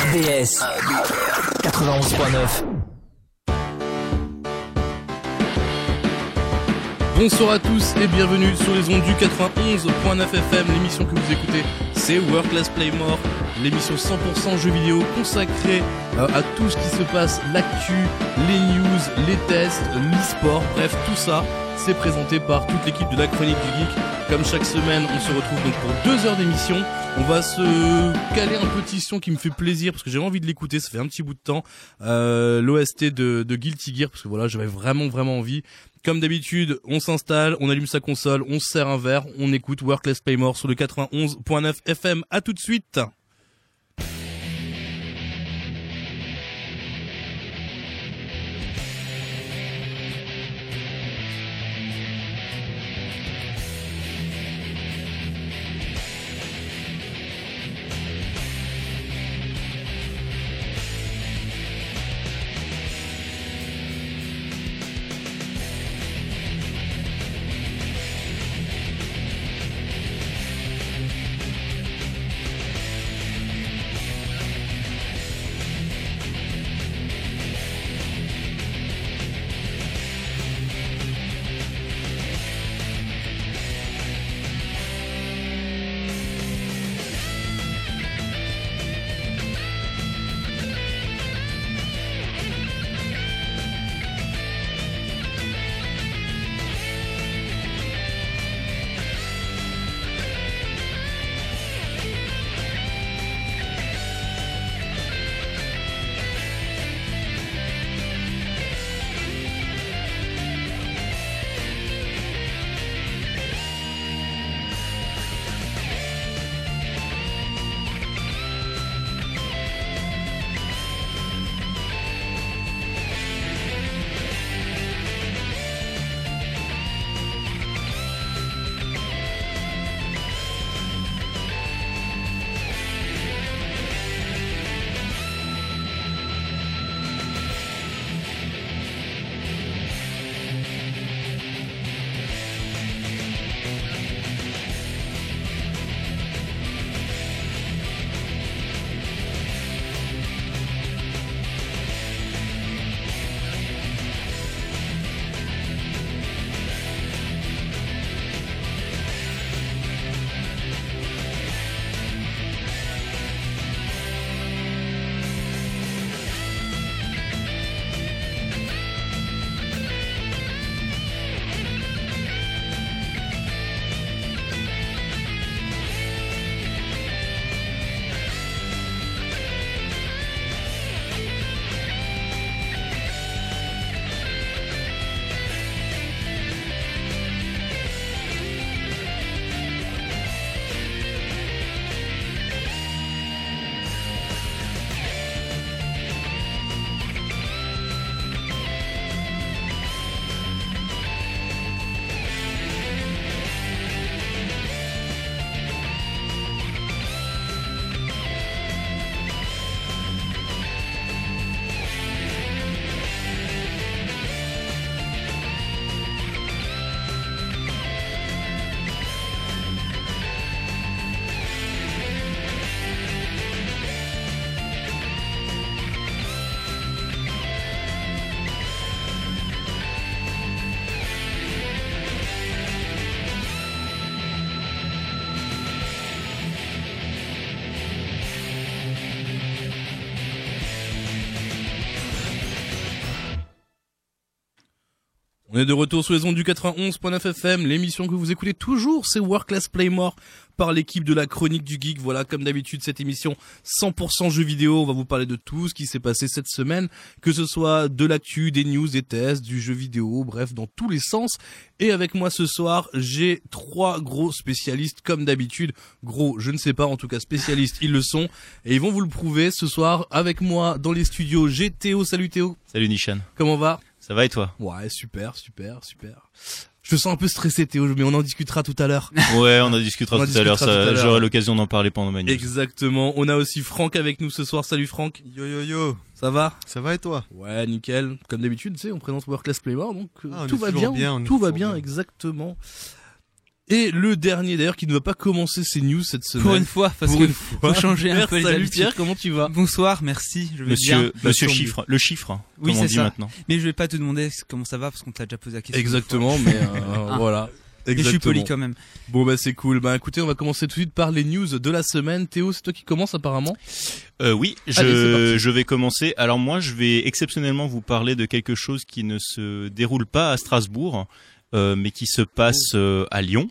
RBS 91.9 Bonsoir à tous et bienvenue sur les ondes du 91.9 FM. L'émission que vous écoutez, c'est Work Let's Play l'émission 100% jeux vidéo consacrée euh, à tout ce qui se passe, l'actu, les news, les tests, l'e-sport, bref, tout ça, c'est présenté par toute l'équipe de la Chronique du Geek. Comme chaque semaine, on se retrouve donc pour deux heures d'émission. On va se caler un petit son qui me fait plaisir parce que j'ai envie de l'écouter. Ça fait un petit bout de temps. Euh, L'OST de, de Guilty Gear parce que voilà, j'avais vraiment vraiment envie. Comme d'habitude, on s'installe, on allume sa console, on se sert un verre, on écoute Workless Paymore sur le 91.9 FM. À tout de suite. On est de retour sur les ondes du 91.9 FM, l'émission que vous écoutez toujours, c'est Workless Playmore par l'équipe de la chronique du geek. Voilà, comme d'habitude, cette émission 100% jeux vidéo. On va vous parler de tout ce qui s'est passé cette semaine, que ce soit de l'actu, des news, des tests, du jeu vidéo, bref, dans tous les sens. Et avec moi ce soir, j'ai trois gros spécialistes, comme d'habitude. Gros, je ne sais pas, en tout cas spécialistes, ils le sont. Et ils vont vous le prouver ce soir avec moi dans les studios. J'ai Théo. Salut Théo. Salut Nishan. Comment va? Ça va et toi Ouais, super, super, super. Je te sens un peu stressé Théo, mais on en discutera tout à l'heure. Ouais, on en discutera On en tout à l'heure. discutera tout à ça- l'heure. J'aurai l'occasion d'en parler pendant ma news. Exactement. On a aussi Franck avec nous ce soir. Salut Franck. Yo yo yo, Ça va ça va et toi Ouais, nickel. Comme d'habitude, tu sais, on présente Workless Playmore, donc euh, Ah, tout va bien. bien, on est tout va bien. exactement. Et le dernier d'ailleurs qui ne va pas commencer ses news cette semaine. Pour une fois, parce Pour que une fois. faut changer un peu les salut habitudes. Pierre, comment tu vas Bonsoir, merci, je vais Monsieur, bien. monsieur Bah, chiffre, le chiffre, Oui, comme on c'est dit ça. maintenant. Mais je vais pas te demander comment ça va parce qu'on t'a déjà posé la question. Exactement, mais euh, Ah. voilà. Mais je suis Exactement. poli quand même. Bon bah c'est cool. Bah écoutez, on va commencer tout de suite par les news de la semaine. Théo, c'est toi qui commence apparemment. Euh, oui, je, je vais commencer. Alors moi, je vais exceptionnellement vous parler de quelque chose qui ne se déroule pas à Strasbourg, euh, mais qui se passe euh, à Lyon.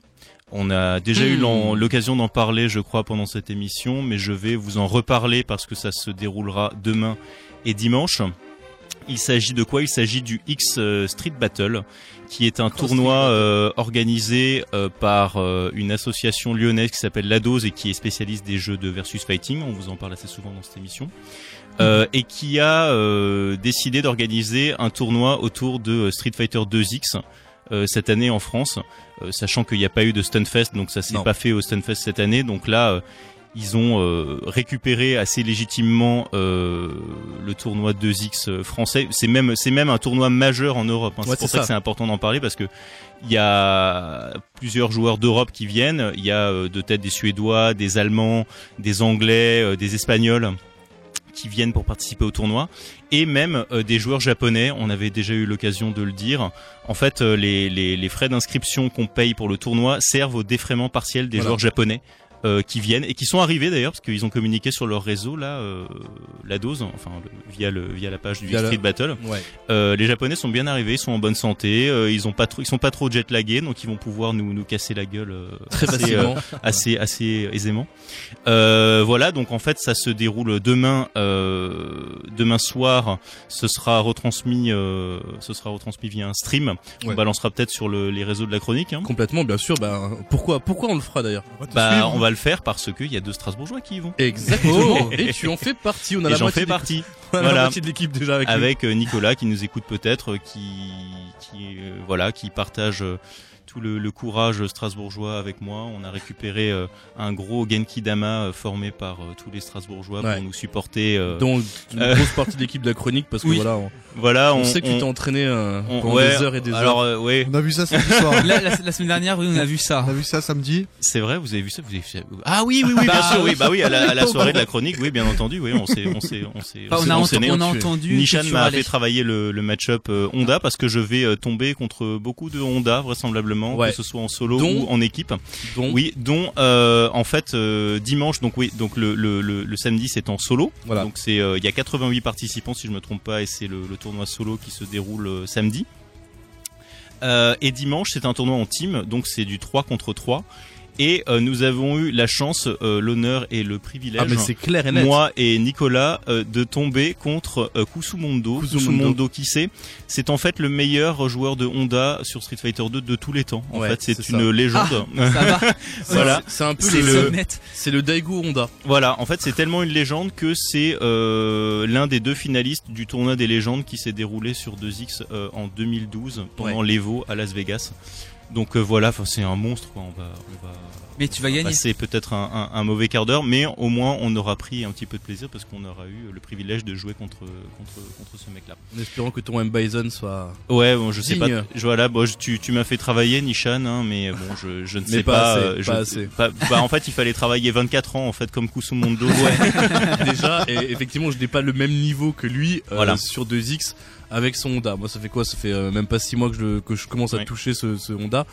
On a déjà eu Hmm. l'occasion d'en parler, je crois, pendant cette émission, mais je vais vous en reparler parce que ça se déroulera demain et dimanche. Il s'agit de quoi? Il s'agit du X euh, Street Battle, qui est un tournoi euh, organisé euh, par euh, une association lyonnaise qui s'appelle l'ADOS et qui est spécialiste des jeux de versus fighting. On vous en parle assez souvent dans cette émission. Euh, et qui a euh, décidé d'organiser un tournoi autour de Street Fighter 2X euh, cette année en France, sachant qu'il n'y a pas eu de Stunfest, donc ça s'est Non. pas fait au Stunfest cette année. Donc là, euh, ils ont euh, récupéré assez légitimement euh, le tournoi 2X euh, français. C'est même c'est même un tournoi majeur en Europe. hein. Ouais, c'est pour c'est ça, ça. que c'est important d'en parler parce que il y a plusieurs joueurs d'Europe qui viennent. Il y a euh, de tête des Suédois, des Allemands, des Anglais, euh, des Espagnols qui viennent pour participer au tournoi et même euh, des joueurs japonais. On avait déjà eu l'occasion de le dire. En fait, euh, les, les, les frais d'inscription qu'on paye pour le tournoi servent au défraiement partiel des Voilà. joueurs japonais. Euh, qui viennent et qui sont arrivés d'ailleurs parce qu'ils ont communiqué sur leur réseau là euh, la dose enfin le- via le via la page du Via Street Battle Ouais. euh, les japonais sont bien arrivés ils sont en bonne santé euh, ils ont pas trop ils sont pas trop jet lagués donc ils vont pouvoir nous nous casser la gueule euh, Très assez, facilement. euh, assez assez aisément. Euh, voilà, donc en fait ça se déroule demain euh, demain soir, ce sera retransmis euh, ce sera retransmis via un stream. On Ouais. balancera peut-être sur le- les réseaux de la chronique hein. Complètement, bien sûr. Bah pourquoi pourquoi on le fera d'ailleurs? Bah on va le faire parce que il y a deux Strasbourgeois qui y vont. Exactement. Et tu en fais partie. On a Et la j'en fais de l'équipe- partie on a la Voilà. moitié de l'équipe déjà avec. euh, Nicolas qui nous écoute peut-être, euh, qui qui euh, voilà, qui partage tout le, le courage strasbourgeois avec moi. On a récupéré euh, un gros Genki Dama euh, formé par euh, tous les Strasbourgeois Ouais. pour nous supporter. euh, Donc une Euh. grosse partie de l'équipe de la chronique parce que Oui. voilà, on, voilà, on on, sait que tu on- t'es entraîné euh, on- pendant ouais, des heures et des alors heures. euh, ouais, On a vu ça samedi soir. La, la semaine dernière, oui, on a vu ça. On a vu ça samedi. c'est vrai, vous avez vu ça, vous avez vu ça Ah oui, oui, oui, bien Bah, sûr, oui, bah oui, à la, à soirée de la chronique, oui, bien entendu, oui, on s'est, on s'est, on s'est, Enfin, on, s'est a, on a tu entendu. Nishan tu m'a fait travailler le, le match-up euh, Honda parce que je vais euh, tomber contre beaucoup de Honda vraisemblablement, Ouais. que ce soit en solo ou en équipe. Donc Oui, dont euh, en fait euh, dimanche, donc oui, donc le, le, le, le samedi c'est en solo. voilà. Donc c'est euh, il y a 88 participants si je me trompe pas et c'est le, tournoi solo qui se déroule samedi. Et dimanche c'est un tournoi en team, donc c'est du 3 contre 3. Et euh, nous avons eu la chance, euh, l'honneur et le privilège Ah mais c'est clair et net. moi et Nicolas euh, de tomber contre euh, Kusumondo. Kusumondo. Qui c'est C'est en fait le meilleur joueur de Honda sur Street Fighter 2 de tous les temps. En Ouais, fait, c'est une ça. légende. Ça va. voilà. C'est un peu le, c'est le Daigo Honda. Voilà, en fait, c'est tellement une légende que c'est euh, l'un des deux finalistes du tournoi des légendes qui s'est déroulé sur 2X euh, en 2012 pendant l'Evo à Las Vegas. Donc euh, voilà, enfin, c'est un monstre quoi. On va, on va Mais tu vas gagner. passer peut-être un, un- un mauvais quart d'heure, mais au moins on aura pris un petit peu de plaisir parce qu'on aura eu le privilège de jouer contre contre contre ce mec-là. En espérant que ton M Bison soit. Ouais, bon, je sais pas. Je, voilà, bon, je- tu, tu m'as fait travailler, Nishan, hein, mais bon, je, je ne Mais sais pas pas. assez, euh, je- pas assez. pas- bah, en fait, il fallait travailler 24 ans, en fait, comme Kusumondo. déjà et effectivement je n'ai pas le même niveau que lui euh, Voilà. sur 2X avec son Honda. Moi ça fait quoi? Ça fait euh, même pas 6 mois que je, que je commence à toucher ce, ce Honda.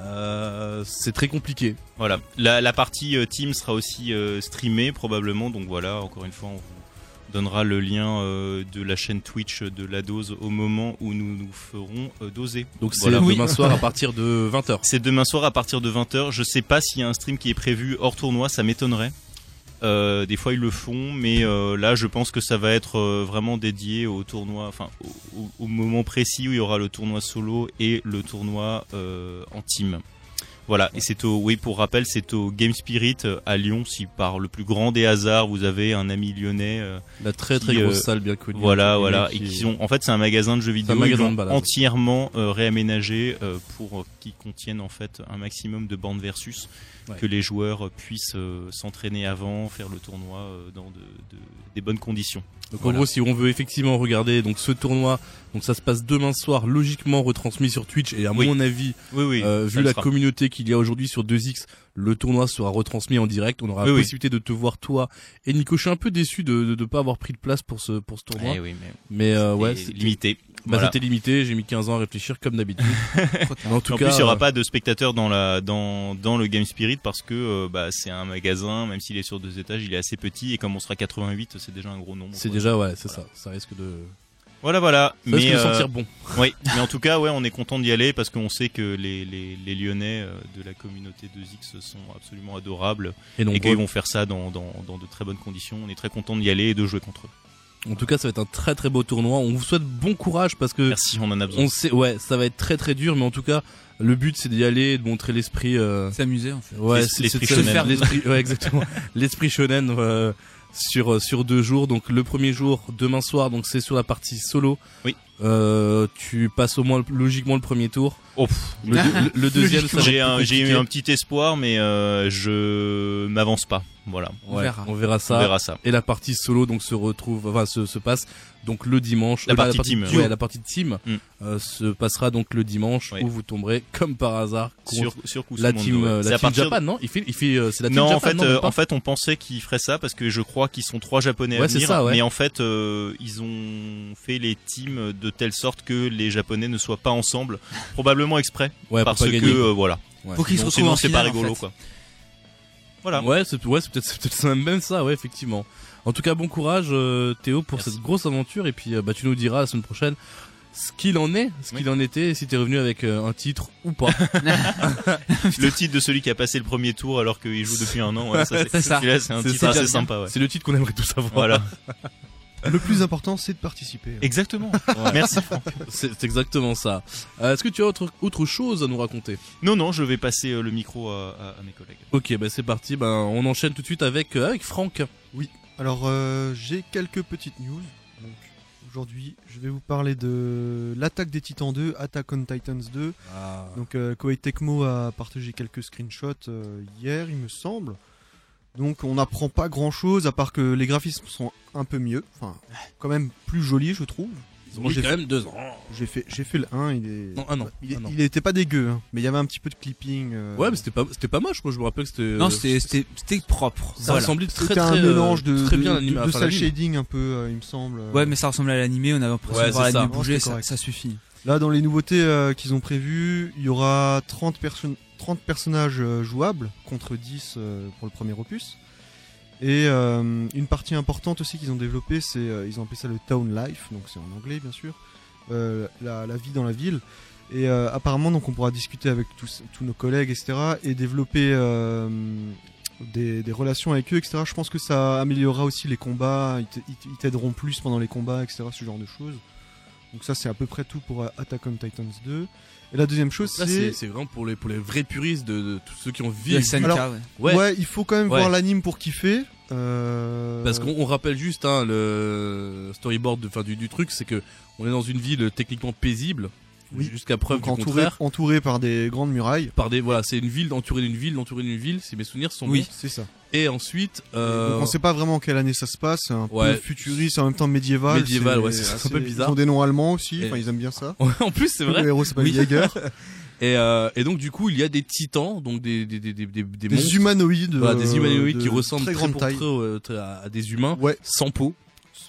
Euh, c'est très compliqué. Voilà. La, la partie euh, team sera aussi streamée probablement. Donc voilà, encore une fois, on vous donnera le lien de la chaîne Twitch de la dose au moment où nous nous ferons doser. Donc c'est Voilà. demain soir à partir de 20h. C'est demain soir à partir de 20h. Je sais pas s'il y a un stream qui est prévu hors tournoi, ça m'étonnerait. Euh, des fois ils le font, mais euh, là je pense que ça va être euh, vraiment dédié au tournoi, enfin au, au- moment précis où il y aura le tournoi solo et le tournoi euh, en team. Voilà, et c'est au, oui pour rappel, c'est au Game Spirit euh, à Lyon. Si par le plus grand des hasards vous avez un ami lyonnais, euh, La très très grosse salle bien connue. voilà, voilà, et qui ont, en fait c'est un magasin de jeux vidéo, un magasin ils l'ont entièrement euh, réaménagé euh, pour contiennent en fait un maximum de bandes versus, Ouais. que les joueurs puissent euh, s'entraîner avant, faire le tournoi euh, dans de, de- des bonnes conditions. Donc Voilà. en gros, si on veut effectivement regarder donc ce tournoi, donc ça se passe demain soir, logiquement retransmis sur Twitch et à Oui. mon avis, Oui, oui. euh, vu la sera. communauté qu'il y a aujourd'hui sur 2X, le tournoi sera retransmis en direct. On aura la possibilité de te voir toi et Nico. Je suis un peu déçu de ne pas avoir pris de place pour ce pour ce tournoi. Eh mais Mais ouais, c'est limité. Bah, Voilà. limité. J'ai mis 15 ans à réfléchir comme d'habitude. En tout en cas, plus, il y aura euh, pas de spectateurs dans la dans dans le Game Spirit parce que euh, bah c'est un magasin, même s'il est sur deux étages, il est assez petit et comme on sera 88, c'est déjà un gros nombre. c'est déjà ouais, c'est Voilà. ça. Ça risque de, Voilà, voilà. ça risque mais de euh, sentir bon. oui, mais en tout cas, ouais, on est content d'y aller parce qu'on sait que les les les Lyonnais de la communauté 2X sont absolument adorables Et et qu'ils vont faire ça dans dans dans de très bonnes conditions. On est très content d'y aller et de jouer contre eux. En tout cas, ça va être un très très beau tournoi. On vous souhaite bon courage parce que Merci, on en a besoin. on sait, ouais, ça va être très très dur, mais en tout cas, le but c'est d'y aller, de montrer l'esprit. Euh, S'amuser en fait. Ouais, c'est- l'esprit shonen. l'esprit- ouais, exactement. l'esprit shonen euh, sur sur deux jours. Donc le premier jour, demain soir, donc c'est sur la partie solo. Oui. Euh, tu passes au moins logiquement le premier tour. Oh, pff, Le, le- le deuxième, ça va j'ai eu un petit espoir, mais euh, je m'avance pas. Voilà, On Ouais, verra. on verra ça. on verra ça. Et la partie solo donc se retrouve, enfin se, se passe donc le dimanche. La Euh, partie team, ouais, la partie team Mm. euh, se passera donc le dimanche Ouais. où vous tomberez comme par hasard contre Sur, sur la team, euh, la team partir- Japan, non? Il fait, il fait, euh, c'est la team Non, Japan, en fait, non, euh, en fait, on pensait qu'ils feraient ça parce que je crois qu'ils sont trois japonais Ouais, à venir. ça, ouais. Mais en fait, euh, ils ont fait les teams de telle sorte que les japonais ne soient pas ensemble, probablement exprès, ouais, pour parce que euh, voilà. Ouais. Faut qu'ils se Sinon, retrouvent sinon, c'est pas en rigolo, fait. quoi. Voilà. Ouais, c'est ouais, peut-être même ça, ouais, effectivement. En tout cas, bon courage euh, Théo pour Merci. cette grosse aventure et puis euh, bah tu nous diras la semaine prochaine ce qu'il en est, ce Oui. qu'il en était, si t'es revenu avec euh, un titre ou pas. Le titre de celui qui a passé le premier tour alors qu'il joue depuis un an, ouais, C'est ça. c'est un titre assez bien. sympa, ouais. C'est le titre qu'on aimerait tous savoir. Voilà. Le plus important, c'est de participer. Exactement. Ouais. Merci. Franck. C'est exactement ça. Euh, Est-ce que tu as autre autre chose à nous raconter? Non, non, je vais passer euh, le micro à, à- à mes collègues. Ok, bah c'est parti. Ben on enchaîne tout de suite avec euh, avec Franck. Alors, euh, j'ai quelques petites news. Donc, aujourd'hui, je vais vous parler de l'attaque des Titans 2, Attack on Titans 2. Donc, euh, Koei Tecmo a partagé quelques screenshots euh, hier, il me semble. Donc, on n'apprend pas grand chose à part que les graphismes sont un peu mieux. Enfin, quand même plus jolis, je trouve. Ils ont mis quand fait- même deux ans. J'ai fait, j'ai fait le 1, il est. Non, un an. Il, est- Un an. il était pas dégueu, hein, mais il y avait un petit peu de clipping. euh, Ouais, mais c'était pas c'était pas moche. Moi, je me rappelle que c'était. Non, euh, c'était c'était c'était propre. Ça Voilà. ressemblait très C'était très un euh, mélange de, très de, bien de, de enfin, l'anime. shading un peu, euh, il me semble. Ouais, mais ça ressemble à l'animé. On avait l'impression Ouais, de voir Non, bouger. Ça, suffit. Là, dans les nouveautés euh, qu'ils ont prévues, il y aura 30, perso- 30 personnages euh, jouables contre 10 euh, pour le premier opus. Et euh, une partie importante aussi qu'ils ont développée, c'est euh, ils ont appelé ça le town life, donc c'est en anglais bien sûr, la, vie dans la ville. Et apparemment, donc on pourra discuter avec tous, tous nos collègues, etc., et développer des, des relations avec eux, etc. Je pense que ça améliorera aussi les combats, ils t'aideront plus pendant les combats, etc. Ce genre de choses. Donc ça, c'est à peu près tout pour Attack on Titans 2. Et la deuxième chose, c'est c'est vraiment pour les pour les vrais puristes de, de tous ceux qui ont vu. SNK, Alors- ouais. Ouais. Ouais. il faut quand même Ouais. voir l'anime pour kiffer. Euh... Parce qu'on on rappelle juste hein, le storyboard de, fin, du, du truc, c'est que on est dans une ville techniquement paisible, Oui. jusqu'à preuve donc du entouré, contraire. entouré par des grandes murailles. Par des voilà, c'est une ville entourée d'une ville, entourée d'une ville. Si mes souvenirs sont Oui, bons. c'est ça. Et ensuite, euh, Donc on sait pas vraiment en quelle année ça se passe. C'est un Ouais. peu futuriste, en même temps médiéval. Médiéval, ouais, c'est un peu bizarre. Ils ont des noms allemands aussi. Et- Enfin, ils aiment bien ça. en plus c'est vrai. Le héros s'appelle Oui. Jäger. Et, euh, et donc du coup, il y a des titans, donc des des des des des, des Des monstres, humanoïdes. voilà, euh, des humanoïdes de qui ressemblent très pour très, euh, très à, à des humains, Ouais. sans peau.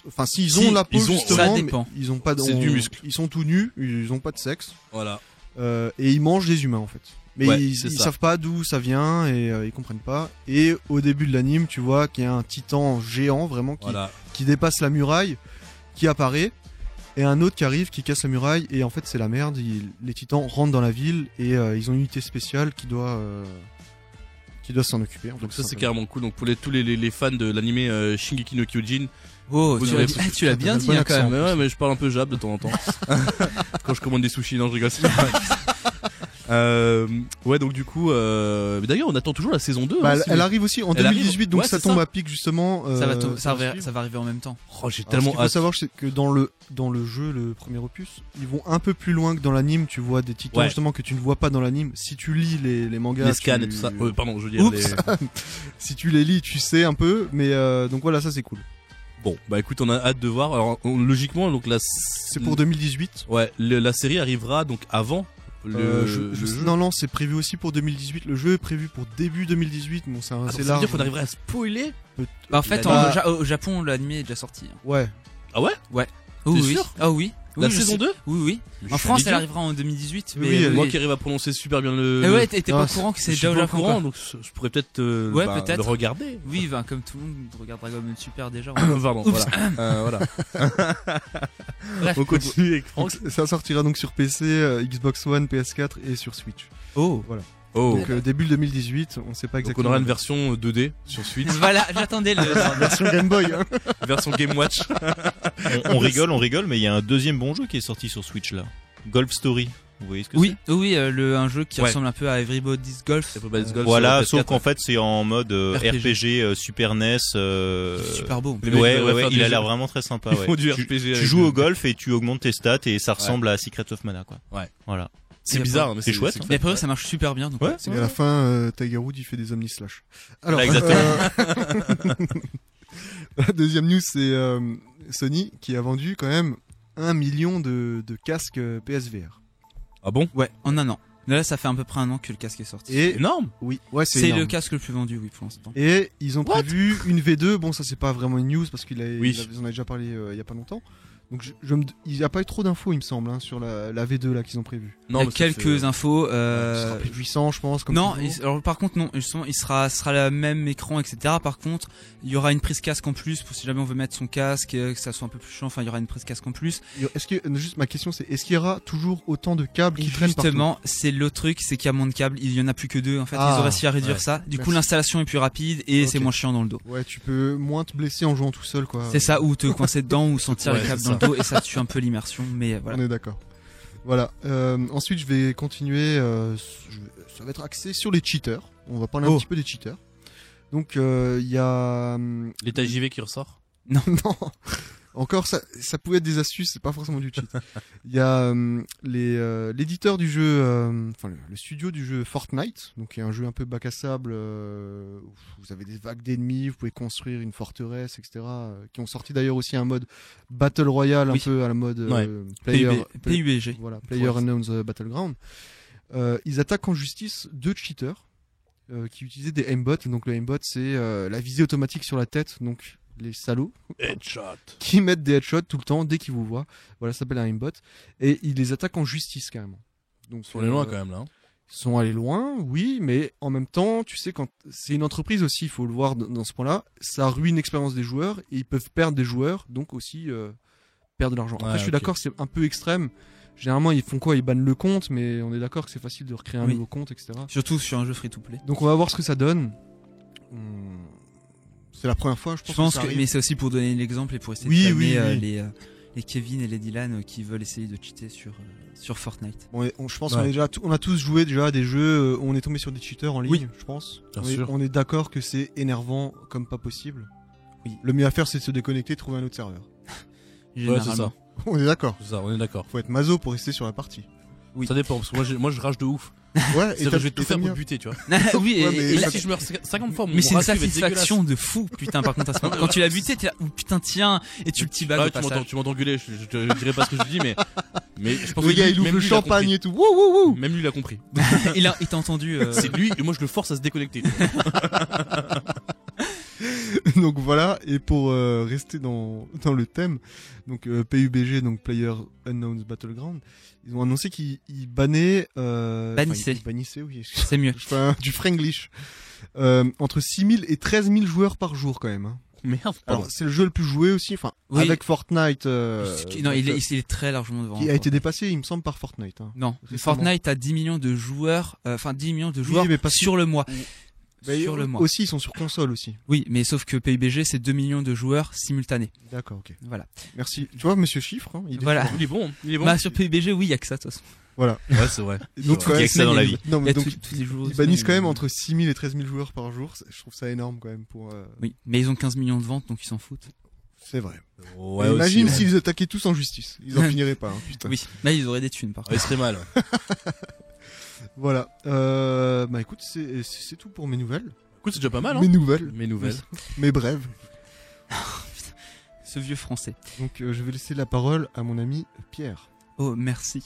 Enfin, s'ils Si, ont la peau ils ont- justement, ça dépend. ils ont pas. de- C'est du muscle. Ils sont tout nus. Ils ont pas de sexe. Voilà. Euh, et ils mangent des humains en fait. Mais Ouais, ils, ils savent pas d'où ça vient et euh, ils comprennent pas. Et au début de l'anime, tu vois qu'il y a un titan géant vraiment qui, Voilà. qui dépasse la muraille, qui apparaît, et un autre qui arrive, qui casse la muraille, et en fait c'est la merde. ils- les titans rentrent dans la ville et euh, ils ont une unité spéciale qui doit euh, qui doit s'en occuper. en Donc ça c'est carrément cool. Donc pour les, tous les, les, les fans de l'animé euh, Shingeki no Kyojin, Oh, Vous tu aurez- l'as ah, tu l'as bien dit bon hein, quand accent. même. mais ouais, mais je parle un peu jab de temps en temps. Quand je commande des sushis, non, je rigole. euh, ouais, donc du coup, euh, mais d'ailleurs, on attend toujours la saison 2. Bah, hein, elle, si elle arrive aussi en Elle arrive. 2018, donc Ouais, ça tombe ça. à pic justement. Ça va, to- ça, va, suivre. ça va arriver en même temps. Oh, j'ai Alors, ce tellement qu'il faut savoir, c'est que dans le dans le jeu, le premier opus, ils vont un peu plus loin que dans l'anime. Tu vois des titans Ouais. justement que tu ne vois pas dans l'anime. Si tu lis les, les mangas, les scans tu- et tout ça. Euh, pardon, je veux dire. Les- si tu les lis, tu sais un peu. Mais euh, donc voilà, ça c'est cool. Bon, bah écoute, on a hâte de voir. Alors, on- logiquement, donc la C'est pour 2018. Ouais, le- la série arrivera donc avant le, Euh, je- je- non, non, c'est prévu aussi pour 2018. Le jeu est prévu pour début 2018. Bon, c'est un- Ah, ça veut large. dire qu'on arriverait à spoiler Bah, en fait, en- Bah- au, Ja- au Japon, l'anime est déjà sorti. hein. Ouais. Ah ouais? Oui, T'es oui. sûr? Ah oui. La Oui, saison sais. 2 Oui, oui. En France, elle arrivera en 2018. Oui, Moi qui arrive à prononcer super bien le. Eh ouais, t'es pas au c'est- courant que c'est déjà au au courant, donc je pourrais peut-être euh, Ouais, bah, le regarder. Oui, ben, comme tout le monde regarde Dragon Ball Super déjà. Pardon, voilà. Euh, voilà. Bref. On continue avec Franck. Ça sortira donc sur PC, euh, Xbox One, PS4 et sur Switch. Oh. Oh. Donc euh, début 2018, on sait pas Donc exactement. on aura une version 2D sur Switch, voilà, j'attendais le. version Game Boy. hein. version Game Watch. On, on rigole, on rigole, mais il y a un deuxième bon jeu qui est sorti sur Switch là. Golf Story. Vous voyez ce que Oui, oui, euh, le, un jeu qui Ouais. ressemble un peu à Everybody's Golf. Everybody's Euh, Golf. Voilà, sauf PS4. qu'en fait c'est en mode euh, RPG. RPG, euh, Super NES. euh, Super beau. Ouais, il a l'air vraiment très sympa. Ouais. du tu, RPG tu joues au golf et tu augmentes tes stats et ça ressemble à Secret of Mana quoi. Ouais. Voilà. C'est bizarre, mais c'est chouette, hein. Mais après, ça marche super bien. Donc Ouais, ouais. Et à la fin, euh, Tiger Woods il fait des Omni Slash. Alors, Là, exactement. euh, la deuxième news, c'est euh, Sony qui a vendu quand même un million de, de casques euh, PSVR. Ah bon? Ouais, en un an. Là, ça fait à peu près un an que le casque est sorti. Et Énorme. oui, ouais, c'est le casque le plus vendu, oui, pour l'instant. Et ils ont prévu une V2. Bon, ça c'est pas vraiment une news parce qu'il a, Oui. a- déjà parlé euh, il y a pas longtemps. Donc je, je me, il n'y a pas eu trop d'infos, il me semble, hein, sur la, la V2 là qu'ils ont prévu. Il y a mais ça quelques fait- infos. Euh... sera plus puissant, je pense. Comme Non, il- alors par contre non, justement, il sera sera le même écran, etc. Par contre, il y aura une prise casque en plus pour si jamais on veut mettre son casque, euh, que ça soit un peu plus chiant. Enfin, il y aura une prise casque en plus. Est-ce que juste ma question c'est est-ce qu'il y aura toujours autant de câbles qui traînent justement, c'est le truc, c'est qu'il y a moins de câbles. Il y en a plus que deux. En fait, Ah, ils ont réussi à réduire ouais. ça. Du coup, l'installation est plus rapide et c'est moins chiant dans le dos. Ouais, tu peux moins te blesser en jouant tout seul quoi. C'est ça, ou te coincer dedans ou sentir Ouais, les câbles dans le dos et ça tue un peu l'immersion. Mais euh, voilà. On est d'accord. Voilà. Euh, ensuite, je vais continuer. euh, je vais- ça va être axé sur les cheaters. On va parler un Oh. petit peu des cheaters. Donc, euh, il y a hum, L'état JV qui ressort? non. Encore, ça, ça pouvait être des astuces, c'est pas forcément du cheat. Il y a les euh, l'éditeur du jeu, euh, enfin le, le studio du jeu Fortnite, donc qui est un jeu un peu bac à sable. euh, où vous avez des vagues d'ennemis, vous pouvez construire une forteresse, etc. euh, qui ont sorti d'ailleurs aussi un mode battle royale Oui. un peu à la mode euh, player, PUB, PUBG. voilà, Player Unknown's euh, Battleground. Euh, ils attaquent en justice deux cheaters euh, qui utilisaient des aimbots. Donc le aimbot, c'est euh, la visée automatique sur la tête. Donc les salauds Headshot. qui mettent des headshots tout le temps dès qu'ils vous voient. Voilà, ça s'appelle un aimbot. Et ils les attaquent en justice carrément. Donc Ils sont allés loin euh, quand même là. hein. Ils sont allés loin, oui, mais en même temps, tu sais, quand c'est une entreprise aussi, il faut le voir dans ce point-là, ça ruine l'expérience des joueurs et ils peuvent perdre des joueurs, donc aussi euh, perdre de l'argent. Après, Ouais, je suis d'accord, c'est un peu extrême. Généralement, ils font quoi? Ils bannent le compte, mais on est d'accord que c'est facile de recréer un Oui. nouveau compte, etc. Surtout sur un jeu free to play. Donc, on va voir ce que ça donne. Hum, C'est la première fois, je pense. Je pense ça que, arrive. mais c'est aussi pour donner l'exemple et pour essayer Oui, de calmer oui, euh, oui. les, euh, les Kevin et les Dylan euh, qui veulent essayer de cheater sur, euh, sur Fortnite. Bon, et on- je pense Ouais. qu'on est déjà, on a tous joué déjà à des jeux où on est tombé sur des cheaters en ligne, Oui. je pense. Bien on est, sûr. on est d'accord que c'est énervant comme pas possible. Oui. Le mieux à faire, c'est de se déconnecter, et trouver un autre serveur. Ouais, c'est ça. On est d'accord. C'est ça, on est d'accord. Faut être mazo pour rester sur la partie. Oui. Ça dépend, parce que moi, moi je rage de ouf. Ouais, C'est-à-dire que je vais tout faire pour buter, tu vois. oui, et, Ouais, mais et Et là- si je meurs 50 fois, mon mais c'est une satisfaction de fou, putain, par contre, à ce moment. Quand tu l'as buté, t'es là, oh putain, tiens, et tu le teabag Ah, ouais, tu m'entends, gueuler, je, je, te dirai pas ce que je dis, mais, mais je pense Le que gars, lui- il ouvre même le lui, il a champagne compris. et tout. Wouh, wouh, wouh. Même lui, il a compris. il a, il t'a entendu, euh, C'est lui, et moi, je le force à se déconnecter. donc voilà. Et pour euh, rester dans, dans le thème, donc euh, PUBG, donc Player Unknown's Battleground, ils ont annoncé qu'ils ils bannaient. Euh, enfin, Bannissaient. bannissaient, oui. c'est mieux. Un- du franglish. Euh, entre 6000 et 13 000 joueurs par jour quand même. hein. Merde, Alors c'est le jeu le plus joué aussi, enfin Oui. avec Fortnite. euh, non, il euh, est, il est très largement devant. qui a été dépassé, il me semble, par Fortnite. hein. Non, Récemment. Fortnite a 10 millions de joueurs, euh, enfin 10 millions de joueurs mais parce que- sur le mois. Mais sur le au- mois. Aussi, ils sont sur console aussi. Oui, mais sauf que PUBG c'est 2 millions de joueurs simultanés. D'accord, ok. Voilà. Merci. Tu vois, Monsieur Chiffre, hein, il est Voilà. fort. Il est bon, il est bon. Bah sur PUBG, oui, il y a que ça de toute façon. Voilà. Ouais, c'est vrai. Donc, Il y a que ça dans la vie. Non, Il y mais a donc, tous- tous les jours. ils bannissent quand même entre 6000 et 13 000 joueurs par jour. Je trouve ça énorme quand même pour. euh, Oui, mais ils ont 15 millions de ventes donc ils s'en foutent. C'est vrai. Ouais, imagine ouais. s'ils attaquaient tous en justice. Ils en finiraient pas. hein, putain. Oui, là ils auraient des thunes par contre. Ouais, il serait mal. Voilà. Euh, bah écoute, c'est c'est- c'est tout pour mes nouvelles. Écoute, c'est déjà pas mal, hein. Mes nouvelles, Mes nouvelles. mes brèves. Ce vieux français. Donc euh, je vais laisser la parole à mon ami Pierre. Oh, merci.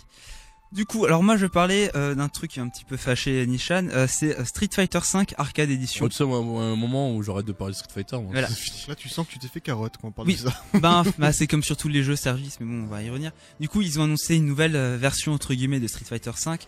Du coup, alors moi je parlais euh, d'un truc qui est un petit peu fâché Nishan, euh, c'est euh, Street Fighter 5 Arcade Edition. Oh, tu sais, moi, un moment où j'arrête de parler de Street Fighter. Moi, Voilà. c'est. Là, tu sens que tu t'es fait carotte quand on parle Oui. de ça. ben, bah, c'est comme sur tous les jeux services, mais bon, on va y revenir. Du coup, ils ont annoncé une nouvelle euh, version entre guillemets de Street Fighter 5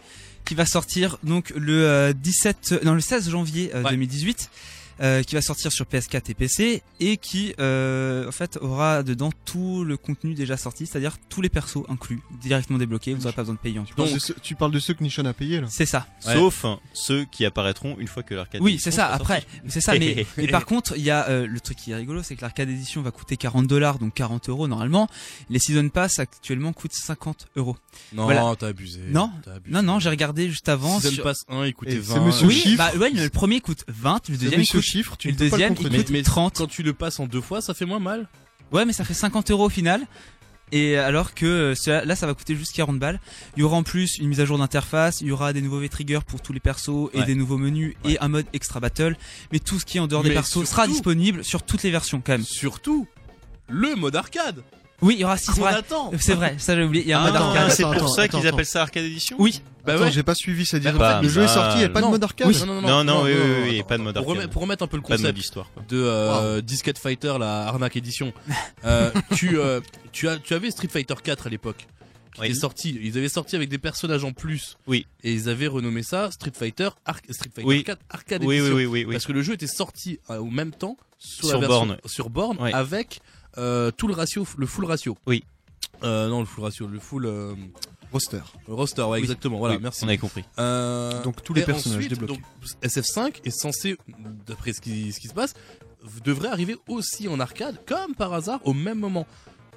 qui va sortir donc le euh, 17, non le 16 janvier euh, Ouais. 2018. Euh, qui va sortir sur PS4 et PC et qui euh, en fait aura dedans tout le contenu déjà sorti, c'est-à-dire tous les persos inclus, directement débloqués, vous n'aurez pas besoin de payer en Tu parles, de ceux, tu parles de ceux que Nishan a payé là. C'est ça. Ouais. Sauf hein, ceux qui apparaîtront une fois que l'arcade. Oui, c'est ça. sera Après, c'est ça. Mais, mais par contre, il y a euh, le truc qui est rigolo, c'est que l'arcade édition va coûter 40 dollars, donc 40 euros normalement. Les season pass actuellement coûtent 50 euros. Non, Voilà. t'as abusé. Non, t'as abusé. Non, non, j'ai regardé juste avant. Season sur- Pass 1, il coûtait Et 20. c'est monsieur Oui, chiffre. bah ouais, le premier coûte 20, le deuxième coûte, chiffre, tu et le peux pas le deuxième il contredire. coûte Mais- mais 30. Quand tu le passes en deux fois, ça fait moins mal. Ouais, mais ça fait 50 euros au final. Et alors que euh, cela- là, ça va coûter juste 40 balles. Il y aura en plus une mise à jour d'interface, il y aura des nouveaux V-triggers pour tous les persos et Ouais. des nouveaux menus et un mode extra battle. Mais tout ce qui est en dehors des persos sera disponible sur toutes les versions quand même. Surtout, le mode arcade. Oui, il y aura 6 Qu'on vrai. attend. C'est vrai, ça j'ai oublié. Il y a un Ah, mode attends, arcade. c'est pour ça qu'ils appellent ça arcade édition Oui, Bah ouais. j'ai pas suivi, c'est-à-dire Bah, le jeu est sorti, il n'y a bah, pas de mode arcade. Oui. Non, non, Non, non, oui, oui, oui, non, et pas de mode pour, arcade. remettre, pour remettre un peu le Pas de mode concept de euh, Disquette Fighter, la arnaque édition, euh, tu, euh, tu, as, tu avais Street Fighter 4 à l'époque. Qui Oui. était sorti, ils avaient sorti avec des personnages en plus. Oui. Et ils avaient renommé ça Street Fighter, Arc- Street Fighter Oui. 4 Arcade Oui, oui, Edition. oui, oui, oui. Parce que le jeu était sorti euh, au même temps sur, Sur la version- borne. sur borne Ouais. avec euh, tout le ratio, le full ratio. Oui. Euh, non, le full ratio, le full euh, Roster. roster, ouais, Oui. exactement. Voilà, Oui, merci. On avait compris. Euh, Donc, tous les et personnages ensuite, débloqués. donc, SF5 est censé, d'après ce qui, ce qui se passe, devrait arriver aussi en arcade, comme par hasard, au même moment.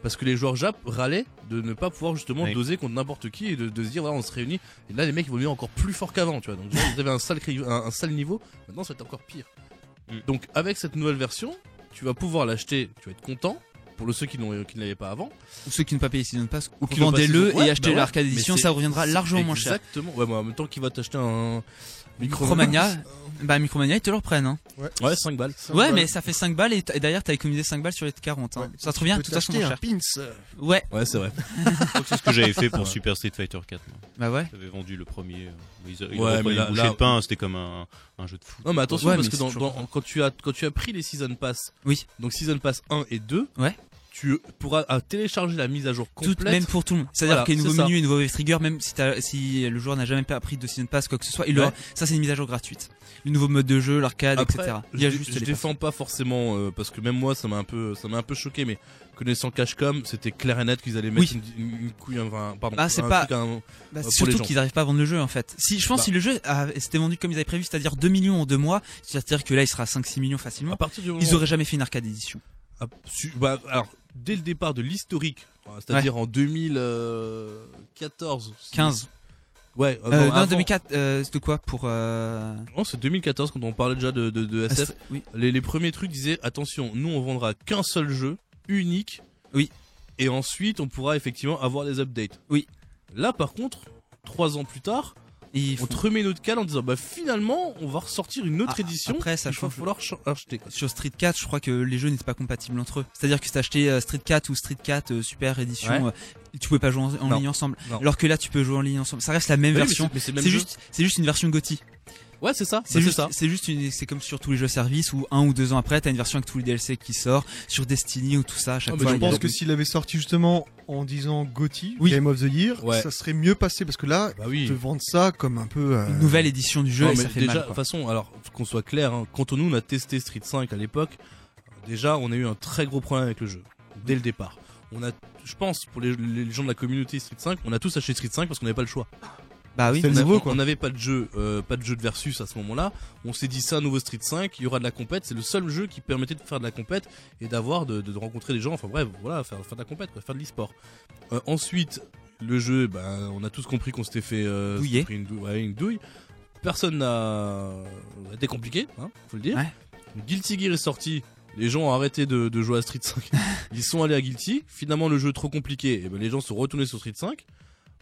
Parce que les joueurs Jap râlaient de ne pas pouvoir justement Oui. doser contre n'importe qui et de, de se dire voilà on se réunit et là les mecs ils vont devenir encore plus forts qu'avant tu vois donc déjà, ils avaient un sale, un sale niveau maintenant ça va être encore pire Mm. donc avec cette nouvelle version tu vas pouvoir l'acheter tu vas être content pour le ceux qui qui ne l'avaient pas avant ou ceux qui ne pas payer Season Pass, Ou qui vendez-le saison. Ouais, et achetez bah ouais, l'arcade édition, ça reviendra largement moins cher. exactement ouais mais en même temps qu'il va t'acheter un Micromania, bah Micromania ils te le reprennent. Hein. ouais 5 balles Ouais, mais ça fait 5 balles et, et derrière t'as économisé 5 balles sur les 40. Hein. ça te revient de toute façon cher. un pins. Ouais, ouais c'est vrai Je crois que c'est ce que j'avais fait pour Ouais. Super Street Fighter 4. moi. bah ouais. J'avais vendu le premier. euh, Ils, ils Ouais, mais là- là- de pain, c'était comme un, un jeu de foot. Non mais attention Ouais, parce mais que dans, dans- quand tu as quand tu as pris les season pass, Oui. donc season pass 1 et 2, Ouais. Tu pourras euh, télécharger la mise à jour Tout, complète. même pour tout le monde. C'est-à-dire Voilà, qu'il y a c'est nouveau ça. menu et nouveau trigger, même si, si le joueur n'a jamais pas pris de Season Pass, quoi que ce soit, il Ouais. aura, ça c'est une mise à jour gratuite. Le nouveau mode de jeu, l'arcade, etc. Il je, y a juste je défends pas forcément euh, parce que même moi ça m'a un peu ça m'a un peu choqué mais connaissant Cashcom, c'était clair et net qu'ils allaient mettre Oui. une, une- une couille enfin pardon, Ah, c'est pas- un- Bah, pour les surtout qu'ils n'arrivent pas à vendre le jeu en fait. Si je pense Bah. si le jeu s'était vendu comme ils avaient prévu, c'est-à-dire 2 millions en 2 mois, c'est-à-dire que là il sera à 5-6 millions à facilement, partir du moment ils auraient jamais fait une arcade édition. Ah, bah, alors, dès le départ de l'historique, enfin, c'est-à-dire en 2014. 15. Ouais, euh, Euh, non, avant. 2004, euh, c'était quoi pour euh... Non, c'est 2014 quand on parlait déjà de, de, de SF. ah, Oui. Les, les premiers trucs disaient attention, nous on vendra qu'un seul jeu, unique. Oui. Et ensuite on pourra effectivement avoir des updates. Oui. Là par contre, trois ans plus tard, Ils on te remet notre cale en disant bah finalement on va ressortir une autre Ah, édition. après, ça il va falloir ch- acheter. quoi. Sur Street 4, je crois que les jeux n'étaient pas compatibles entre eux. C'est-à-dire que si t'as acheté euh, Street 4 ou Street 4 euh, Super Édition, Ouais. euh, tu pouvais pas jouer en, ligne ensemble. Non. Alors que là, tu peux jouer en ligne ensemble. Ça reste la même Oui, mais version. c'est- juste, c'est juste une version GOTY. Ouais, c'est ça. C'est juste, ça. c'est juste une, c'est comme sur tous les jeux services où un ou deux ans après, t'as une version avec tous les DLC qui sort. Sur Destiny ou tout ça, à chaque Ah, mais fois. je pense que s'il avait sorti justement en disant GOTY, Oui. Game of the Year, Ouais. ça serait mieux passé parce que là, Bah ils oui. te vendent ça comme un peu. euh, une nouvelle édition du jeu Non, et mais ça fait déjà, mal. de toute façon, alors qu'on soit clair, hein, quand on nous on a testé Street 5 à l'époque, déjà on a eu un très gros problème avec le jeu dès le départ. On a, je pense, pour les, les gens de la communauté Street 5, on a tous acheté Street 5 parce qu'on n'avait pas le choix. Bah oui. C'est nouveau, quoi. On n'avait pas de jeu, euh, pas de jeu de versus à ce moment-là. On s'est dit un nouveau Street 5, il y aura de la compète. C'est le seul jeu qui permettait de faire de la compète et d'avoir de, de rencontrer des gens. Enfin bref, voilà, faire, faire de la compète, quoi, faire de l'e-sport. Euh, ensuite, le jeu, ben, on a tous compris qu'on s'était fait euh, pris une, dou- ouais, une douille. Personne n'a ça été compliqué, hein, faut le dire. Ouais. Guilty Gear est sorti. Les gens ont arrêté de, de jouer à Street 5. Ils sont allés à Guilty. Finalement, le jeu trop compliqué. Et ben, les gens sont retournés sur Street 5.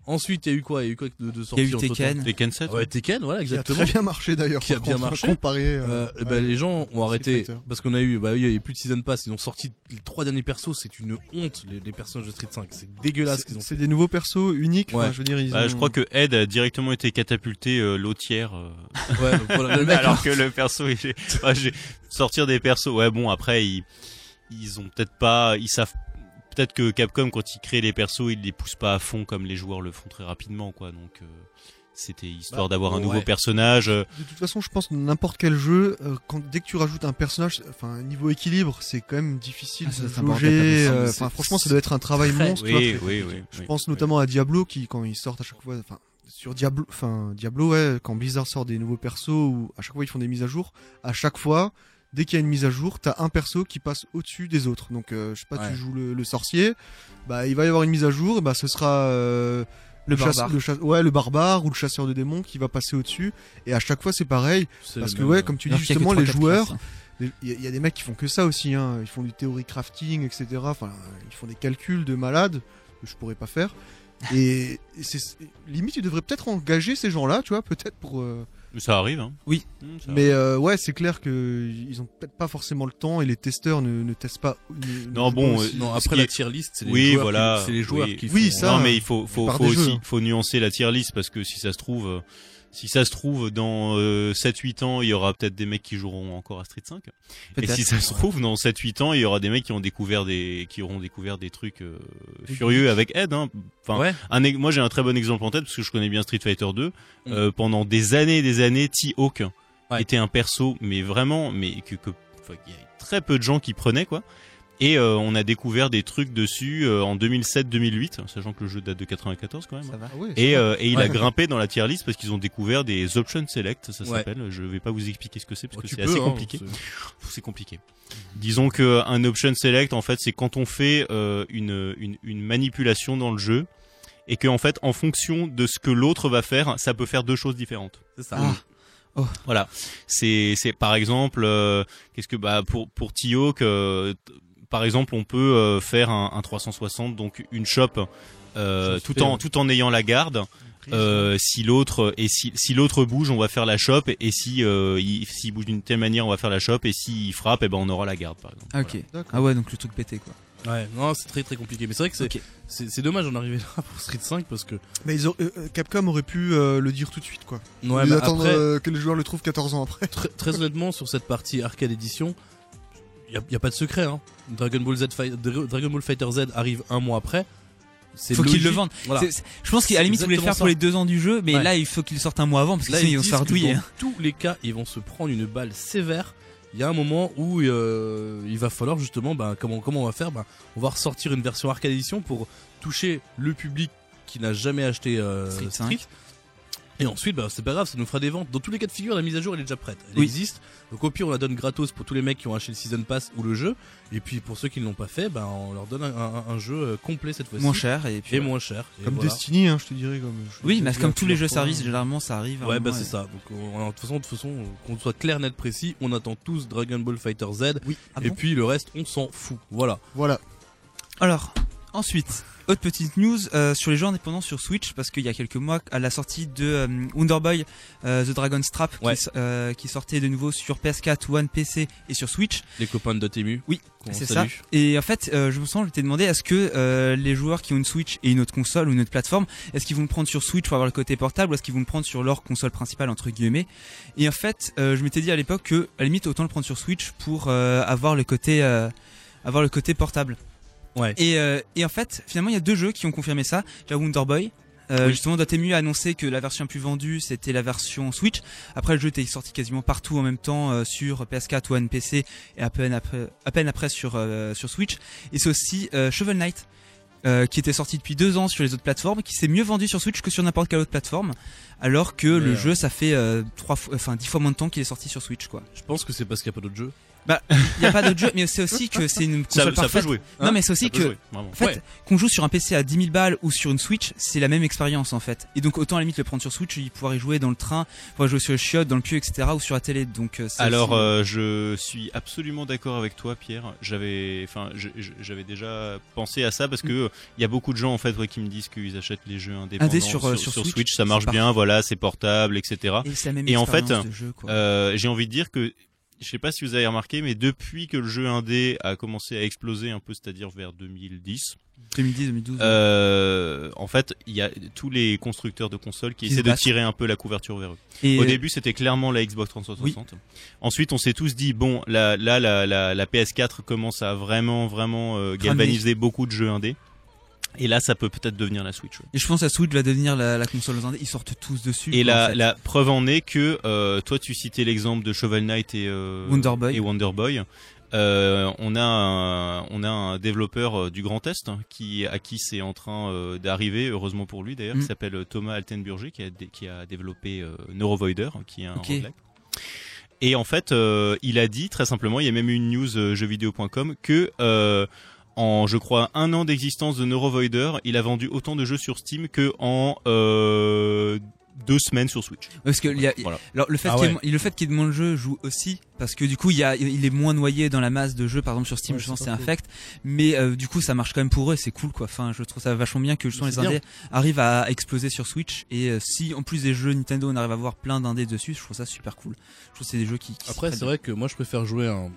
Ensuite, il y a eu quoi? Il y a eu quoi de, de Il y a eu Tekken. Tekken 7 Ouais, Tekken, voilà, Qui a exactement. très bien marché d'ailleurs. Qui a bien contre, marché. Comparé. Euh, euh, ouais. les gens ont arrêté parce qu'on a eu, bah, il y a eu plus de season pass. Ils ont sorti les trois derniers persos. C'est une honte les, les personnages de Street 5. C'est dégueulasse ce qu'ils ont C'est des nouveaux persos uniques. Ouais. enfin, je veux dire, ils Bah, ont- je crois que Ed a directement été catapulté euh, l'eau tiers. euh. Ouais, voilà, le mec, alors que le perso, il est... enfin, j'ai- sortir des persos. Ouais, bon, après, ils, ils ont peut-être pas, ils savent peut-être que Capcom, quand ils créent les persos, ils les poussent pas à fond comme les joueurs le font très rapidement, quoi. Donc, euh, c'était histoire Bah, d'avoir un ouais. nouveau personnage. euh, De toute façon, je pense que n'importe quel jeu, euh, quand, dès que tu rajoutes un personnage, enfin, niveau équilibre, c'est quand même difficile Ah, ça de jauger. euh, franchement, ça doit être un travail Très- monstre. tu vois. Oui, oui, oui. Je oui, pense oui. notamment à Diablo qui, quand ils sortent à chaque fois, enfin, sur Diablo, enfin, Diablo, ouais, quand Blizzard sort des nouveaux persos ou à chaque fois ils font des mises à jour, à chaque fois, dès qu'il y a une mise à jour, t'as un perso qui passe au-dessus des autres. Donc, euh, je sais pas, Ouais. tu joues le, le sorcier, bah, il va y avoir une mise à jour, et bah, ce sera, euh, Le barbare. le ouais, le barbare ou le chasseur de démons qui va passer au-dessus. Et à chaque fois, c'est pareil. Parce que, ouais, euh, comme tu dis justement, les joueurs, hein. Il y, a- il y a des mecs qui font que ça aussi, hein. ils font du théorie crafting, etc. Enfin, ils font des calculs de malades que je pourrais pas faire. Et, et c'est limite, ils devraient peut-être engager ces gens-là, tu vois, peut-être pour. Euh, Ça arrive, hein. Oui. Mmh, ça Mais euh, ouais, c'est clair que ils ont peut-être pas forcément le temps et les testeurs ne, ne testent pas. ne- Non, bon, aussi. euh, Non, après la tier list, c'est les Oui, joueurs. voilà, qui- C'est les joueurs oui. qui Oui, ça, non, mais il faut, faut, faut jeux, aussi, hein. faut nuancer la tier list parce que si ça se trouve, euh, si ça se trouve dans euh, 7-8 ans, il y aura peut-être des mecs qui joueront encore à Street 5. Et si ça se trouve dans 7-8 ans, il y aura des mecs qui ont découvert des, qui auront découvert des trucs euh, furieux avec Ed. Hein. Enfin, Ouais. un, moi j'ai un très bon exemple en tête parce que je connais bien Street Fighter 2. Mm. Euh, pendant des années, et des années, T-Hawk Ouais. était un perso, mais vraiment, mais que, que y a très peu de gens qui prenaient quoi. Et euh, on a découvert des trucs dessus euh, en 2007-2008, sachant que le jeu date de 94 quand même. Ça va. Ah ouais, Et, ça va. euh, et il Ouais. a grimpé dans la tier list parce qu'ils ont découvert des options select, ça Ouais. s'appelle. Je vais pas vous expliquer ce que c'est parce Oh, que c'est assez hein, compliqué. c'est- compliqué. Disons que un option select, en fait, c'est quand on fait euh, une, une, une manipulation dans le jeu et que en fait, en fonction de ce que l'autre va faire, ça peut faire deux choses différentes. C'est ça. Ah. Voilà. C'est c'est par exemple, euh, qu'est-ce que bah pour pour Tio que par exemple, on peut euh, faire un, un 360, donc une shop. Euh, tout en tout en ayant la garde euh, si l'autre et si si l'autre bouge on va faire la shop et si euh, il s'il bouge d'une telle manière on va faire la shop et s'il frappe et ben on aura la garde par exemple Ah, ok. Ah ouais, donc le truc pété quoi. Ouais, non, c'est très très compliqué. Mais c'est vrai que c'est dommage d'en arriver là pour Street 5 parce que Mais ils ont- euh, Capcom aurait pu euh, le dire tout de suite, quoi. ouais, lieu bah, après euh, que les joueurs le trouvent 14 ans après. très, très honnêtement sur cette partie arcade édition, il y a, pas de secret hein. Dragon Ball Z Dragon Ball Fighter Z arrive un mois après. C'est Faut qu'ils le vendent. Voilà. Je pense qu'à la limite, ils voulaient le faire pour les deux ans du jeu, mais Ouais. là, il faut qu'ils sortent un mois avant parce que Là, sinon ils ils vont se faire douiller. dans tous les cas, ils vont se prendre une balle sévère. Il y a un moment où euh, il va falloir justement, ben, comment comment on va faire? Ben, On va ressortir une version arcade édition pour toucher le public qui n'a jamais acheté euh, Street Street. 5. Et ensuite, bah, c'est pas grave, ça nous fera des ventes. Dans tous les cas de figure, la mise à jour, elle est déjà prête. Elle Oui. existe. Donc au pire, on la donne gratos pour tous les mecs qui ont acheté le Season Pass ou le jeu. Et puis pour ceux qui ne l'ont pas fait, ben, on leur donne un, un- un jeu euh, complet cette fois-ci. Moins cher et puis. Et moins cher. Et Comme voilà. Destiny, hein, je te dirais. Comme, je Oui, mais comme tous les jeux services, généralement ça arrive. Ouais, bah c'est et- ça. Donc, on- de toute façon, de toute façon, qu'on soit clair, net, précis, on attend tous Dragon Ball Fighter Z. Oui. Ah et bon? puis le reste, on s'en fout. Voilà. Voilà. Alors, ensuite, autre petite news euh, sur les jeux indépendants sur Switch, parce qu'il y a quelques mois, à la sortie de euh, Wonder Boy, euh, The Dragon's Trap, Ouais. qui, sortait de nouveau sur PS4, One, PC et sur Switch. Les copains de Dotemu. Oui, c'est ça. Et en fait, je me sens, je t'ai demandé, est-ce que les joueurs qui ont une Switch et une autre console ou une autre plateforme, est-ce qu'ils vont le prendre sur Switch pour avoir le côté portable ou est-ce qu'ils vont le prendre sur leur console principale entre guillemets? Et en fait, je m'étais dit à l'époque que, à la limite, autant le prendre sur Switch pour avoir le côté, avoir le côté portable. Ouais. Et, euh, et en fait, finalement, il y a deux jeux qui ont confirmé ça. Déjà Wonder Boy. Euh, Oui. Justement, Dotemu a annoncé que la version la plus vendue c'était la version Switch. Après, le jeu était sorti quasiment partout en même temps euh, sur PS4 ou PC et à peine après, à peine après sur euh, sur Switch. Et c'est aussi euh, Shovel Knight. euh, qui était sorti depuis deux ans sur les autres plateformes, qui s'est mieux vendu sur Switch que sur n'importe quelle autre plateforme, alors que Mais, le euh, jeu ça fait euh, trois fois, enfin dix fois moins de temps qu'il est sorti sur Switch quoi. Je pense que c'est parce qu'il n'y a pas d'autres jeux. Il y a pas d'autre jeu, mais c'est aussi que c'est une Ça, console ça peut parfaite. jouer. Non, mais c'est aussi peut que jouer. En fait, Ouais. qu'on joue sur un PC à 10 000 balles ou sur une Switch, c'est la même expérience en fait. Et donc autant à la limite le prendre sur Switch, y pouvoir y jouer dans le train, pouvoir jouer sur le chiotte, dans le pieu, etc. ou sur la télé. Donc euh, Alors, aussi- euh, je suis absolument d'accord avec toi, Pierre. J'avais, enfin, j'avais déjà pensé à ça parce que il y a beaucoup de gens en fait ouais, qui me disent qu'ils achètent les jeux indépendants Indé sur, euh, sur Switch, ça marche bien, voilà, c'est portable, etc. et c'est la même et en fait. Euh, J'ai envie de dire que je sais pas si vous avez remarqué, mais depuis que le jeu indé a commencé à exploser un peu, c'est-à-dire vers 2010, 2010, 2012. euh, en fait, il y a tous les constructeurs de consoles qui essaient de tirer un peu la couverture vers eux. et Au début, c'était clairement la Xbox 360. Ensuite, on s'est tous dit bon, là, là, la, la, la PS4 commence à vraiment, vraiment euh, galvaniser beaucoup de jeux indés. Et là, ça peut peut-être devenir la Switch. ouais. et je pense que la Switch va devenir la, la console aux indés. Ils sortent tous dessus. Et en la, fait. la preuve en est que euh, toi, tu citais l'exemple de Shovel Knight et euh, Wonder Boy. et Wonder Boy. Euh, on a un, on a un développeur euh, du Grand Est hein, qui à qui c'est en train euh, d'arriver heureusement pour lui d'ailleurs Mm. qui s'appelle euh, Thomas Altenburger qui a qui a développé Neurovoider qui est un Ok. roguelike. Et en fait, euh, il a dit très simplement, il y a même eu une news jeuxvideo.com que euh, en je crois un an d'existence de Neurovoider, il a vendu autant de jeux sur Steam que en euh, deux semaines sur Switch. Parce que il y a, Voilà. alors le fait Ah ouais. le fait qu'il y ait moins de jeux joue aussi parce que du coup il y a il est moins noyé dans la masse de jeux par exemple sur Steam Ouais, je pense c'est infect mais euh, du coup ça marche quand même pour eux c'est cool quoi enfin je trouve ça vachement bien que justement les bien. indés arrivent à exploser sur Switch et euh, si en plus des jeux Nintendo on arrive à avoir plein d'indés dessus je trouve ça super cool je trouve que c'est des jeux qui, qui Après, c'est vrai que moi, je préfère jouer un.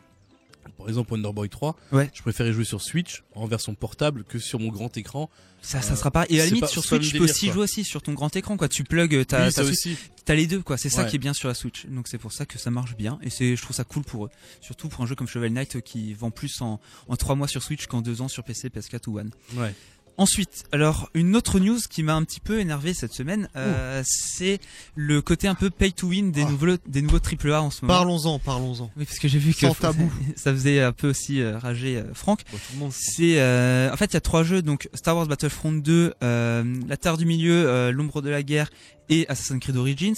Par exemple, Wonder Boy 3. Ouais. Je préférais jouer sur Switch en version portable que sur mon grand écran. ça ça euh, sera pareil et à la limite pas- sur pas Switch tu peux aussi quoi. jouer aussi sur ton grand écran quoi tu plugs ta, oui, ta Switch aussi. T'as les deux quoi, c'est ça qui est bien sur la Switch. Donc c'est pour ça que ça marche bien et c'est je trouve ça cool pour eux. Surtout pour un jeu comme Shovel Knight euh, qui vend plus en en trois mois sur Switch qu'en deux ans sur PC, PS4 ou One. Ouais. Ensuite, alors une autre news qui m'a un petit peu énervé cette semaine, euh, c'est le côté un peu pay to win des Ah. nouveaux des nouveaux AAA en ce moment. Parlons-en, parlons-en. Oui, parce que j'ai vu que Sans tabou. ça faisait un peu aussi euh, rager euh, Franck. Bon, tout le monde. C'est euh, en fait il y a trois jeux donc Star Wars Battlefront 2, euh, La Terre du Milieu, euh, L'ombre de la guerre et Assassin's Creed Origins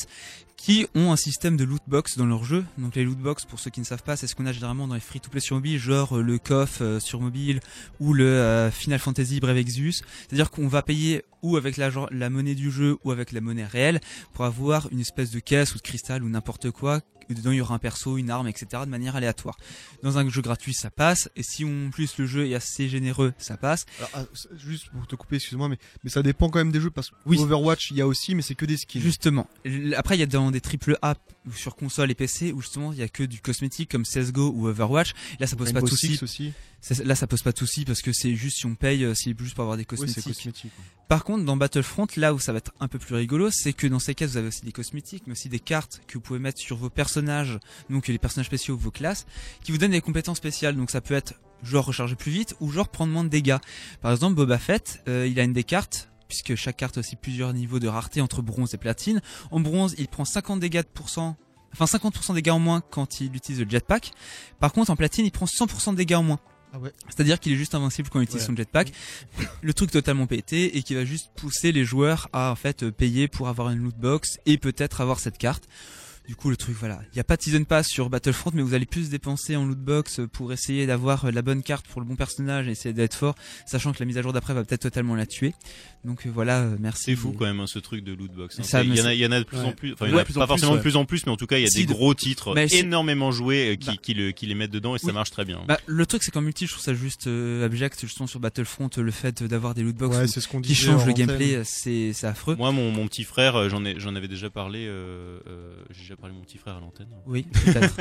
qui ont un système de loot box dans leur jeu. Donc les loot box pour ceux qui ne savent pas, c'est ce qu'on a généralement dans les free to play sur mobile, genre euh, le KOF euh, sur mobile ou le euh, Final Fantasy Brave Exvius. C'est-à-dire qu'on va payer ou avec la, la monnaie du jeu ou avec la monnaie réelle pour avoir une espèce de caisse ou de cristal ou n'importe quoi. Et dedans il y aura un perso, une arme, etc. de manière aléatoire. Dans un jeu gratuit ça passe et si en plus le jeu est assez généreux ça passe. Alors, ah, juste pour te couper, excuse-moi, mais, mais ça dépend quand même des jeux parce que Oui. Overwatch, il y a aussi, mais c'est que des skins. Justement. Après, il y a dans des triple A sur console et PC où justement il y a que du cosmétique comme CS:GO ou Overwatch. Là, ça pose pas de soucis. Aussi. Là, ça pose pas de soucis parce que c'est juste si on paye, euh, c'est juste pour avoir des Oui, cosmétiques. cosmétique. ouais. Par contre, dans Battlefront, là où ça va être un peu plus rigolo, c'est que dans ces cas, vous avez aussi des cosmétiques, mais aussi des cartes que vous pouvez mettre sur vos personnages, donc les personnages spéciaux, vos classes, qui vous donnent des compétences spéciales. Donc ça peut être genre recharger plus vite ou genre prendre moins de dégâts. Par exemple, Boba Fett, euh, il a une des cartes, puisque chaque carte a aussi plusieurs niveaux de rareté entre bronze et platine. En bronze, il prend 50 dégâts de pourcent, enfin 50% de dégâts en moins quand il utilise le jetpack. Par contre, en platine, il prend 100% de dégâts en moins. Ah ouais. C'est-à-dire qu'il est juste invincible quand il utilise Ouais. son jetpack. Le truc totalement pété et qui va juste pousser les joueurs à en fait payer pour avoir une loot box et peut-être avoir cette carte. Du coup, le truc, voilà. Il n'y a pas de season pass sur Battlefront, mais vous allez plus dépenser en loot box pour essayer d'avoir euh, la bonne carte pour le bon personnage et essayer d'être fort, sachant que la mise à jour d'après va peut-être totalement la tuer. Donc euh, voilà, euh, merci. C'est fou quand même hein, ce truc de loot box. hein. Ça, il y en a, c'est- il y en a de plus Ouais. en plus. Enfin, il y Ouais, en a plus pas en plus, forcément ouais. de plus en plus, mais en tout cas, il y a Si, des de- gros titres Mais c'est- énormément joués euh, qui, Bah. qui, le, qui les mettent dedans et ça marche très bien. Bah, le truc, c'est qu'en multi, je trouve ça juste euh, abject, justement sur Battlefront, le fait d'avoir des loot box ce qu'on qui changent en le gameplay, c'est affreux. Moi, mon, mon petit frère, j'en ai, j'en avais déjà parlé. Parlé de mon petit frère à l'antenne. Oui, peut-être.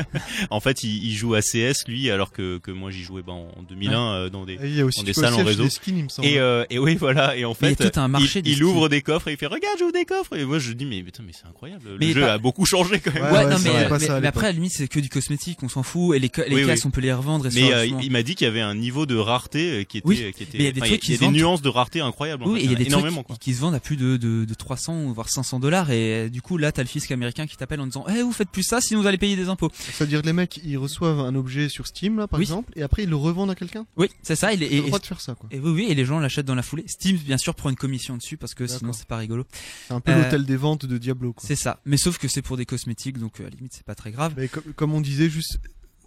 En fait, il, il joue à CS lui, alors que, que moi j'y jouais bah, en 2001 euh, dans des. Et il y a aussi On des salles en réseau. des skins, il me semble. Et, euh, et oui, voilà. Et en Mais il y fait, a tout un marché il, ouvre des coffres et il fait regarde, j'ouvre des coffres. Et moi, je dis mais putain, mais c'est incroyable. Le Mais jeu pas- a beaucoup changé quand même. Ouais, Ouais, ouais, non, mais, ça après, à la limite, c'est que du cosmétique, on s'en fout. Et les, co- les Oui, on peut les revendre. Et Mais euh, il, m'a dit qu'il y avait un niveau de rareté euh, qui était, Oui, qui était. mais il y a des trucs qui des nuances de rareté incroyables. oui, il y a des trucs qui se vendent à plus de, de, de 300 voire 500 dollars. Et du coup, là, t'as le fisc américain qui t'appelle en disant, eh, vous faites plus ça, sinon vous allez payer des impôts. C'est-à-dire que les mecs, ils reçoivent un objet sur Steam, là, par Oui. exemple, et après ils le revendent à quelqu'un? Oui, c'est ça. Et, le droit de faire ça, quoi. et oui, oui, et les gens l'achètent dans la foulée. Steam, bien sûr, prend une commission dessus parce que sinon, c'est pas rigolo. C'est un peu Euh, l'hôtel des ventes de Diablo, quoi. C'est ça. Mais sauf que c'est pour des cosmétiques, donc à la limite, c'est pas très grave. Mais comme, comme on disait, juste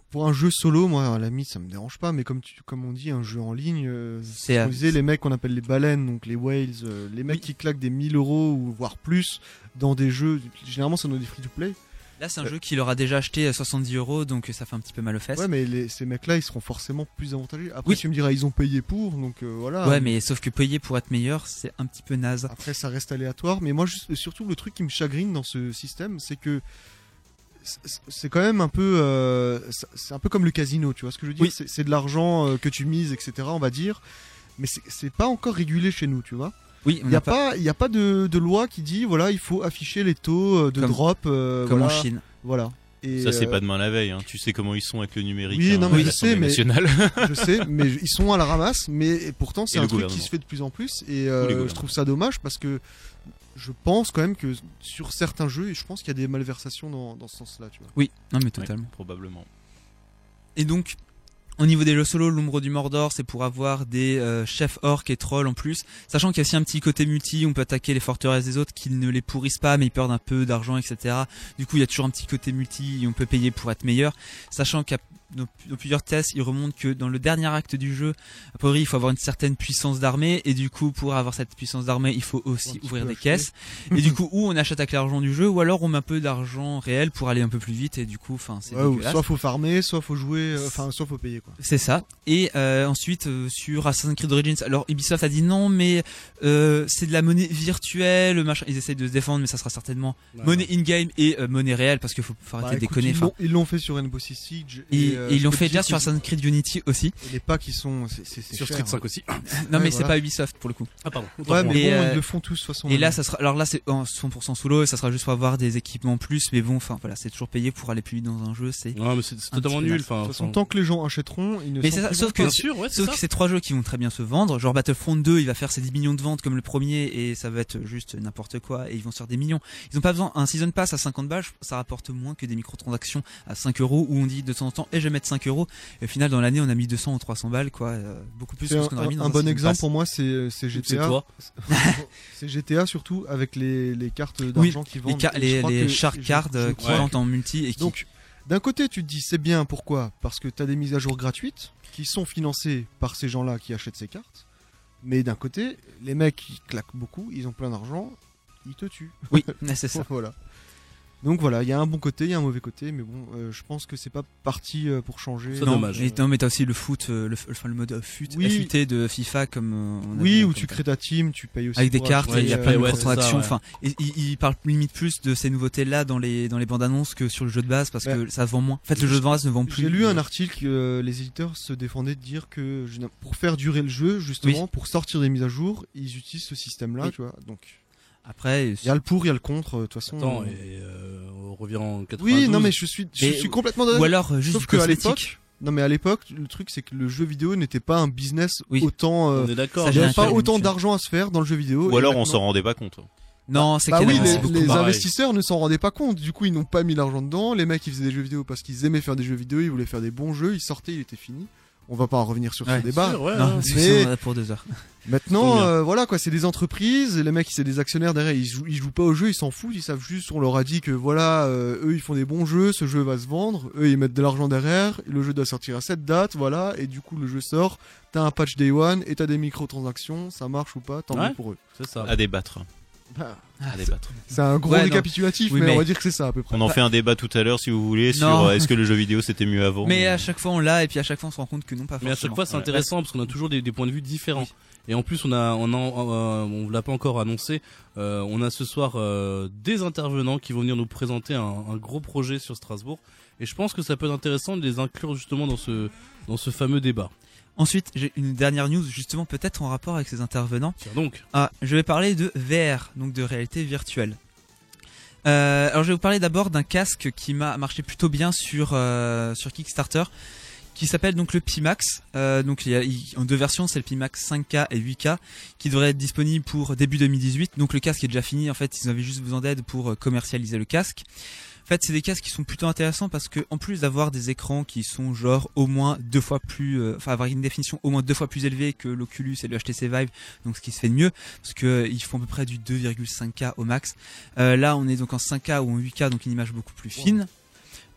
pour un jeu solo, moi, à la limite, ça me dérange pas, mais comme, tu, comme on dit, un jeu en ligne, euh, C'est, on disait, les mecs qu'on appelle les baleines, donc les whales, euh, les mecs qui claquent des 1000 euros ou voire plus dans des jeux, généralement, ça nous des free-to-play. Là, c'est un jeu qu'il aura déjà acheté à 70 euros, donc ça fait un petit peu mal aux fesses. Ouais, mais les- ces mecs-là, ils seront forcément plus avantagés. Après, Oui. tu me diras, ils ont payé pour, donc euh, voilà. Ouais, mais sauf que payer pour être meilleur, c'est un petit peu naze. Après, ça reste aléatoire. Mais moi, juste- surtout, le truc qui me chagrine dans ce système, c'est que c'est- quand même un peu, euh, c'est- un peu comme le casino, tu vois ce que je veux dire? Oui. C'est- de l'argent euh, que tu mises, etc. On va dire, mais c'est pas encore régulé chez nous, tu vois? Oui, on Il n'y a pas, il y a pas de, de loi qui dit voilà, il faut afficher les taux euh, de Comme- drop, euh, comme voilà, en Chine. Voilà. Et, Ça, c'est euh, pas demain la veille. Hein. Tu sais comment ils sont avec le numérique. Oui, hein, non, mais je sais, mais- je sais, mais ils sont à la ramasse, mais pourtant c'est un truc qui se fait de plus en plus, et euh, je trouve ça dommage parce que je pense quand même que sur certains jeux, je pense qu'il y a des malversations dans, dans ce sens-là, tu vois. Oui, non mais totalement. probablement. Et donc, au niveau des jeux solo, l'ombre du Mordor, c'est pour avoir des euh, chefs orques et trolls en plus. Sachant qu'il y a aussi un petit côté multi, on peut attaquer les forteresses des autres qui ne les pourrissent pas, mais ils perdent un peu d'argent, etc. Du coup, il y a toujours un petit côté multi on peut payer pour être meilleur. Sachant qu'il y a dans, dans plusieurs tests, il remonte que dans le dernier acte du jeu, a priori, il faut avoir une certaine puissance d'armée, et du coup, pour avoir cette puissance d'armée, il faut aussi ouvrir des acheter. caisses. et du coup, ou on achète avec l'argent du jeu, ou alors on met un peu d'argent réel pour aller un peu plus vite, et du coup, enfin, c'est Ouais, soit faut farmer, soit faut jouer, euh, enfin, soit faut payer, quoi. C'est ça. Et euh, ensuite euh, sur Assassin's Creed Origins, alors Ubisoft a dit non, mais euh, c'est de la monnaie virtuelle, machin. Ils essayent de se défendre, mais ça sera certainement monnaie in-game et euh, monnaie réelle parce qu'il faut, faut arrêter Bah, de écoute, déconner. ils l'ont- Ils l'ont fait sur Rainbow Six Siege. et, Et, et ils l'ont fait déjà sur Assassin's Creed Unity aussi. Les packs, ils sont, c'est- c'est c'est Sur cher, Street hein. 5 aussi. Non, mais c'est pas Ubisoft pour le coup. Ah, pardon. Ouais, mais Et, bon, euh, ils le font tous de toute façon. Et là, ça sera, alors là, c'est en 100% sous l'eau et ça sera juste pour avoir des équipements en plus, mais bon, enfin voilà, c'est toujours payé pour aller plus vite dans un jeu. C'est Non, mais c'est totalement nul. Enfin, De toute façon, tant que les gens achèteront, ils ne Mais c'est ça, sauf que- Sauf que c'est trois jeux qui vont très bien se vendre. Genre Battlefront 2, il va faire ses 10 millions de ventes comme le premier et ça va être juste n'importe quoi et ils vont faire des millions. Ils ont pas besoin, un season pass à 50 balles, ça rapporte moins que des microtransactions à 5 euros où on dit de temps en temps, et je vais mettre 5 euros. Et au final, dans l'année, on a mis 200 ou 300 balles, quoi. euh, beaucoup plus que ce qu'on aurait mis dans un un bon exemple pour moi, c'est GTA. toi. c'est GTA surtout avec les, les cartes d'argent qui Les, vendent. les, les shark cards je euh, qui crois vendent en multi et qui. Donc, d'un côté, tu te dis c'est bien, pourquoi? Parce que tu as des mises à jour gratuites qui sont financées par ces gens-là qui achètent ces cartes. Mais d'un côté, les mecs qui claquent beaucoup, ils ont plein d'argent, ils te tuent. oui, c'est ça. voilà. Donc voilà, il y a un bon côté, il y a un mauvais côté, mais bon, euh, je pense que c'est pas parti euh, pour changer. C'est Non, dommage. mais, non, mais t'as aussi le foot, euh, le, enfin, le mode fut, Oui. FUT de FIFA comme. euh, on Oui, où comme tu crées ta team, tu payes aussi. avec des cartes, il y a euh, plein de ouais, ça, microtransactions. ouais. Enfin, il, il parle limite plus de ces nouveautés-là dans les dans les bandes annonces que sur le jeu de base parce que ça vend moins. En fait, le jeu de base ne vend plus. J'ai lu un article que euh, les éditeurs se défendaient de dire que pour faire durer le jeu, justement, pour sortir des mises à jour, ils utilisent ce système-là, Oui. tu vois. Donc, Après, il y a le pour, il y a le contre, euh, de toute façon. Attends, euh, et euh, on revient en 92. Oui, non, mais je suis, je Mais- suis complètement ou d'accord. alors euh, juste Sauf du que à l'époque, non mais à l'époque, le truc c'est que le jeu vidéo n'était pas un business Oui. autant. euh, on est d'accord. ça il n'y avait pas autant d'argent à se faire dans le jeu vidéo. Ou alors on s'en rendait pas compte. Non, c'est Bah oui, les, les investisseurs ne s'en rendaient pas compte. Du coup, ils n'ont pas mis l'argent dedans. Les mecs, ils faisaient des jeux vidéo parce qu'ils aimaient faire des jeux vidéo, ils voulaient faire des bons jeux. Ils sortaient, il était fini. On va pas en revenir sur Ouais. ce débat. Sûr, ouais, Non, ouais. parce que Mais- sinon, on en a pour deux heures. Maintenant, euh, voilà quoi, c'est des entreprises. Les mecs, c'est des actionnaires derrière. Ils jouent, ils jouent pas au jeu, ils s'en foutent. Ils savent juste, on leur a dit que voilà, euh, eux, ils font des bons jeux. Ce jeu va se vendre. Eux, ils mettent de l'argent derrière. Le jeu doit sortir à cette date, voilà. Et du coup, le jeu sort. T'as un patch day one et t'as des microtransactions. Ça marche ou pas Tant Ouais. mieux pour eux. C'est ça. À débattre. À débattre. C'est un gros Ouais, non. récapitulatif, Oui, mais, mais- on va dire que c'est ça à peu près. On en fait un débat tout à l'heure si vous voulez sur Non. euh, est-ce que le jeu vidéo c'était mieux avant. Mais à chaque fois on l'a et puis à chaque fois on se rend compte que non pas Mais à chaque forcément. fois, c'est Ouais. intéressant parce qu'on a toujours des, des points de vue différents. Et en plus, on a, on a, euh, on vous l'a pas encore annoncé. euh, on a ce soir euh, des intervenants qui vont venir nous présenter un, un gros projet sur Strasbourg. Et je pense que ça peut être intéressant de les inclure justement dans ce, dans ce fameux débat. Ensuite, j'ai une dernière news justement peut-être en rapport avec ces intervenants. Tiens donc. Ah, je vais parler de VR, donc de réalité virtuelle. Euh, alors je vais vous parler d'abord d'un casque qui m'a marché plutôt bien sur euh, sur Kickstarter, qui s'appelle donc le Pimax. Euh, donc il y a il- en deux versions, c'est le Pimax 5K et 8K, qui devrait être disponible pour début 2018. Donc le casque est déjà fini. En fait, ils avaient juste besoin d'aide pour commercialiser le casque. En fait, c'est des casques qui sont plutôt intéressants parce que en plus d'avoir des écrans qui sont genre au moins deux fois plus, euh, enfin avoir une définition au moins deux fois plus élevée que l'Oculus et le HTC Vive, donc ce qui se fait de mieux parce que euh, ils font à peu près du 2,5K au max. Euh, là, on est donc en 5K ou en 8K, donc une image beaucoup plus fine.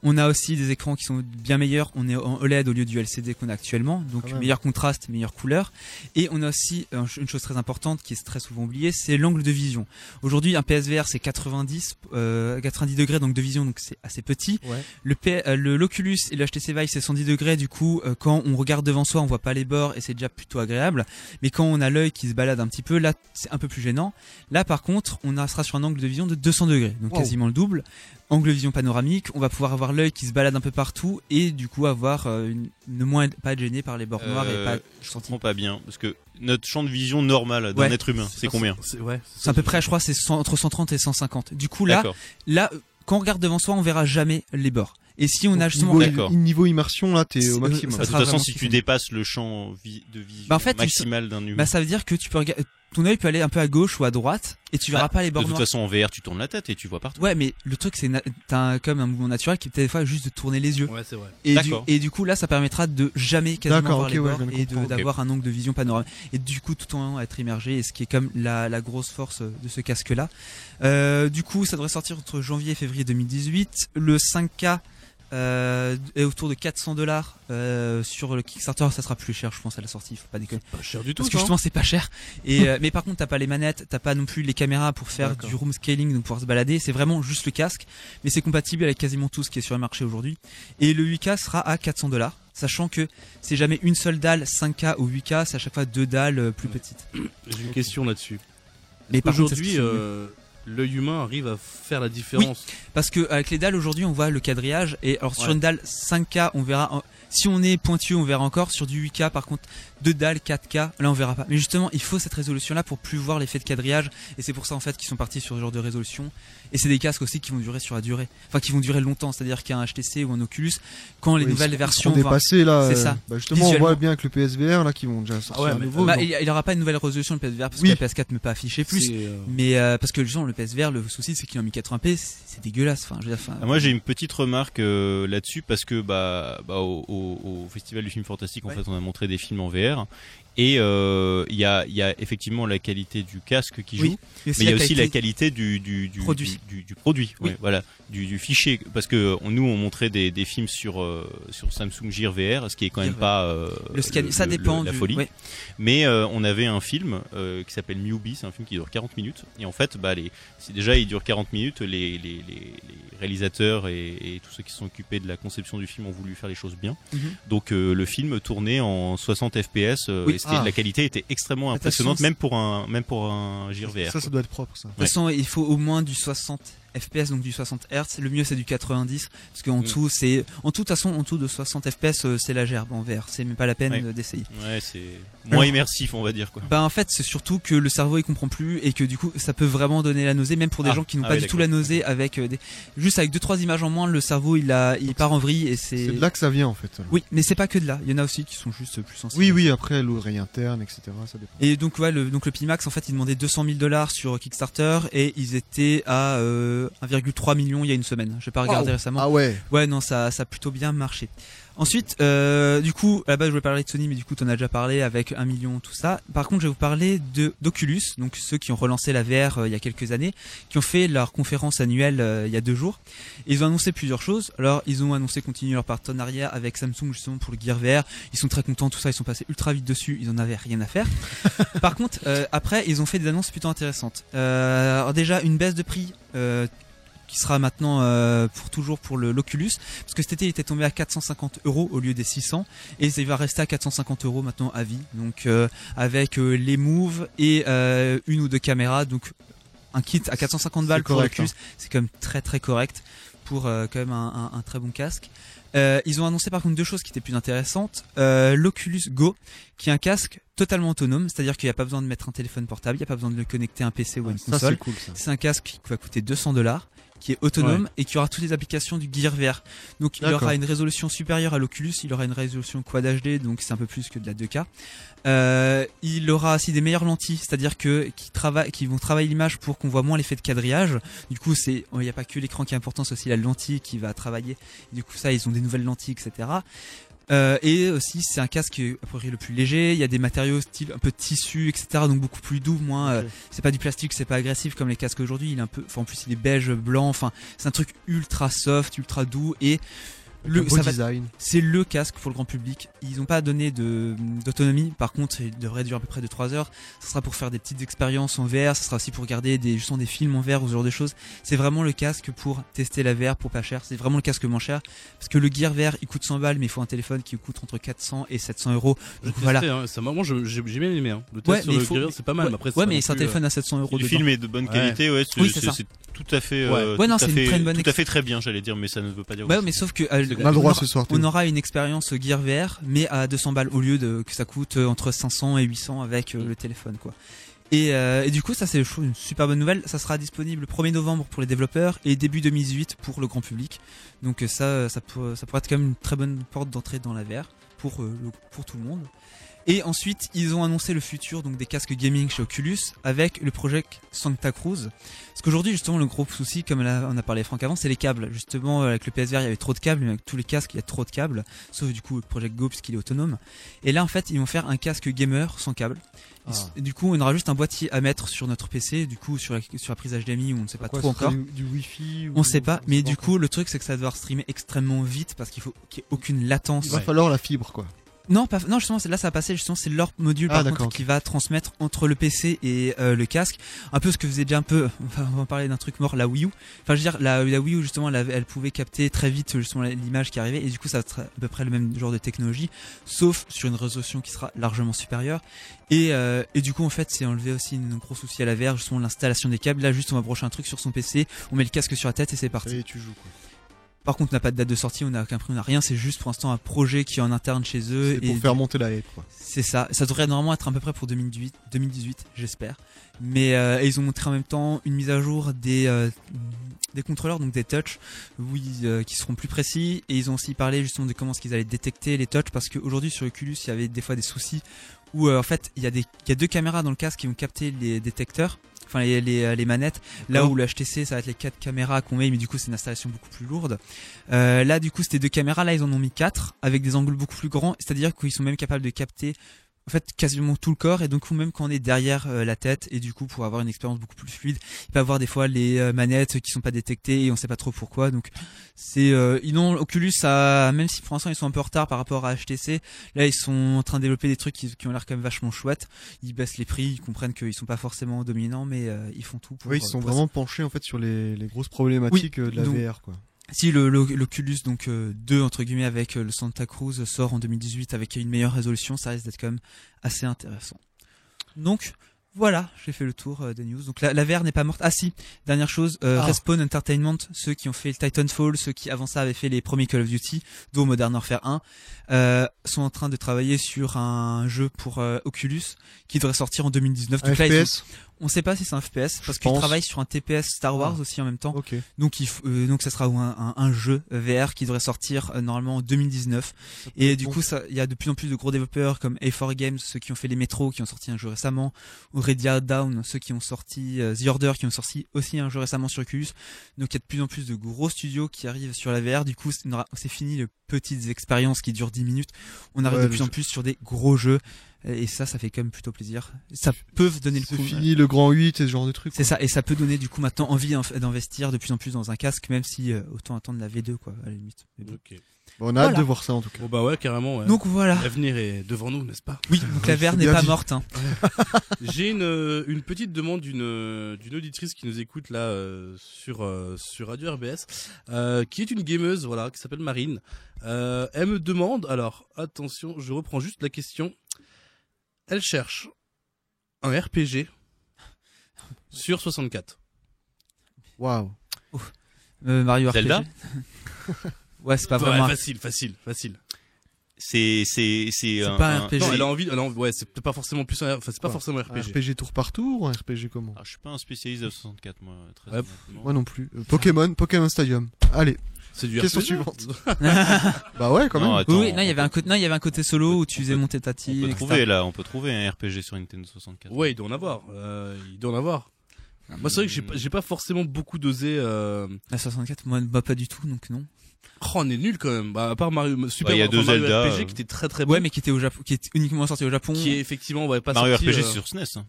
On a aussi des écrans qui sont bien meilleurs. On est en OLED au lieu du LCD qu'on a actuellement, donc meilleur contraste, meilleure couleur. Et on a aussi euh, une chose très importante qui est très souvent oubliée, c'est l'angle de vision. Aujourd'hui, un PSVR c'est 90, euh, 90 degrés donc de vision, donc c'est assez petit. Ouais. Le, P- euh, le l'Oculus et le HTC Vive c'est 110 degrés, du coup euh, quand on regarde devant soi, on voit pas les bords et c'est déjà plutôt agréable. Mais quand on a l'œil qui se balade un petit peu, là c'est un peu plus gênant. Là par contre, on sera sur un angle de vision de 200 degrés, donc Wow. quasiment le double. Angle de vision panoramique, on va pouvoir avoir l'œil qui se balade un peu partout et du coup avoir euh, une, ne moins pas être gêné par les bords noirs et Euh, pas je senti. comprends pas bien parce que notre champ de vision normal d'un Ouais. être humain, c'est combien? C'est ouais. À peu près, je crois, c'est 100 entre 130 et 150. Du coup là, là, euh, quand on regarde devant soi, on verra jamais les bords. Et si on a justement niveau, D'accord. niveau immersion, là, t'es C'est- au maximum. ça Bah, de toute façon, si tu dépasses le champ vi- de vision Bah, en fait, maximal d'un humain, Bah ça veut dire que tu peux regarder ton œil peut aller un peu à gauche ou à droite et tu verras Bah, pas les de bords toute noirs. façon, en VR, tu tournes la tête et tu vois partout. Ouais, mais le truc c'est t'as comme un mouvement naturel qui est peut-être des fois juste de tourner les yeux. Ouais, c'est vrai. Et du, D'accord. et du coup là ça permettra de jamais quasiment voir les ouais, bords de et de- d'avoir un angle de vision panoramique et du coup tout en être immergé et ce qui est comme la, la grosse force de ce casque là. Euh, du coup ça devrait sortir entre janvier et février 2018. Le 5K euh, est autour de 400 dollars euh, sur le Kickstarter ça sera plus cher je pense à la sortie faut pas déconner. Pas cher du tout. parce que justement c'est pas cher. Et euh, mais par contre t'as pas les manettes t'as pas non plus les caméras pour faire du room scaling donc pouvoir se balader. C'est vraiment juste le casque mais c'est compatible avec quasiment tout ce qui est sur le marché aujourd'hui. Et le 8K sera à 400 dollars sachant que c'est jamais une seule dalle 5K ou 8K c'est à chaque fois deux dalles plus petites. J'ai une question là-dessus. mais Aujourd'hui, l'œil humain arrive à faire la différence. parce que avec les dalles aujourd'hui on voit le quadrillage et alors sur Ouais. une dalle 5K on verra si on est pointu on verra encore sur du 8K par contre deux dalles 4K là on verra pas mais justement il faut cette résolution là pour plus voir l'effet de quadrillage et c'est pour ça en fait qu'ils sont partis sur ce genre de résolution et c'est des casques aussi qui vont durer sur la durée enfin qui vont durer longtemps c'est à dire qu'un HTC ou un Oculus quand les Oui, nouvelles ils versions ils vont- dépassés là. C'est euh, ça. Bah justement, on voit bien avec le PSVR là qui vont déjà sortir ouais, à mais- nouveau. bah, il y aura pas une nouvelle résolution le PSVR parce Oui. que la PS4 ne peut pas afficher plus euh, mais euh, parce que le PSVR le souci c'est qu'il en 1080p c'est c'est dégueulasse enfin je veux dire enfin Ah, moi j'ai une petite remarque euh, là-dessus parce que bah, bah au, au- au festival du film fantastique en Ouais. fait on a montré des films en VR et euh, il y, a, y a effectivement la qualité du casque qui joue Oui, mais il y a aussi la qualité- du, du, du Produit. du, du- du produit Oui. ouais, voilà du, fichier parce que on- nous on montrait des, des films sur euh, sur Samsung Gear VR ce qui est quand même pas euh, le scan ça dépend la folie ouais. mais on avait un film qui s'appelle Newbie, c'est un film qui dure 40 minutes. Et en fait, bah, les, déjà il dure 40 minutes. Les, les, les, les réalisateurs et, et tous ceux qui sont occupés de la conception du film ont voulu faire les choses bien. Mhm. Donc le film tournait en 60 FPS. Oui. C'était- Ah. la qualité était extrêmement impressionnante, même pour un même pour un VR. ça, ça doit être propre ça. De toute façon, il faut au moins du 60 FPS, donc du 60 Hz. Le mieux, c'est du 90, parce qu'en Mm. dessous, c'est, en tout, de toute façon, en dessous de 60 FPS, euh, c'est la gerbe en VR. C'est même pas la peine Ouais. euh, d'essayer. Ouais, c'est moins immersif, on va dire quoi. Bah, en fait, c'est surtout que le cerveau, il comprend plus, et que du coup, ça peut vraiment donner la nausée, même pour des Ah. gens qui n'ont Ah pas ouais, du tout la nausée avec euh, des, juste avec deux, trois images en moins, le cerveau, il a, il part en vrille, et c'est, C'est de là que ça vient en fait. oui, mais c'est pas que de là. Il y en a aussi qui sont juste plus sensibles. Oui, oui, après l'oreille interne, etc. Ça dépend. Et donc ouais, le, donc le Pimax en fait, ils demandaient 200 000 dollars sur Kickstarter et ils étaient à euh, 1,3 million il y a une semaine. J'ai pas regardé récemment. Ah ouais. Ouais, non, ça, ça a plutôt bien marché. Ensuite, euh, du coup, à la base, je voulais parler de Sony, mais du coup, t'en as déjà parlé avec un million, tout ça. Par contre, je vais vous parler de d'Oculus, donc ceux qui ont relancé la VR euh, il y a quelques années, qui ont fait leur conférence annuelle euh, il y a deux jours. Et ils ont annoncé plusieurs choses. Alors, ils ont annoncé continuer leur partenariat avec Samsung justement pour le Gear VR. Ils sont très contents, tout ça. Ils sont passés ultra vite dessus. Ils en avaient rien à faire. Par contre, après, ils ont fait des annonces plutôt intéressantes. Alors déjà, une baisse de prix. Qui sera maintenant euh, pour toujours pour l'Oculus. Parce que cet été il était tombé à 450 euros au lieu des 600 et il va rester à 450 euros maintenant à vie. Donc euh, avec euh, les moves et une ou deux caméras. Donc un kit à 450 balles pour l'Oculus c'est quand même très très correct pour quand même un, un- un très bon casque. Ils ont annoncé par contre deux choses qui étaient plus intéressantes. l'Oculus Go qui est un casque totalement autonome. C'est-à-dire qu'il n'y a pas besoin de mettre un téléphone portable. Il n'y a pas besoin de le connecter à un PC ou à une console c'est cool ça. c'est un casque qui va coûter 200 dollars, qui est autonome et qui aura toutes les applications du Gear VR. Donc il aura une résolution supérieure à l'Oculus, il aura une résolution Quad HD, donc c'est un peu plus que de la 2K. Euh, il aura aussi des meilleures lentilles, c'est-à-dire que qui travaillent, qui vont travailler l'image pour qu'on voit moins l'effet de quadrillage. Du coup, c'est il n'y a pas que l'écran qui est important, c'est aussi la lentille qui va travailler. Du coup, ça, ils ont des nouvelles lentilles, etc. Euh, et aussi, c'est un casque euh, a priori le plus léger. Il y a des matériaux style un peu tissu, etc. Donc beaucoup plus doux. Moins, euh, c'est pas du plastique, c'est pas agressif comme les casques aujourd'hui. Il est un peu, enfin, en plus, il est beige, blanc. Enfin, c'est un truc ultra soft, ultra doux et Le le, beau ça va- design. c'est le casque pour le grand public. Ils n'ont pas donné de d'autonomie. Par contre, il devrait durer à peu près de 3 heures. Ça sera pour faire des petites expériences en VR. Ça sera aussi pour regarder des, justement des films en VR ou ce genre de choses. C'est vraiment le casque pour tester la VR pour pas cher. C'est vraiment le casque moins cher. Parce que le Gear VR, il coûte 100 balles, mais il faut un téléphone qui coûte entre 400 et 700 euros. Donc voilà. hein, ça, moi, j'ai j'ai bien aimé. Hein. Le test Ouais, sur mais le faut- Gear, c'est pas mal. Ouais, mais après, ouais, mais c'est un plus, euh, téléphone à 700 euros Le dedans. film est de bonne Ouais. qualité, ouais. c'est- Oui, c'est tout à fait, Ouais. euh, Ouais, non, tout c'est une très bonne tout à fait très bien, j'allais dire, mais ça ne veut pas dire. Ouais, grand mais sauf que On a le droit on ce soir. On Théo. aura une expérience Gear VR, mais à 200 balles au lieu de que ça coûte euh, entre 500 et 800 avec euh, le téléphone, quoi. Et, euh, et du coup, ça c'est une super bonne nouvelle. Ça sera disponible le 1er novembre pour les développeurs et début 2018 pour le grand public. Donc ça, ça, pour- ça pourrait être quand même une très bonne porte d'entrée dans la VR pour euh, le- pour tout le monde. Et ensuite, ils ont annoncé le futur donc des casques gaming chez Oculus avec le projet Santa Cruz. Parce qu'aujourd'hui, justement, le gros souci, comme là, on a parlé Franck avant, c'est les câbles. Justement, euh, avec le PSVR, il y avait trop de câbles, mais avec tous les casques, il y a trop de câbles. Sauf du coup le Project Go puisqu'il est autonome. Et là, en fait, ils vont faire un casque gamer sans câble. Ah. Et du coup, on aura juste un boîtier à mettre sur notre PC. Du coup, sur la, sur la prise HDMI, où on ne sait pas Quoi, trop encore. Du, du Wi-Fi ou- On sait pas, mais du coup, le truc, c'est que ça va devoir streamer extrêmement vite parce qu'il faut qu'il n'y ait aucune latence. il va Ouais. falloir la fibre quoi. Non, pas, non, justement, c'est là, ça va passer. Justement, c'est leur module Ah, par contre qui va transmettre entre le PC et euh, le casque. Un peu ce que faisait déjà un peu. On va, on va parler d'un truc mort, la Wii U. Enfin, je veux dire, la, la Wii U justement, elle, pouvait capter très vite justement l'image qui arrivait et du coup, ça à peu près le même genre de technologie, sauf sur une résolution qui sera largement supérieure. Et, euh, et du coup, en fait, c'est enlevé aussi un gros souci à la VR, justement l'installation des câbles. Là, juste, on va brocher un truc sur son PC, on met le casque sur la tête et c'est parti. Et tu joues quoi. Par contre, on n'a pas de date de sortie, on n'a qu'un prix, on n'a rien. C'est juste pour l'instant un projet qui est en interne chez eux. C'est pour et faire monter la hype quoi. c'est ça. Ça devrait normalement être à peu près pour 2018, 2018 j'espère. Mais euh, et ils ont montré en même temps une mise à jour des euh, des contrôleurs, donc des touch, oui, euh, qui seront plus précis. Et ils ont aussi parlé justement de comment est-ce qu'ils allaient détecter les touch, parce qu'aujourd'hui sur Oculus, il y avait des fois des soucis où euh, en fait il y a des il y a deux caméras dans le casque qui vont capter les détecteurs. Enfin les, les, les manettes, là où le HTC ça va être les quatre caméras qu'on met, mais du coup c'est une installation beaucoup plus lourde. Euh, là du coup c'était deux caméras, là ils en ont mis quatre avec des angles beaucoup plus grands, c'est-à-dire qu'ils sont même capables de capter en fait quasiment tout le corps. Et donc même quand on est derrière euh, la tête et du coup pour avoir une expérience beaucoup plus fluide il peut avoir des fois les euh, manettes qui sont pas détectées et on sait pas trop pourquoi. Donc c'est euh, ils ont Oculus a, même si pour l'instant ils sont un peu en retard par rapport à HTC là ils sont en train de développer des trucs qui, qui ont l'air quand même vachement chouettes. Ils baissent les prix ils comprennent qu'ils sont pas forcément dominants mais euh, ils font tout pour Oui, ils sont vraiment penchés en fait sur les, les grosses problématiques de la donc- VR quoi. Si le le- l'Oculus donc euh, 2 entre guillemets avec euh, le Santa Cruz sort en 2018 avec une meilleure résolution, ça risque d'être quand même assez intéressant. Donc voilà, j'ai fait le tour euh, des news. Donc la, la VR n'est pas morte. Ah si, dernière chose, euh, Ah. Respawn Entertainment, ceux qui ont fait le Titanfall, ceux qui avant ça avaient fait les premiers Call of Duty, dont Modern Warfare 1, euh, sont en train de travailler sur un jeu pour euh, Oculus qui devrait sortir en 2019. Un Donc là, ils ont- FPS on sait pas si c'est un FPS parce qu'ils travaillent sur un TPS Star Wars Ah. aussi en même temps. Ok. Donc, il euh, donc ça sera un, un, un jeu VR qui devrait sortir euh, normalement en 2019. Et du bon. coup, ça, il y a de plus en plus de gros développeurs comme A4 Games, ceux qui ont fait les Metro, qui ont sorti un jeu récemment, ou Redia Down, ceux qui ont sorti euh, The Order, qui ont sorti aussi un jeu récemment sur Oculus. Donc il y a de plus en plus de gros studios qui arrivent sur la VR. Du coup, c'est fini les petites expériences qui durent 10 minutes. On arrive Ouais, de plus en plus sur des gros jeux. Et ça, ça fait quand même plutôt plaisir. Ça peut donner le C'est coup. fini le grand 8 et ce genre de trucs. C'est ça, et ça peut donner du coup maintenant envie d'in- d'investir de plus en plus dans un casque, même si euh, autant attendre la V2 quoi, à la limite. Mais bon. On a hâte de voir ça en tout cas. Bon bah ouais, carrément. Ouais. Donc voilà. L'avenir est devant nous, n'est-ce pas? Oui, donc la VR c'est n'est pas dit. morte. Hein. J'ai une, euh, une petite demande d'une euh, d'une auditrice qui nous écoute là euh, sur euh, sur Radio RBS, euh, qui est une gameuse, voilà, qui s'appelle Marine. Euh, elle me demande, alors attention, je reprends juste la question. Elle cherche un RPG sur 64. Waouh. Euh, Mario Zelda? RPG. ouais, c'est pas Ouais, vraiment. facile, facile, facile. C'est c'est c'est C'est un, pas un RPG. Non, elle a envie, elle a envie- ouais, c'est peut-être pas forcément plus, un, enfin c'est pas Ouais. forcément un Un RPG. RPG tour par tour ou un RPG comment? Ah, je suis pas un spécialiste de 64 moi. Très Ouais, honnêtement. Moi non plus. Euh, Pokémon, Pokémon Stadium. Allez, C'est du Question RPG. suivante. bah ouais quand Non, même. attends, oui, non, il y avait un côté, non, il y avait un côté solo où tu on faisais peut- monter ta On team. peut etc. trouver là, on peut trouver un RPG sur Nintendo 64. Ouais, il doit en avoir. Euh, il doit en avoir. Moi, c'est vrai que j'ai pas, j'ai pas forcément beaucoup dosé. Euh... La 64, moi, bah, pas du tout, donc non. Oh, on est nul quand même. Bah, à part Mario, Super il y a enfin, deux Mario Zelda, RPG euh. qui était très très bon. Ouais, mais qui était au Japon, qui est uniquement sorti au Japon. qui est effectivement, ouais, pas Mario sorti, RPG euh, sur SNES. hein.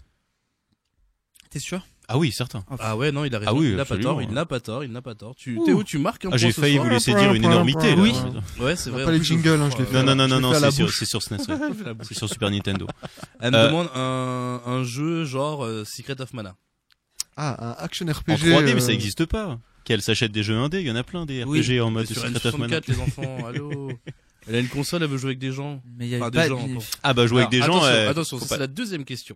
T'es sûr? Ah oui, certain. Ah ouais, non, il a raison. Ah oui, il n'a pas tort, il n'a pas tort, il n'a pas tort. Tu, Théo, tu marques un Ah, point j'ai failli soir. vous laisser dire une énormité. là. Oui. Ouais, c'est vrai. pas en les jingles, hein, je l'ai fait Non, non, non, non, c'est sur, c'est sur SNES. C'est sur Super Nintendo. Elle me Euh, demande un, un jeu genre euh, Secret of Mana. Ah, un action En RPG. 3D, mais ça euh, n'existe pas. Qu'elle s'achète des jeux indés, il y en a plein des. RPG en mode Secret of Mana. N64, les enfants, allô. Elle a une console, elle veut jouer avec des gens. Mais il y a des gens. Ah bah jouer avec des gens. Attention, ça, c'est la deuxième question.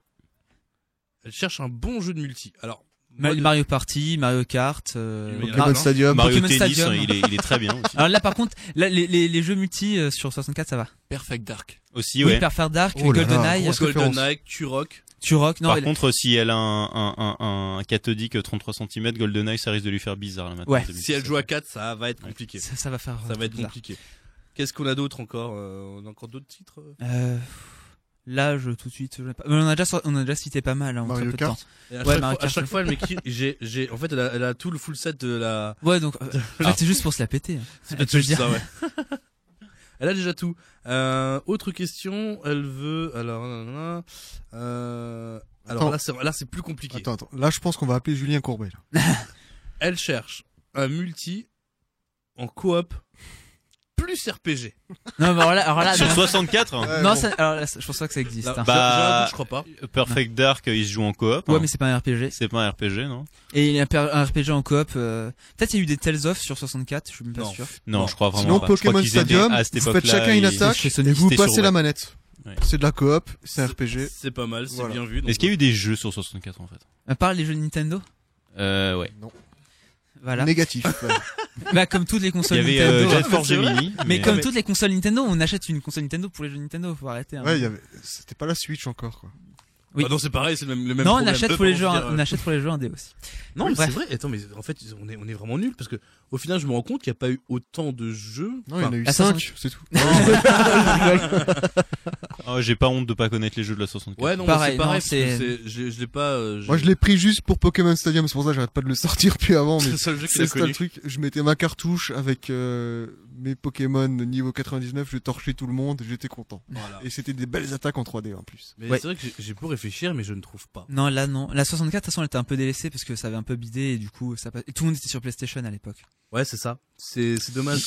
Elle cherche un bon jeu de multi. Alors, Mario Party, Mario Kart, euh, Pokémon. Stadium. Mario Pokémon Tennis, Stadium. il est, il est très bien aussi. Alors là, par contre, là, les, les, les jeux multi euh, sur 64, ça va. Perfect Dark. Aussi, Oui, ouais. Perfect Dark, Oh GoldenEye. GoldenEye, Turok. Turok. Non, Par elle- contre, si elle a un, un, un, un cathodique 33 cm, GoldenEye, ça risque de lui faire bizarre là maintenant. Ouais. en 2017. Si elle joue à 4, ça va être compliqué. ça, ça va faire. Ça va être bizarre. compliqué. Qu'est-ce qu'on a d'autre encore euh, On a encore d'autres titres? Euh Euh, là, je tout de suite. je- mais On a déjà, on a déjà cité pas mal. Hein, en Mario très peu de Kart. temps. À, Ouais, chaque Mario fois, à chaque fois, elle m'écrit. J'ai, j'ai, en fait, elle a, elle a tout le full set de la. Ouais, donc euh, en fait, c'est juste pour se la péter. hein. C'est le dire. ça, ouais. elle a déjà tout. Euh, autre question. Elle veut. Alors, euh, alors Attends. là, c'est, là, c'est plus compliqué. Attends, attends. Là, je pense qu'on va appeler Julien Courbet. là. Elle cherche un multi en coop plus RPG. Non, mais alors là, alors là, Sur non, 64, hein, Ouais, non, ça- alors là, je pense pas que ça existe. Hein. Bah- je crois pas. Perfect Dark, il se joue en coop. Ouais, hein. mais c'est pas un RPG. c'est pas un RPG, non Et il y a un per- un RPG en coop. euh, Peut-être il y a eu des Tales of sur 64, je suis même pas Non. sûr. Non, Non. je crois vraiment Sinon, pas. Je crois Pokémon qu'ils étaient- Stadium, à cette vous faites époque-là, chacun une ils- attaque C'est chez et Sony. vous C'était sur passez la web. manette. Ouais. C'est de la coop, c'est un RPG. C'est pas mal, c'est Voilà. bien vu. donc, Est-ce qu'il y a eu des jeux sur 64 en fait? À part les jeux Nintendo? Euh, ouais. Non. Voilà. Négatif. Bah, comme toutes les Il y consoles avait Nintendo. euh, Jet mais Force c'est vrai. Gemini. mais comme mais- toutes les consoles Nintendo, on achète une console Nintendo pour les jeux Nintendo, faut arrêter. hein. Ouais, il y avait. C'était pas la Switch encore, quoi. Oui. Ah non, c'est pareil, c'est le même, le même non, on achète pour les jeux, dire, on achète pour les jeux indés aussi. Non, mais c'est vrai. Attends, mais en fait, on est, on est vraiment nuls parce que au final, je me rends compte qu'il n'y a pas eu autant de jeux. Non, il y en a eu la 5, c'est tout. Oh, J'ai pas honte de pas connaître les jeux de la 64. Ouais, non, Pareil, c'est pareil. non, parce que c'est- c'est, je, je l'ai pas. euh, Moi, je l'ai pris juste pour Pokémon Stadium, c'est pour ça que j'arrête pas de le sortir plus avant, C'est mais le seul jeu qu'il c'est le seul connu. truc. Je mettais ma cartouche avec euh, mes Pokémon niveau 99, je torchais tout le monde, j'étais content. Voilà. Et c'était des belles attaques en 3D en plus. Mais Ouais. c'est vrai que j'ai- j'ai beau réfléchir, mais je ne trouve pas. Non, là non. La 64, de toute façon, elle était un peu délaissée parce que ça avait un peu bidé et du coup, ça passe- et tout le monde était sur PlayStation à l'époque. Ouais, c'est ça. C'est, c'est dommage.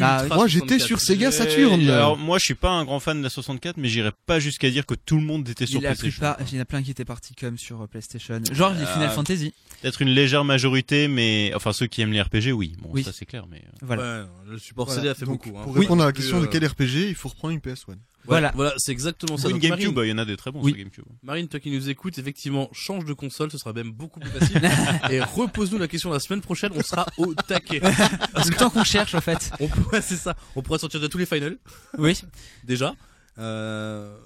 Ah, Ultra Moi, j'étais 64. sur Sega Saturn. Alors moi je suis pas un grand fan de la 64 mais j'irais pas jusqu'à dire que tout le monde était sur Il PlayStation. plupart, il y en a plein qui étaient partis comme sur euh, PlayStation. Genre les Final Euh, Fantasy. Peut-être une légère majorité mais enfin ceux qui aiment les RPG oui. Bon Oui. ça c'est clair mais euh, Voilà. Ouais, le support Voilà. CD a fait Donc, beaucoup. Hein. Pour Oui. répondre à la question de quel RPG, il faut reprendre une PS1. Voilà. Voilà, c'est exactement ça. Ou une Donc, GameCube, Marine, il y en a des très bons Oui. sur GameCube. Marine, toi qui nous écoutes, effectivement, change de console, ce sera même beaucoup plus facile. et repose-nous la question la semaine prochaine, on sera au taquet. C'est le temps qu'on cherche en fait. On pourrait, c'est ça, on pourrait sortir de tous les finals, Oui. déjà. Euh...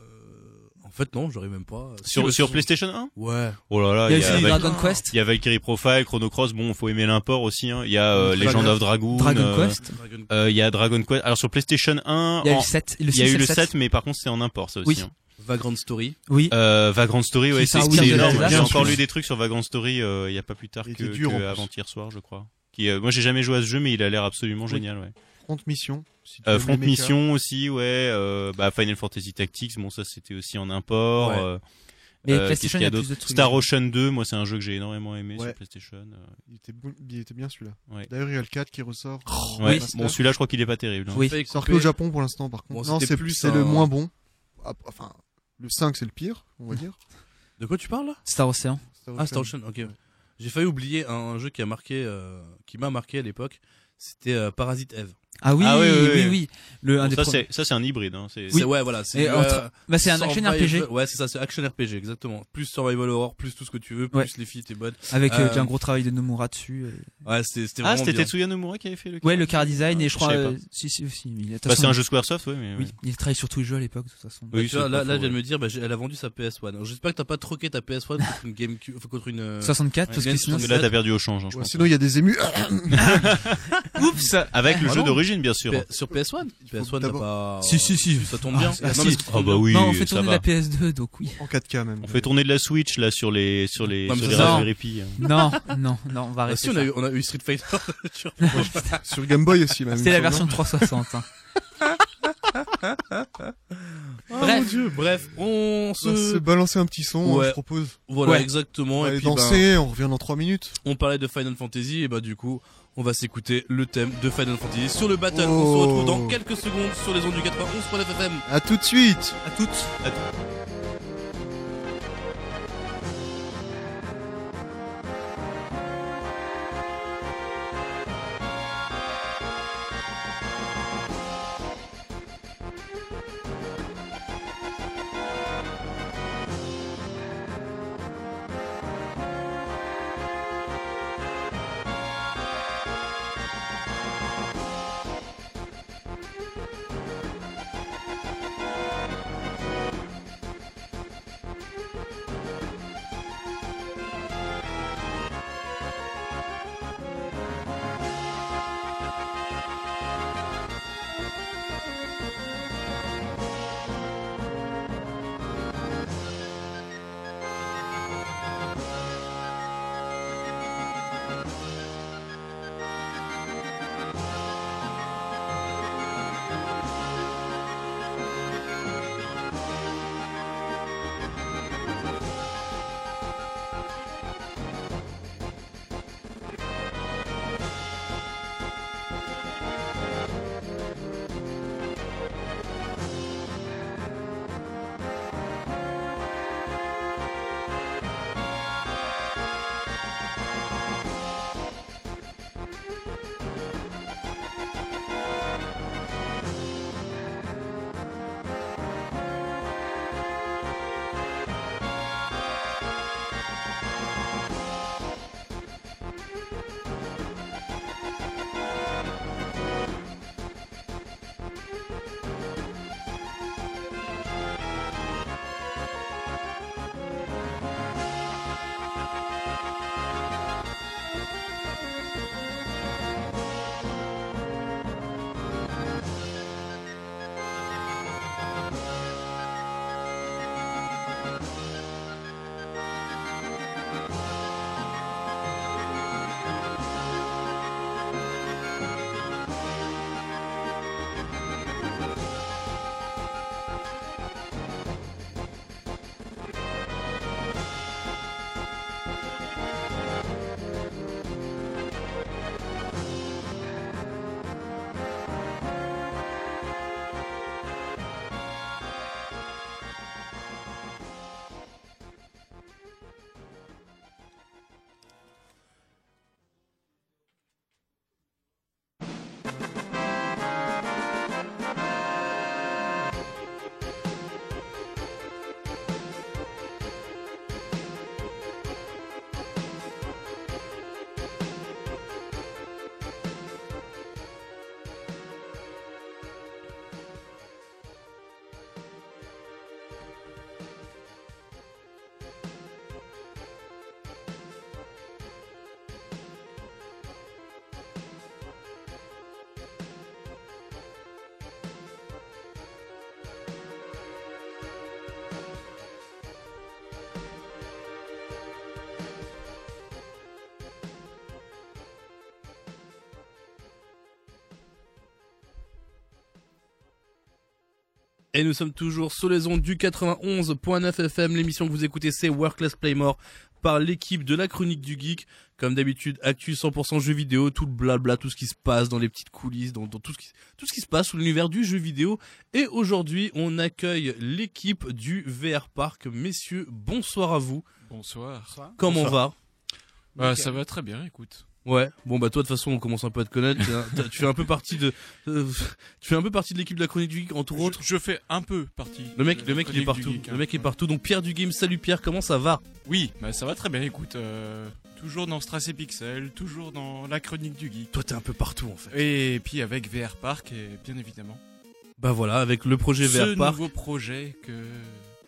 En fait, non, j'aurais même pas. Sur bah, sur si- PlayStation 1 Ouais. Oh là là, Il y a il y a, aussi Dragon Quest, il y a Valkyrie Profile, Chrono Cross, bon, faut aimer l'import aussi hein. Il y a euh, Legend of Dragoon, Dragon euh, Quest. Euh, il y a Dragon Quest. Alors sur PlayStation 1, Il y a eu le 7. Le il y a 6 eu le 7. 7 mais par contre c'est en import ça aussi. Oui. hein. Vagrant Story. Oui. Euh, Vagrant Story, ouais, c'est énorme. J'ai encore lu des trucs sur Vagrant Story euh, il y a pas plus tard que, avant-hier soir, je crois. Qui, euh, moi j'ai jamais joué à ce jeu mais il a l'air absolument génial, ouais. Front Mission. si Euh, Front. Mission aussi, ouais. Euh, bah, Final Fantasy Tactics, bon ça c'était aussi en import. Ouais. euh, Mais euh, PlayStation, il y a plus de trucs. Star Ocean 2, moi c'est un jeu que j'ai énormément aimé Ouais. sur PlayStation. Il était, bon- il était bien celui-là. Ouais. D'ailleurs, il y a le 4 qui ressort. Ouais. master. Bon celui-là je crois qu'il est pas terrible. hein. Oui. Fait Sort que au Japon pour l'instant, par contre. Bon, non, c'est plus c'est un- le moins bon. Ah, Enfin, le 5 c'est le pire, on va dire. De quoi tu parles là? Star Ocean. Ah, Star Ocean, ok. J'ai failli oublier un, un jeu qui a marqué, euh, qui m'a marqué à l'époque. C'était euh, Parasite Eve. Ah oui, Ah oui, oui, oui, oui, oui. Le un Bon, des ça c'est ça c'est un hybride. Hein. C'est- C'est- ouais, voilà. C'est euh, Bah c'est un action RPG Ouais, c'est ça, c'est action RPG, exactement. Plus survival horror, plus tout ce que tu veux, plus Ouais. les filles, t'es bonne. avec euh, Euh, un gros travail de Nomura dessus. Ouais, c'était c'était Ah c'était bien. Tetsuya Nomura qui avait fait le. Ouais, le car design et je je crois. euh, si si si. Bah, c'est un jeu Squaresoft, ouais. Mais, Oui, ouais. il travaille sur tous les jeux à l'époque de toute façon. Bah, Oui, tu vois, c'est là, là, je viens de me dire, bah, elle a vendu sa PS1. Alors, j'espère que t'as pas troqué ta PS1 contre une GameCube, contre une. euh, 64 Ouais, parce mais que sinon. Là t'as perdu au change, hein, je Ouais, pense. sinon, il y a des émus. Oups. Avec le Ah jeu non. De d'origine, bien sûr. P- sur PS1 PS1 n'a d'abord- pas. Si, si, si. Ça tombe bien. Ah, Non, si. Ah bah oui, non, on fait tourner va. la PS2, donc oui. En 4K même. On fait tourner de la Switch là sur les sur les Non, sur les Raspberry Pi. non, non, non, on va Ah, arrêter. si, on a eu, on a eu Street Fighter. sur- Sur Game Boy aussi même. C'était la version semble, 360. hein. Oh Bref. mon dieu, bref, on se se. balancer un petit son, Ouais. hein, je propose. Voilà, Ouais. exactement. On va Et puis, ben, danser, on revient dans 3 minutes. on parlait de Final Fantasy, et bah, du coup, on va s'écouter le thème de Final Fantasy sur le battle. On se Oh. retrouve dans quelques secondes sur les ondes du 91.9 FM. À tout de suite À toutes. Et nous sommes toujours sur les ondes du 91.9 FM. L'émission que vous écoutez, c'est Workless Playmore par l'équipe de la chronique du geek. Comme d'habitude, actu 100% jeux vidéo, tout le blabla, tout ce qui se passe dans les petites coulisses, dans, dans tout, ce qui, tout ce qui se passe sous l'univers du jeu vidéo. Et aujourd'hui, on accueille l'équipe du VR Park. Messieurs, bonsoir à vous. Bonsoir. Comment Bonsoir. va? Bah, ça va très bien, écoute. Ouais, bon bah toi de toute façon on commence un peu à te connaître. Tu fais un peu partie de, euh, tu fais un peu partie de l'équipe de la chronique du geek entre Je, autres. je fais un peu partie. Le mec, de le mec il est partout. geek, Le hein. mec est partout. Donc Pierre du Game, salut Pierre, comment ça va? Oui, bah, ça va très bien, écoute. euh, toujours dans Strass et Pixel, toujours dans la chronique du geek. Toi t'es un peu partout en fait. Et puis avec VR Park, et bien évidemment. Bah voilà, avec le projet Ce VR Park nouveau projet que.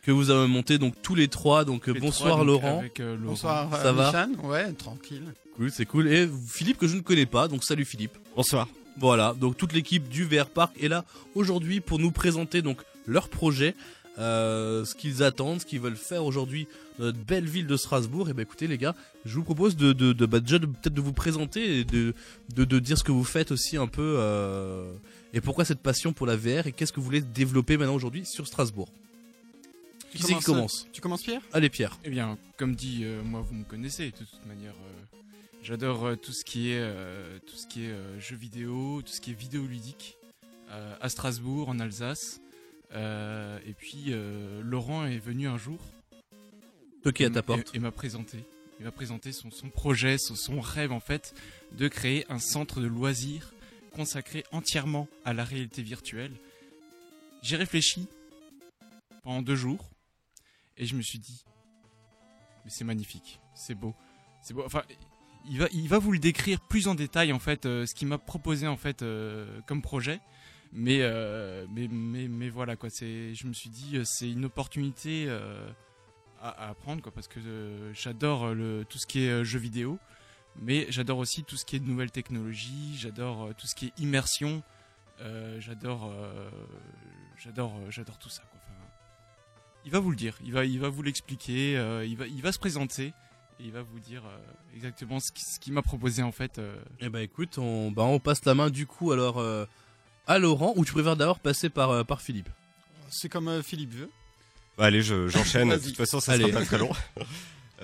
que vous avez monté donc tous les trois. Donc les bonsoir trois, donc, Laurent. avec, euh, Laurent. Bonsoir, Ça euh, va? Michan Ouais, tranquille. Cool, c'est cool. Et Philippe que je ne connais pas, donc salut Philippe. Bonsoir. Voilà, donc toute l'équipe du VR Park est là aujourd'hui pour nous présenter donc leur projet, euh, ce qu'ils attendent, ce qu'ils veulent faire aujourd'hui dans notre belle ville de Strasbourg. Et ben écoutez les gars, je vous propose de, de, de bah, déjà de- peut-être de vous présenter et de, de, de dire ce que vous faites aussi un peu euh, et pourquoi cette passion pour la VR et qu'est-ce que vous voulez développer maintenant aujourd'hui sur Strasbourg. Qui c'est qui commences, commence? Tu commences Pierre? Allez Pierre. Eh bien, comme dit, euh, moi vous me connaissez de toute manière. euh, J'adore euh, tout ce qui est euh, tout ce qui est euh, jeux vidéo, tout ce qui est vidéoludique à Strasbourg, en Alsace. Et puis Laurent est venu un jour Toqué à ta et- porte. et, m'a présenté, il m'a présenté son, son projet, son, son rêve en fait de créer un centre de loisirs consacré entièrement à la réalité virtuelle. J'ai réfléchi pendant deux jours et je me suis dit, mais c'est magnifique, c'est beau, c'est beau. Enfin, il va, il va vous le décrire plus en détail en fait, euh, ce qu'il m'a proposé en fait euh, comme projet. Mais, euh, mais, mais, mais voilà quoi, c'est, je me suis dit, c'est une opportunité à, à apprendre quoi, parce que j'adore le, tout ce qui est jeux vidéo, mais j'adore aussi tout ce qui est de nouvelles technologies, j'adore tout ce qui est immersion, j'adore, j'adore, j'adore tout ça quoi. Il va vous le dire, il va, il va vous l'expliquer, il va, il va se présenter et il va vous dire euh, exactement ce qui- ce qu'il m'a proposé en fait. euh. Eh ben écoute, on, bah, on passe la main du coup alors euh, à Laurent ou tu préfères d'abord passer par, euh, par Philippe? C'est comme euh, Philippe veut. Bah, allez, je- j'enchaîne. de toute façon, ça Allez. sera pas très long.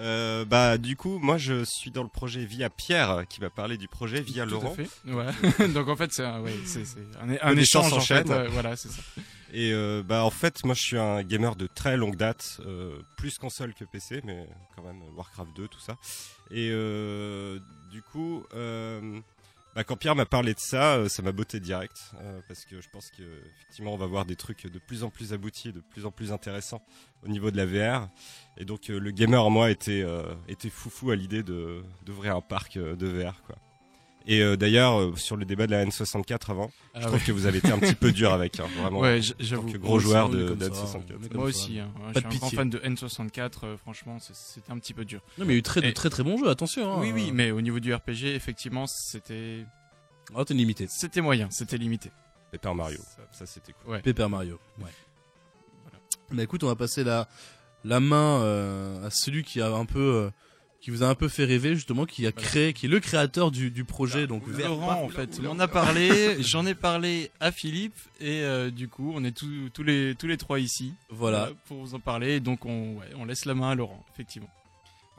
Euh, bah, du coup, moi, je suis dans le projet via Pierre, qui va parler du projet via Tout à Laurent. fait. Ouais. Donc en fait c'est un, ouais, c'est, c'est un, un des échange chances en fait. euh, voilà, c'est ça. Et euh, bah, en fait, moi, je suis un gamer de très longue date, euh, plus console que PC, mais quand même Warcraft 2, tout ça. Et euh, du coup, bah, quand Pierre m'a parlé de ça, ça m'a botté direct, parce que je pense que effectivement, on va voir des trucs de plus en plus aboutis, de plus en plus intéressants au niveau de la VR. Et donc, le gamer en moi était foufou à l'idée d'ouvrir un parc de VR, quoi. Et euh, d'ailleurs, euh, sur le débat de la N64 avant, Ah je trouve que vous avez été un petit peu dur avec, hein, vraiment. Ouais, j'avoue. que gros joueur de, comme de ça, N64. on est comme Moi ça. aussi, hein. Pas je de suis un grand fan de N64, euh, franchement, c'était un petit peu dur. Non mais il y a eu très, de Et- très très bons jeux, attention. Hein. Oui, oui, mais au niveau du RPG, effectivement, c'était Oh, t'es limité. c'était moyen, c'était limité. Paper Mario, Ça- ça c'était cool. Ouais. Paper Mario. Ouais. Bah écoute, on va passer la, la main euh, à celui qui a un peu, euh, qui vous a un peu fait rêver justement, qui a créé, qui est le créateur du, du projet. Donc VR Laurent, en fait, m'en a parlé, j'en ai parlé à Philippe, et euh, du coup, on est tous, tous, les, tous les trois ici. Voilà. euh, pour vous en parler, donc on, ouais, on laisse la main à Laurent, effectivement.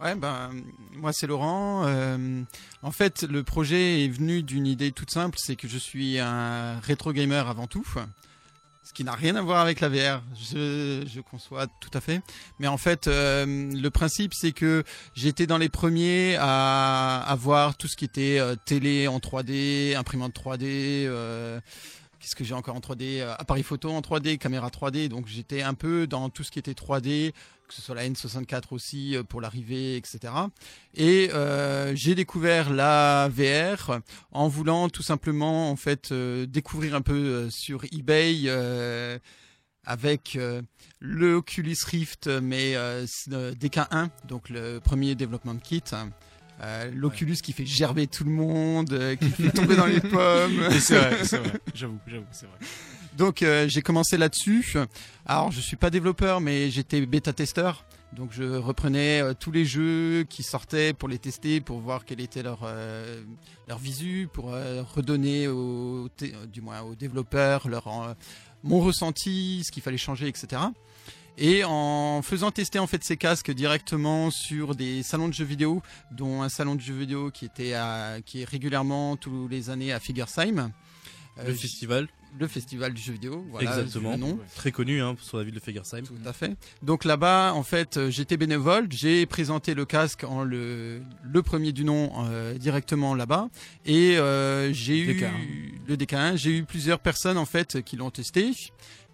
Ouais, ben, moi c'est Laurent. Euh, en fait, le projet est venu d'une idée toute simple, c'est que je suis un rétro gamer avant tout, ce qui n'a rien à voir avec la VR. Je, conçois tout à fait. Mais en fait, euh, le principe c'est que j'étais dans les premiers à, à voir tout ce qui était euh, télé en 3D, imprimante 3D. Euh, Qu'est-ce que j'ai encore en 3D Euh, Appareil photo en 3D, caméra 3D. Donc j'étais un peu dans tout ce qui était 3D, que ce soit la N64 aussi euh, pour l'arrivée, etc. Et euh, j'ai découvert la VR en voulant tout simplement en fait euh, découvrir un peu sur eBay avec le Oculus Rift, mais euh, s- euh, DK1, donc le premier développement kit. Euh, L'Oculus qui fait gerber tout le monde, euh, qui fait tomber dans les pommes. C'est vrai, c'est vrai, j'avoue, j'avoue, c'est vrai. Donc euh, j'ai commencé là-dessus. Alors je suis pas développeur, mais j'étais bêta testeur. Donc je reprenais euh, tous les jeux qui sortaient pour les tester, pour voir quel était leur euh, leur visu, pour euh, redonner euh, du moins aux développeurs leur mon ressenti, ce qu'il fallait changer, etc. Et en faisant tester en fait ces casques directement sur des salons de jeux vidéo, dont un salon de jeux vidéo qui était à, qui est régulièrement tous les années à Figuersheim. Euh, Le festival, le festival du jeu vidéo, voilà, Exactement. nom. très connu hein, sur la ville de Fegersheim. Tout à fait. Donc là-bas, en fait, euh, j'étais bénévole, j'ai présenté le casque en le, le premier du nom euh, directement là-bas, et euh, j'ai eu DK1. le DK1. J'ai eu plusieurs personnes en fait qui l'ont testé,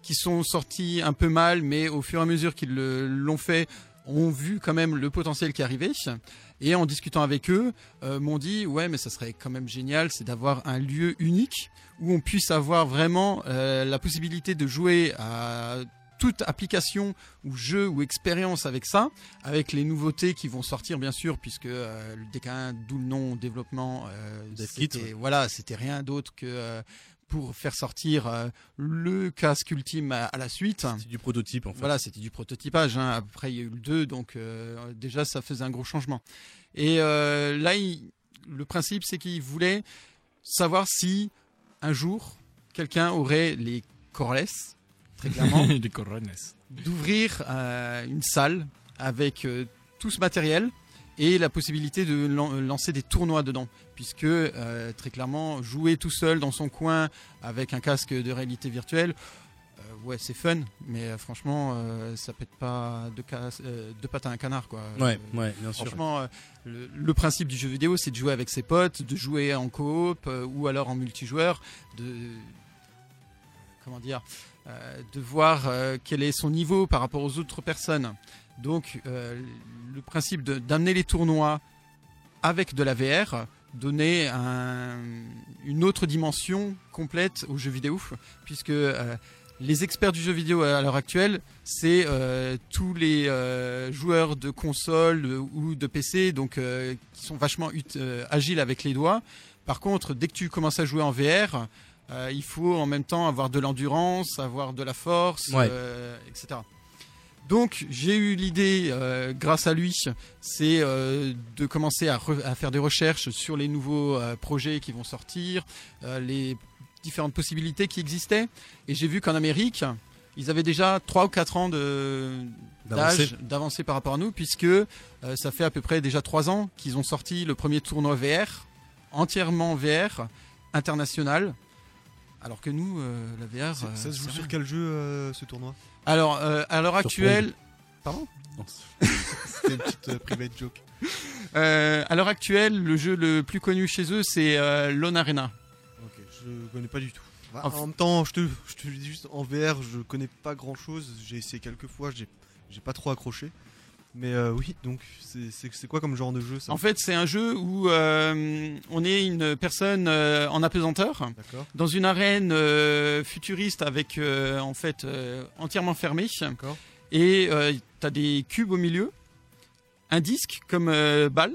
qui sont sortis un peu mal, mais au fur et à mesure qu'ils l'ont fait, ont vu quand même le potentiel qui arrivait. Et en discutant avec eux, euh, m'ont dit ouais, mais ça serait quand même génial, c'est d'avoir un lieu unique où on puisse avoir vraiment euh, la possibilité de jouer à toute application ou jeu ou expérience avec ça, avec les nouveautés qui vont sortir bien sûr, puisque euh, le DK1, d'où le nom développement, c'était ouais. voilà, c'était rien d'autre que pour faire sortir euh, le casque ultime à, à la suite. C'est du prototype en fait. Voilà, c'était du prototypage. Hein. Après, il y a eu le 2, donc euh, déjà, ça faisait un gros changement. Et euh, là, il- le principe, c'est qu'il voulait savoir si un jour, quelqu'un aurait les corless, très clairement, corones. d'ouvrir une salle avec tout ce matériel et la possibilité de lan- lancer des tournois dedans. Puisque, euh, très clairement, jouer tout seul dans son coin avec un casque de réalité virtuelle, euh, ouais, c'est fun, mais euh, franchement, euh, ça pète pas de, casse- de pattes à un canard, quoi. Ouais, ouais, bien sûr. Franchement, le, le principe du jeu vidéo, c'est de jouer avec ses potes, de jouer en coop ou alors en multijoueur, de comment dire, de voir quel est son niveau par rapport aux autres personnes. Donc, euh, le principe d'amener les tournois avec de la VR donnait un- une autre dimension complète au jeu vidéo, puisque euh, les experts du jeu vidéo à l'heure actuelle, c'est euh, tous les euh, joueurs de console ou de PC, donc euh, qui sont vachement agiles avec les doigts. Par contre, dès que tu commences à jouer en VR, il faut en même temps avoir de l'endurance, avoir de la force, Ouais. etc. Donc j'ai eu l'idée, euh, grâce à lui, c'est euh, de commencer à, re- à faire des recherches sur les nouveaux euh, projets qui vont sortir, les différentes possibilités qui existaient. Et j'ai vu qu'en Amérique, ils avaient déjà 3 ou 4 ans d'âge d'avancée par rapport à nous, puisque ça fait à peu près déjà 3 ans qu'ils ont sorti le premier tournoi VR, entièrement VR, international. Alors que nous, la VR... Ça, ça se joue sur quel jeu ce tournoi? Alors, euh, à l'heure actuelle... Pardon C'était une petite euh, private joke. Euh, à l'heure actuelle, le jeu le plus connu chez eux, c'est euh, Lone Arena. Ok, je connais pas du tout. Bah, En même temps, je te, je te le dis juste en VR, je connais pas grand chose. J'ai essayé quelques fois, j'ai j'ai pas trop accroché. Mais euh, oui, donc c'est- quoi comme genre de jeu ça? En fait, c'est un jeu où euh, on est une personne euh, en apesanteur. Dans une arène euh, futuriste avec euh, en fait euh, entièrement fermée. Et tu as des cubes au milieu, un disque comme balle,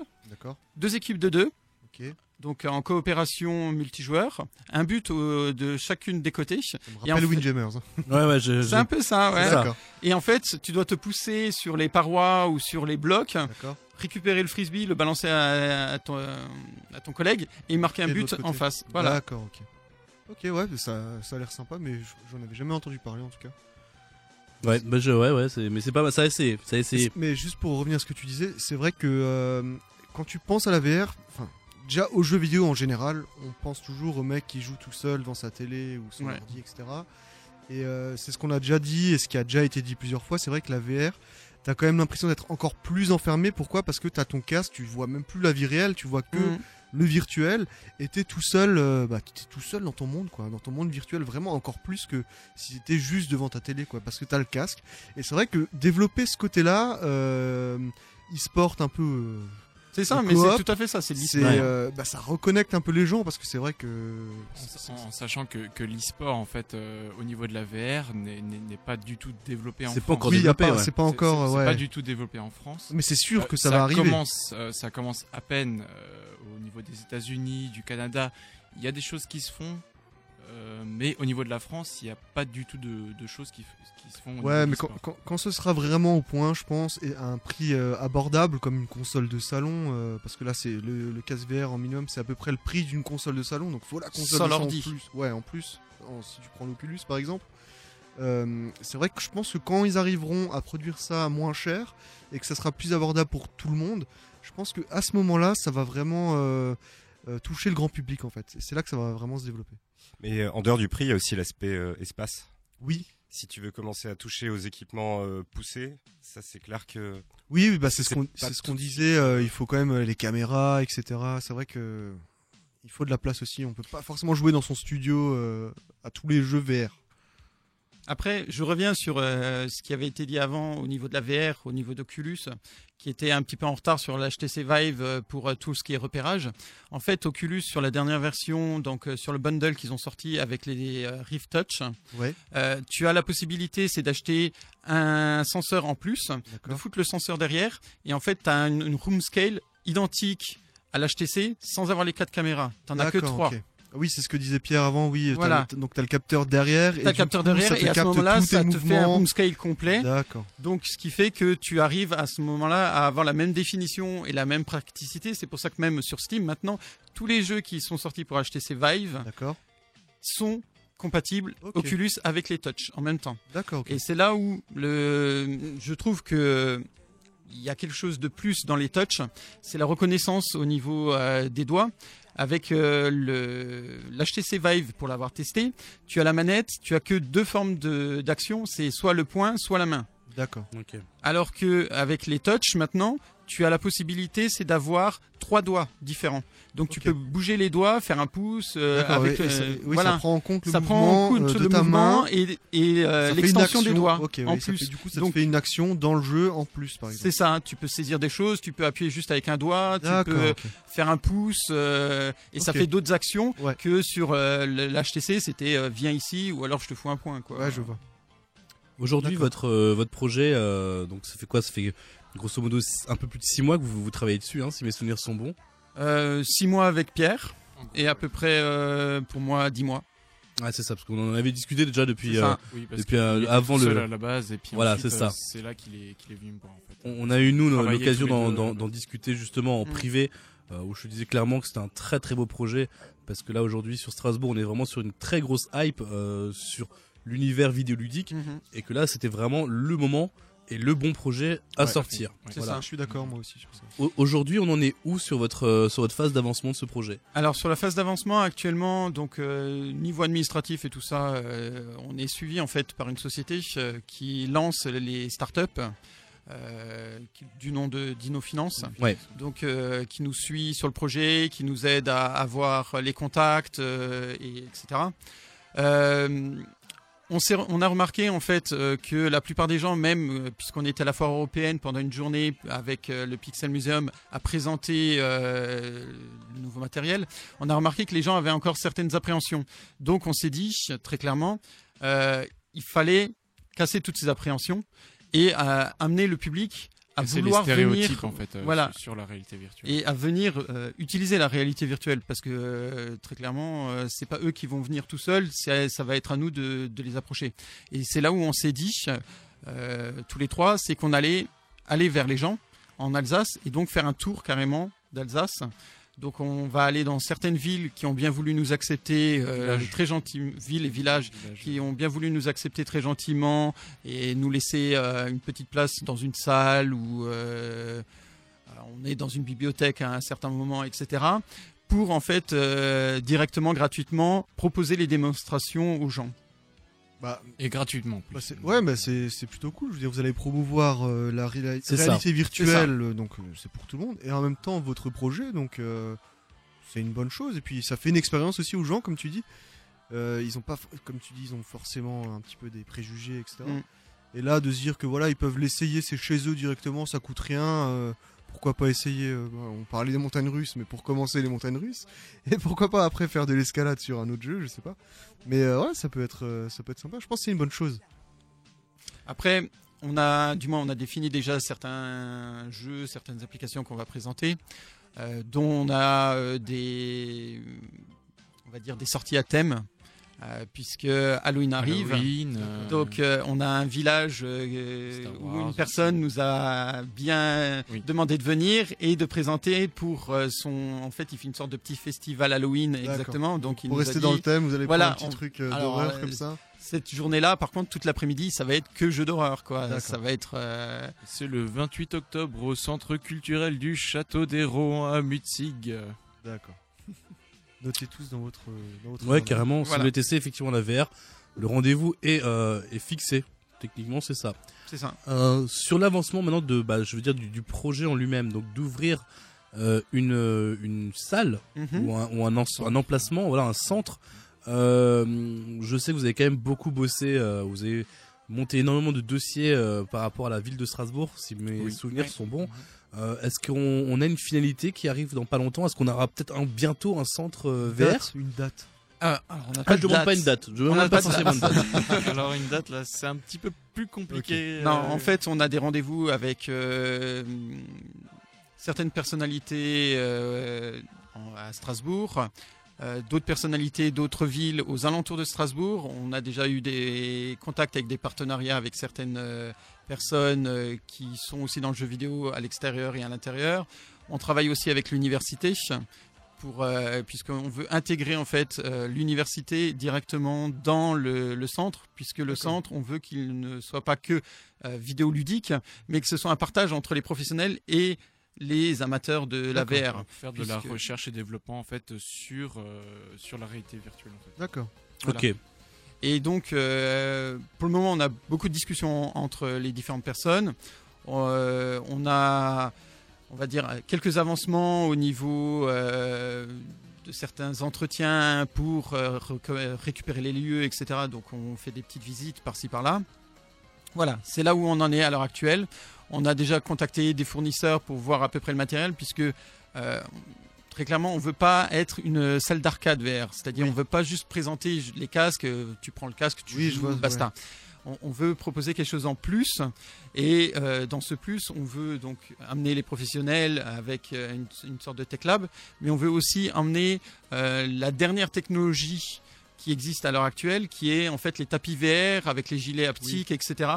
deux équipes de deux. Donc en coopération multijoueur, un but au- de chacune des côtés. Ça me Et en rappelle fait- Windjammers. Ouais, ouais, je. C'est un peu ça, ouais. ça. Et en fait, tu dois te pousser sur les parois ou sur les blocs, récupérer le frisbee, le balancer à, à ton, à ton collègue et marquer un Et but en face. Voilà. D'accord, ok. Ok, ouais, ça, ça a l'air sympa, mais j'en avais jamais entendu parler en tout cas. Ouais, bah, je, ouais, ouais, mais c'est pas, ça a essayé, ça a essayé. Mais juste pour revenir à ce que tu disais, c'est vrai que euh, quand tu penses à la VR, enfin, déjà aux jeux vidéo en général, on pense toujours au mec qui joue tout seul devant sa télé ou son Ouais. ordi, etc. Et euh, c'est ce qu'on a déjà dit et ce qui a déjà été dit plusieurs fois. C'est vrai que la VR, t'as quand même l'impression d'être encore plus enfermé. Pourquoi? Parce que t'as ton casque, tu vois même plus la vie réelle, tu vois que Mhm. le virtuel et t'es tout seul, euh, bah, t'es tout seul dans ton monde, quoi, dans ton monde virtuel, vraiment encore plus que si t'étais juste devant ta télé, quoi, parce que t'as le casque. Et c'est vrai que développer ce côté-là, euh, e-sport un peu, euh, C'est ça, mais c'est tout à fait ça. C'est c'est, l'e-sport. euh, bah, ça reconnecte un peu les gens parce que c'est vrai que En, en sachant que, que l'e-sport, en fait, euh, au niveau de la VR, n'est- pas du tout développé en C'est pas France. encore développé, pas- ouais. c'est pas C'est- encore, c'est- c'est ouais. pas du tout développé en France. Mais c'est sûr Euh, que ça, va arriver. Commence, euh, ça commence à peine euh, au niveau des États-Unis, du Canada. Il y a des choses qui se font, euh, mais au niveau de la France, il n'y a pas du tout de, de choses qui, se font. Ouais, mais quand, l'e-sport. quand, quand ce sera vraiment au point, je pense, et à un prix euh, abordable comme une console de salon, euh, parce que là, c'est le, le casque VR en minimum, c'est à peu près le prix d'une console de salon, donc faut la console Sans de salon en plus. Ouais, en plus, en- si tu prends l'Oculus par exemple. Euh, c'est vrai que je pense que quand ils arriveront à produire ça moins cher et que ça sera plus abordable pour tout le monde, je pense que à ce moment-là, ça va vraiment euh, euh, toucher le grand public en fait. Et c'est là que ça va vraiment se développer. Mais euh, en dehors du prix, il y a aussi l'aspect euh, espace. Oui, Si tu veux commencer à toucher aux équipements euh, poussés, ça c'est clair que Oui, oui, bah c'est ce qu'on ce disait. euh, il faut quand même les caméras, etc. C'est vrai que il faut de la place aussi. On peut pas forcément jouer dans son studio euh, à tous les jeux VR. Après, je reviens sur euh, ce qui avait été dit avant au niveau de la VR, au niveau d'Oculus, qui était un petit peu en retard sur l'HTC Vive euh, pour euh, tout ce qui est repérage. En fait, Oculus, sur la dernière version, donc sur le bundle qu'ils ont sorti avec les Rift Touch, Ouais, euh, tu as la possibilité, c'est d'acheter un senseur en plus, de foutre le senseur derrière, et en fait, tu as une, une room scale identique à l'HTC sans avoir les quatre caméras. T'en as que trois. Oui, c'est ce que disait Pierre avant, oui. Voilà. le- donc t'as le capteur derrière. T'as le capteur coup, derrière ça et à ce moment-là, ça te fait un room scale complet. D'accord. Donc, ce qui fait que tu arrives à ce moment-là à avoir la même définition et la même praticité. C'est pour ça que même sur Steam, maintenant, tous les jeux qui sont sortis pour HTC Vive D'accord. sont compatibles. Oculus avec les touch en même temps. D'accord. Et c'est là où le, je trouve que il y a quelque chose de plus dans les touch, c'est la reconnaissance au niveau euh, des doigts. Avec euh, l'HTC Vive pour l'avoir testé, tu as la manette, tu as que deux formes de- d'action, c'est soit le poing, soit la main. D'accord. Alors que avec les touch maintenant, tu as la possibilité, c'est d'avoir trois doigts différents. Donc tu peux bouger les doigts, faire un pouce euh, D'accord, avec euh, ça, oui, voilà. ça prend en compte le Ça mouvement prend en compte euh, de le ta mouvement main. et, euh, l'extension des doigts Ok, en oui, ça plus. fait- du coup, ça Donc, te fait une action dans le jeu en plus, par exemple. C'est ça, tu peux saisir des choses, tu peux appuyer juste avec un doigt, tu peux faire un pouce, euh, et ça fait d'autres actions Ouais. que sur euh, l'HTC, c'était euh, viens ici ou alors je te fous un point. Quoi. Ouais, je vois. Aujourd'hui, votre euh, votre projet, euh, donc ça fait quoi? Ça fait grosso modo un peu plus de 6 mois que vous, vous travaillez dessus, hein, si mes souvenirs sont bons. Euh, six mois avec Pierre et à peu près euh, pour moi dix mois. Ouais, c'est ça, parce qu'on en avait discuté déjà depuis. Euh. Oui, Depuis, euh, avant tout seul le- à la base et puis Voilà, c'est ça. euh, C'est là qu'il est, est venu me voir en fait. on, on a eu nous l'occasion d'en euh, discuter justement en Mm. privé, euh, où je te disais clairement que c'était un très très beau projet, parce que là aujourd'hui sur Strasbourg, on est vraiment sur une très grosse hype euh, sur l'univers vidéoludique, et que là c'était vraiment le moment et le bon projet à Ouais, sortir. ouais. C'est Voilà. ça. Je suis d'accord, moi aussi, sur ça. Au- Aujourd'hui, on en est où sur votre euh, sur votre phase d'avancement de ce projet? Alors sur la phase d'avancement actuellement, donc euh, niveau administratif et tout ça, euh, on est suivi en fait par une société euh, qui lance les startups. Euh, du nom de DinoFinance, Ouais. donc euh, qui nous suit sur le projet, qui nous aide à avoir les contacts, euh, et, etc. On, a remarqué en fait euh, que la plupart des gens, même euh, puisqu'on était à la foire européenne pendant une journée avec euh, le Pixel Museum à présenter le nouveau matériel, on a remarqué que les gens avaient encore certaines appréhensions. Donc on s'est dit très clairement, il fallait casser toutes ces appréhensions et amener le public à C'est les vouloir stéréotypes venir en fait euh, voilà. sur, la réalité virtuelle. et à venir euh, utiliser la réalité virtuelle parce que euh, très clairement c'est pas eux qui vont venir tout seuls ça va être à nous de, de les approcher et c'est là où on s'est dit tous les trois c'est qu'on allait aller vers les gens en Alsace et donc faire un tour carrément d'Alsace donc on va aller dans certaines villes qui ont bien voulu nous accepter euh, très gentilles villes et villages Village. qui ont bien voulu nous accepter très gentiment et nous laisser euh, une petite place dans une salle où euh, on est dans une bibliothèque à un certain moment, etc. Pour en fait directement, gratuitement proposer les démonstrations aux gens. Bah, Et gratuitement. bah, c'est- ouais, mais c'est c'est plutôt cool. Je veux dire, vous allez promouvoir euh, la ça. réalité virtuelle, donc euh, c'est pour tout le monde. Et en même temps, votre projet, donc euh, c'est une bonne chose. Et puis ça fait une expérience aussi aux gens, comme tu dis. Euh, ils ont pas, comme tu dis, ils ont forcément un petit peu des préjugés, etc. Mm. Et là, de se dire que voilà, ils peuvent l'essayer, c'est chez eux directement, ça coûte rien. Pourquoi pas essayer euh, bah, On parlait des montagnes russes, mais pour commencer les montagnes russes, et pourquoi pas après faire de l'escalade sur un autre jeu, je sais pas. Mais euh, ouais, ça peut être, euh, peut être sympa. Je pense que c'est une bonne chose. Après, on a, du moins, on a défini déjà certains jeux, certaines applications qu'on va présenter, dont on a des sorties à thème, euh, puisque Halloween arrive. Halloween, euh, Donc euh, on a un village euh, où une personne nous a bien Oui. demandé de venir et de présenter pour euh, son. En fait, il fait une sorte de petit festival Halloween exactement. Donc il Pour nous rester a dans le thème, vous allez voilà, prendre un petit on- truc euh, d'horreur comme ça. cette journée-là, par contre, toute l'après-midi, ça va être que jeu d'horreur quoi. D'accord. Ça va être. euh, C'est le 28 octobre au centre culturel du Château des Rohan à Mutzig. D'accord. Notez tous dans votre. Dans votre Ouais, carrément. Si vous Voilà. voulez tester effectivement la VR, le rendez-vous est, euh, est fixé. Techniquement, c'est ça. C'est ça. Euh, sur l'avancement maintenant de, bah, je veux dire du, du projet en lui-même, donc d'ouvrir euh, une, une salle Mhm. ou, un, ou un, en- un emplacement, voilà, un centre Euh, je sais que vous avez quand même beaucoup bossé. euh, vous avez monté énormément de dossiers euh, par rapport à la ville de Strasbourg, si mes Oui. souvenirs Oui. sont bons. Euh, Est-ce qu'on on a une finalité qui arrive dans pas longtemps? Est-ce qu'on aura peut-être un, bientôt un centre euh, VR Date, une date. Ah, alors, on n'a Ah, de je demande date. pas une date. Je demande pas pas de forcément une date. Alors une date là, c'est un petit peu plus compliqué. Non, euh, en fait, on a des rendez-vous avec euh, certaines personnalités euh, à Strasbourg, euh, d'autres personnalités d'autres villes aux alentours de Strasbourg. On a déjà eu des contacts avec des partenariats avec certaines euh, personnes euh, qui sont aussi dans le jeu vidéo à l'extérieur et à l'intérieur. On travaille aussi avec l'université. Pour, euh, puisqu'on veut intégrer en fait euh, l'université directement dans le, le centre, puisque le centre, on veut qu'il ne soit pas que euh, vidéoludique, mais que ce soit un partage entre les professionnels et les amateurs de la VR. faire de la recherche et développement en fait sur euh, sur la réalité virtuelle. En fait. D'accord. Voilà. Ok. Et donc, euh, pour le moment, on a beaucoup de discussions entre les différentes personnes. Euh, on a, on va dire, quelques avancements au niveau euh, de certains entretiens pour euh, récupérer les lieux, etc. Donc, on fait des petites visites par-ci par-là. Voilà, c'est là où on en est à l'heure actuelle. On a déjà contacté des fournisseurs pour voir à peu près le matériel, puisque euh, très clairement, on veut pas être une salle d'arcade VR. C'est-à-dire, on veut pas juste présenter les casques. euh, Tu prends le casque, tu Oui, je joues, vois, basta. On, on veut proposer quelque chose en plus, et euh, dans ce plus, on veut donc amener les professionnels avec euh, une, une sorte de tech lab, mais on veut aussi emmener euh, la dernière technologie qui existe à l'heure actuelle, qui est en fait les tapis VR avec les gilets haptiques, etc.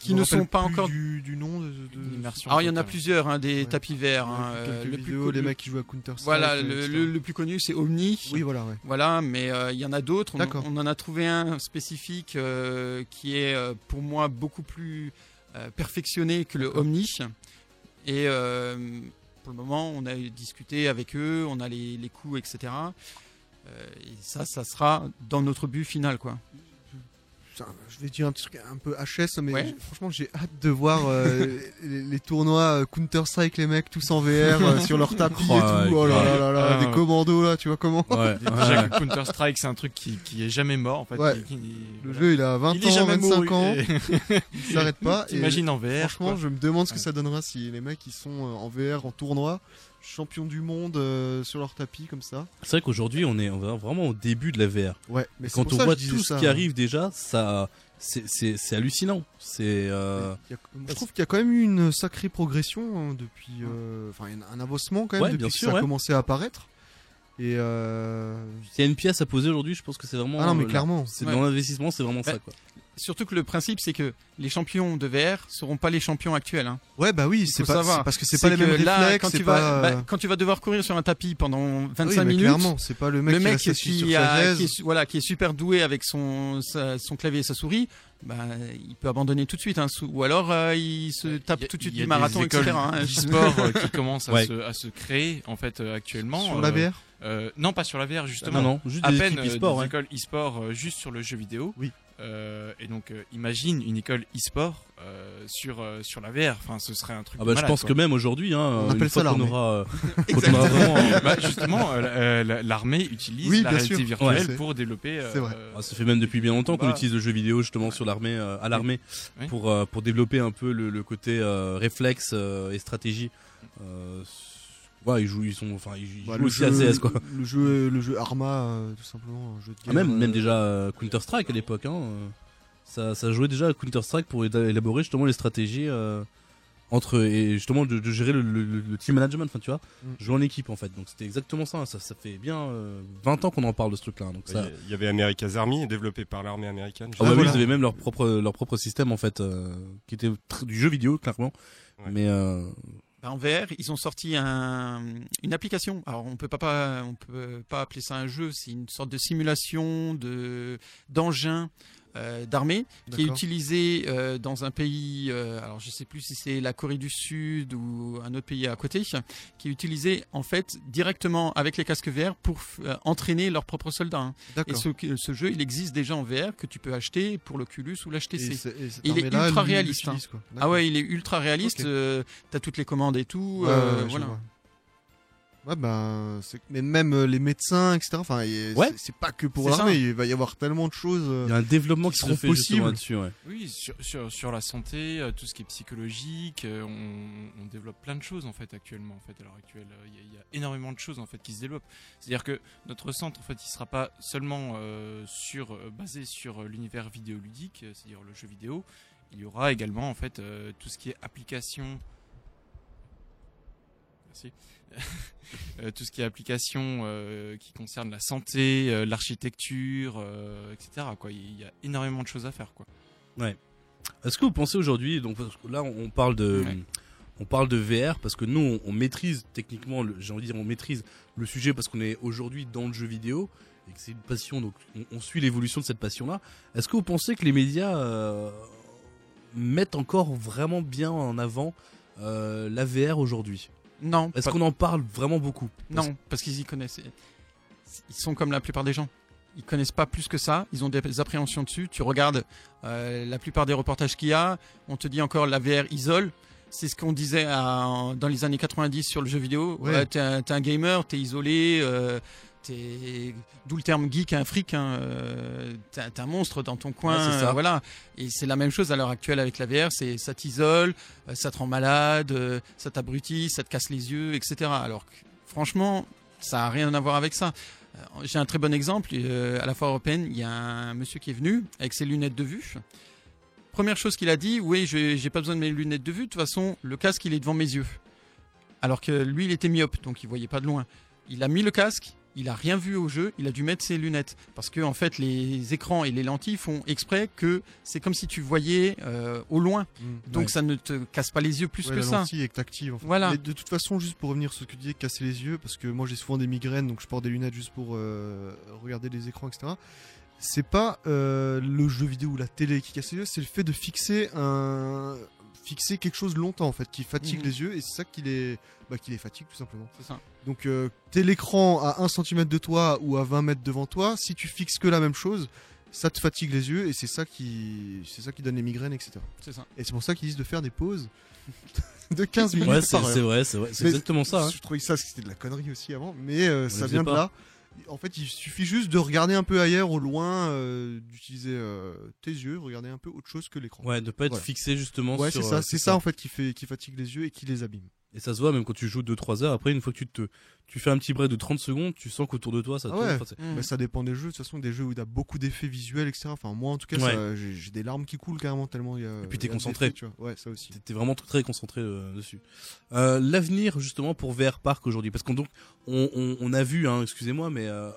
qui ne sont pas encore du, du nom de. de- L'immersion alors il y en a plusieurs, hein, des Ouais. tapis verts. Ouais, hein, euh, le plus vidéos, les mecs qui jouent à Counter Strike. Voilà, le, etc. le- le plus connu c'est Omni. Oui, voilà, ouais. Voilà, mais euh, il y en a d'autres. On, D'accord. on en a trouvé un spécifique euh, qui est pour moi beaucoup plus euh, perfectionné que le Omni. Et euh, pour le moment, on a discuté avec eux, on a les, les coûts, etc. Euh, et ça, ça sera dans notre but final, quoi. Putain, je vais dire un truc un peu HS, mais Ouais. franchement, j'ai hâte de voir euh, les, les tournois Counter Strike, les mecs tous en VR euh, sur leur tapis Oh, et tout. Oh là là là là, Ah, des ouais. commandos là, tu vois comment Ouais. Déjà que Counter Strike c'est un truc qui, qui est jamais mort en fait. Ouais. qui- qui- Le voilà. jeu, il a 20 il est ans, jamais 25 mort, ans, et- il s'arrête pas. T'imagines en VR Franchement, quoi. je me demande ce que Ouais. ça donnera si les mecs ils sont euh, en VR, en tournoi, champions du monde euh, sur leur tapis comme ça. C'est vrai qu'aujourd'hui, on est on est vraiment au début de la VR. Ouais, mais Quand pour on ça voit tout ça, ce qui hein. arrive déjà, ça, c'est hallucinant. C'est euh, Il je trouve qu'il y a quand même eu une sacrée progression hein, depuis, euh, enfin il un avancement quand même Ouais, depuis bien que sûr, ça ouais. a commencé à apparaître. Et euh, s'il y a une pièce à poser aujourd'hui, je pense que c'est vraiment. ah non mais clairement. C'est Ouais. dans l'investissement, c'est vraiment ça quoi. Surtout que le principe, c'est que les champions de VR seront pas les champions actuels. hein. Ouais bah oui, c'est faut pas parce que c'est pas les mêmes là, réflexes, quand c'est tu pas. vas, euh, bah, quand tu vas devoir courir sur un tapis pendant 25 oui, mais minutes, clairement, c'est pas le mec, le qui mec qui, sur sa a- chaise. qui est, voilà, qui est super doué avec son, sa- son clavier et sa souris, bah, il peut abandonner tout de suite. hein, ou alors euh, il se tape a- tout de suite il y a du marathon, etc. hein. d'e-sport euh, qui commencent à, Ouais. se, à se créer en fait euh, actuellement. Sur euh, la VR euh, Non, pas sur la VR justement. Non non, juste à des peine euh, e-sport. des ouais. écoles e-sport euh, juste sur le jeu vidéo. Oui. Euh, et donc euh, imagine une école e-sport euh, sur euh, sur la VR. Enfin, ce serait un truc. Ah de bah je pense quoi. que même aujourd'hui, hein, On une appelle fois ça qu'on l'armée. aura, euh, quand on aura vraiment, euh, bah, justement, la- la- l'armée utilise Oui, la réalité sûr. virtuelle Ouais. pour développer. euh, C'est vrai. Ah, ça fait même depuis bien longtemps qu'on Bah. utilise le jeu vidéo justement sur l'armée, euh, à l'armée, Oui. pour euh, pour développer un peu le, le côté euh, réflexe euh, et stratégie. Euh, ouais, ils jouent, ils sont, enfin, ils, Bah, jouent le aussi jeu, à CS quoi. Le jeu, le jeu Arma, euh, tout simplement, un jeu de Ah, guerre. même même euh, déjà Counter Strike à l'époque, hein. euh, Ça ça jouait déjà à Counter Strike pour élaborer justement les stratégies. euh, entre et justement de, de gérer le, le- le team management enfin tu vois Mm. jouer en équipe en fait donc c'était exactement ça ça, ça fait bien euh, 20 ans qu'on en parle de ce truc là donc ça Il y avait America's Army, développé par l'armée américaine. Ah bah oui, voilà. ils avaient même leur propre leur propre système en fait euh, qui était du jeu vidéo clairement. Ouais. Mais euh, En VR, ils ont sorti un, une application. Alors on peut pas, peut pas appeler ça un jeu, c'est une sorte de simulation de d'engin euh, d'armée qui est utilisé euh, dans un pays. euh, alors je sais plus si c'est la Corée du Sud ou un autre pays à côté, qui est utilisé en fait directement avec les casques VR pour entraîner leurs propres soldats. hein. Et ce, ce jeu, il existe déjà en VR que tu peux acheter pour l'Oculus ou l'HTC. Il est ultra réaliste, quoi. Ah ouais, il est ultra réaliste. Ok. euh, T'as toutes les commandes et tout. Ouais, voilà. Ouais, ben, c'est- mais même euh, les médecins, etc. Enfin, Ouais. c'est- pas que pour l'armée. ça. Il va y avoir tellement de choses. euh, Il y a un développement qui qui, se seront fait justement possibles. là-dessus. Ouais. Oui, sur, sur, sur la santé, euh, tout ce qui est psychologique, on, on développe plein de choses en fait actuellement. En fait, à l'heure actuelle, il y, a- il y a énormément de choses en fait qui se développent. C'est-à-dire que notre centre, en fait, il sera pas seulement euh, sur basé sur l'univers vidéoludique, c'est-à-dire le jeu vidéo. Il y aura également en fait euh, tout ce qui est application. Merci. Euh, tout ce qui est application euh, qui concerne la santé, euh, l'architecture, euh, etc. Quoi. Il y a énormément de choses à faire. Quoi. Est-ce que vous pensez aujourd'hui, donc parce que là on parle de, Ouais. on parle de VR parce que nous on, on maîtrise techniquement, j'ai envie de dire on maîtrise le sujet parce qu'on est aujourd'hui dans le jeu vidéo et que c'est une passion, donc on, on suit l'évolution de cette passion-là. Est-ce que vous pensez que les médias mettent encore vraiment bien en avant la VR aujourd'hui? Non, Est-ce pas- qu'on en parle vraiment beaucoup? Parce- non, parce qu'ils y connaissent. Ils sont comme la plupart des gens. Ils connaissent pas plus que ça. Ils ont des appréhensions dessus. Tu regardes euh, la plupart des reportages qu'il y a. On te dit encore la VR isole. C'est ce qu'on disait à- dans les années 90 sur le jeu vidéo. Ouais. T'es un, gamer, t'es isolé. euh, D'où le terme geek, un fric. Hein, euh, t'es un- monstre dans ton coin. Ouais, c'est ça. euh, voilà. Et c'est la même chose à l'heure actuelle avec la VR. C'est ça t'isole, euh, ça te rend malade, ça t'abrutit, ça te casse les yeux, etc. Alors que, franchement, ça a rien à voir avec ça. J'ai un très bon exemple. à la foire européenne, il y a un monsieur qui est venu avec ses lunettes de vue. Première chose qu'il a dit, oui, je j'ai pas besoin de mes lunettes de vue. De toute façon, le casque, il est devant mes yeux. Alors que lui, il était myope, donc il voyait pas de loin. Il a mis le casque, il a rien vu au jeu, il a dû mettre ses lunettes. Parce que, en fait, les écrans et les lentilles font exprès que c'est comme si tu voyais euh, au loin. mm, Donc ouais. ça ne te casse pas les yeux plus Ouais, que la ça. lentille est active. en fait. Voilà. Mais de toute façon, juste pour revenir sur ce que tu disais, casser les yeux, parce que moi j'ai souvent des migraines, donc je porte des lunettes juste pour euh, regarder les écrans, etc. C'est pas euh, le jeu vidéo ou la télé qui casse les yeux, c'est le fait de fixer un fixer quelque chose longtemps en fait, qui fatigue Mhm. les yeux, et c'est ça qui les bah, qui les fatigue tout simplement. C'est ça. Donc euh, t'es l'écran à 1 cm de toi ou à 20 mètres devant toi, si tu fixes que la même chose, ça te fatigue les yeux et c'est ça qui c'est ça qui donne les migraines, etc. C'est ça. Et c'est pour ça qu'ils disent de faire des pauses de 15 minutes Ouais, c'est par heure. c'est vrai, c'est vrai, c'est exactement ça. hein. Je trouvais que ça c'était de la connerie aussi avant, mais euh, ça vient de pas. là. En fait, il suffit juste de regarder un peu ailleurs, au loin, euh, d'utiliser euh, tes yeux, regarder un peu autre chose que l'écran. Ouais, de pas être Voilà. fixé justement Ouais, sur. c'est ça, euh, c'est ça en fait qui fait qui fatigue les yeux et qui les abîme. Et ça se voit même quand tu joues 2-3 heures. Après, une fois que tu te, tu fais un petit break de 30 secondes, tu sens qu'autour de toi ça Ah tourne. ouais. Enfin, Mm. Mais ça dépend des jeux, de toute façon, des jeux où il y a beaucoup d'effets visuels, etc. Enfin, moi en tout cas, Ouais. j'ai des larmes qui coulent carrément tellement il y a. Et puis t'es concentré. Tu vois. Ouais, ça aussi. T'es vraiment très, concentré euh, dessus. Euh, L'avenir justement pour VR Park aujourd'hui, parce qu'on donc on, on, on a vu, hein, excusez-moi, mais euh,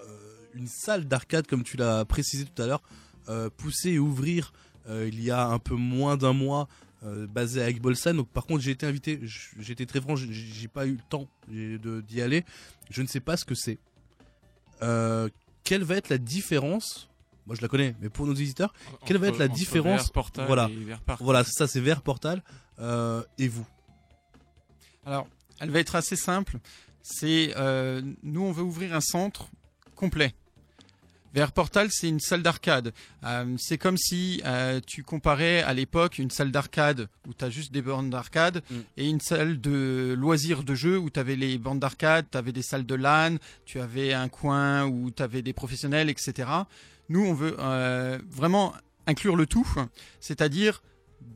une salle d'arcade comme tu l'as précisé tout à l'heure, euh, pousser et ouvrir euh, il y a un peu moins d'un mois, euh, basé à Egbolsan. Donc par contre j'ai été invité, j'étais très franc, j'ai- pas eu le temps de- d'y aller. Je ne sais pas ce que c'est. Euh, quelle va être la différence? Moi je la connais, mais pour nos visiteurs, Quelle va être la Entre différence? VR Portal Voilà. voilà, ça, c'est VR Portal. Euh, et vous? Alors, elle va être assez simple. C'est euh, nous, on veut ouvrir un centre complet. VR Portal, c'est une salle d'arcade. Euh, c'est comme si euh, tu comparais à l'époque une salle d'arcade où tu as juste des bornes d'arcade Mm. et une salle de loisirs de jeu où tu avais les bornes d'arcade, tu avais des salles de LAN, tu avais un coin où tu avais des professionnels, etc. Nous, on veut euh, vraiment inclure le tout, c'est-à-dire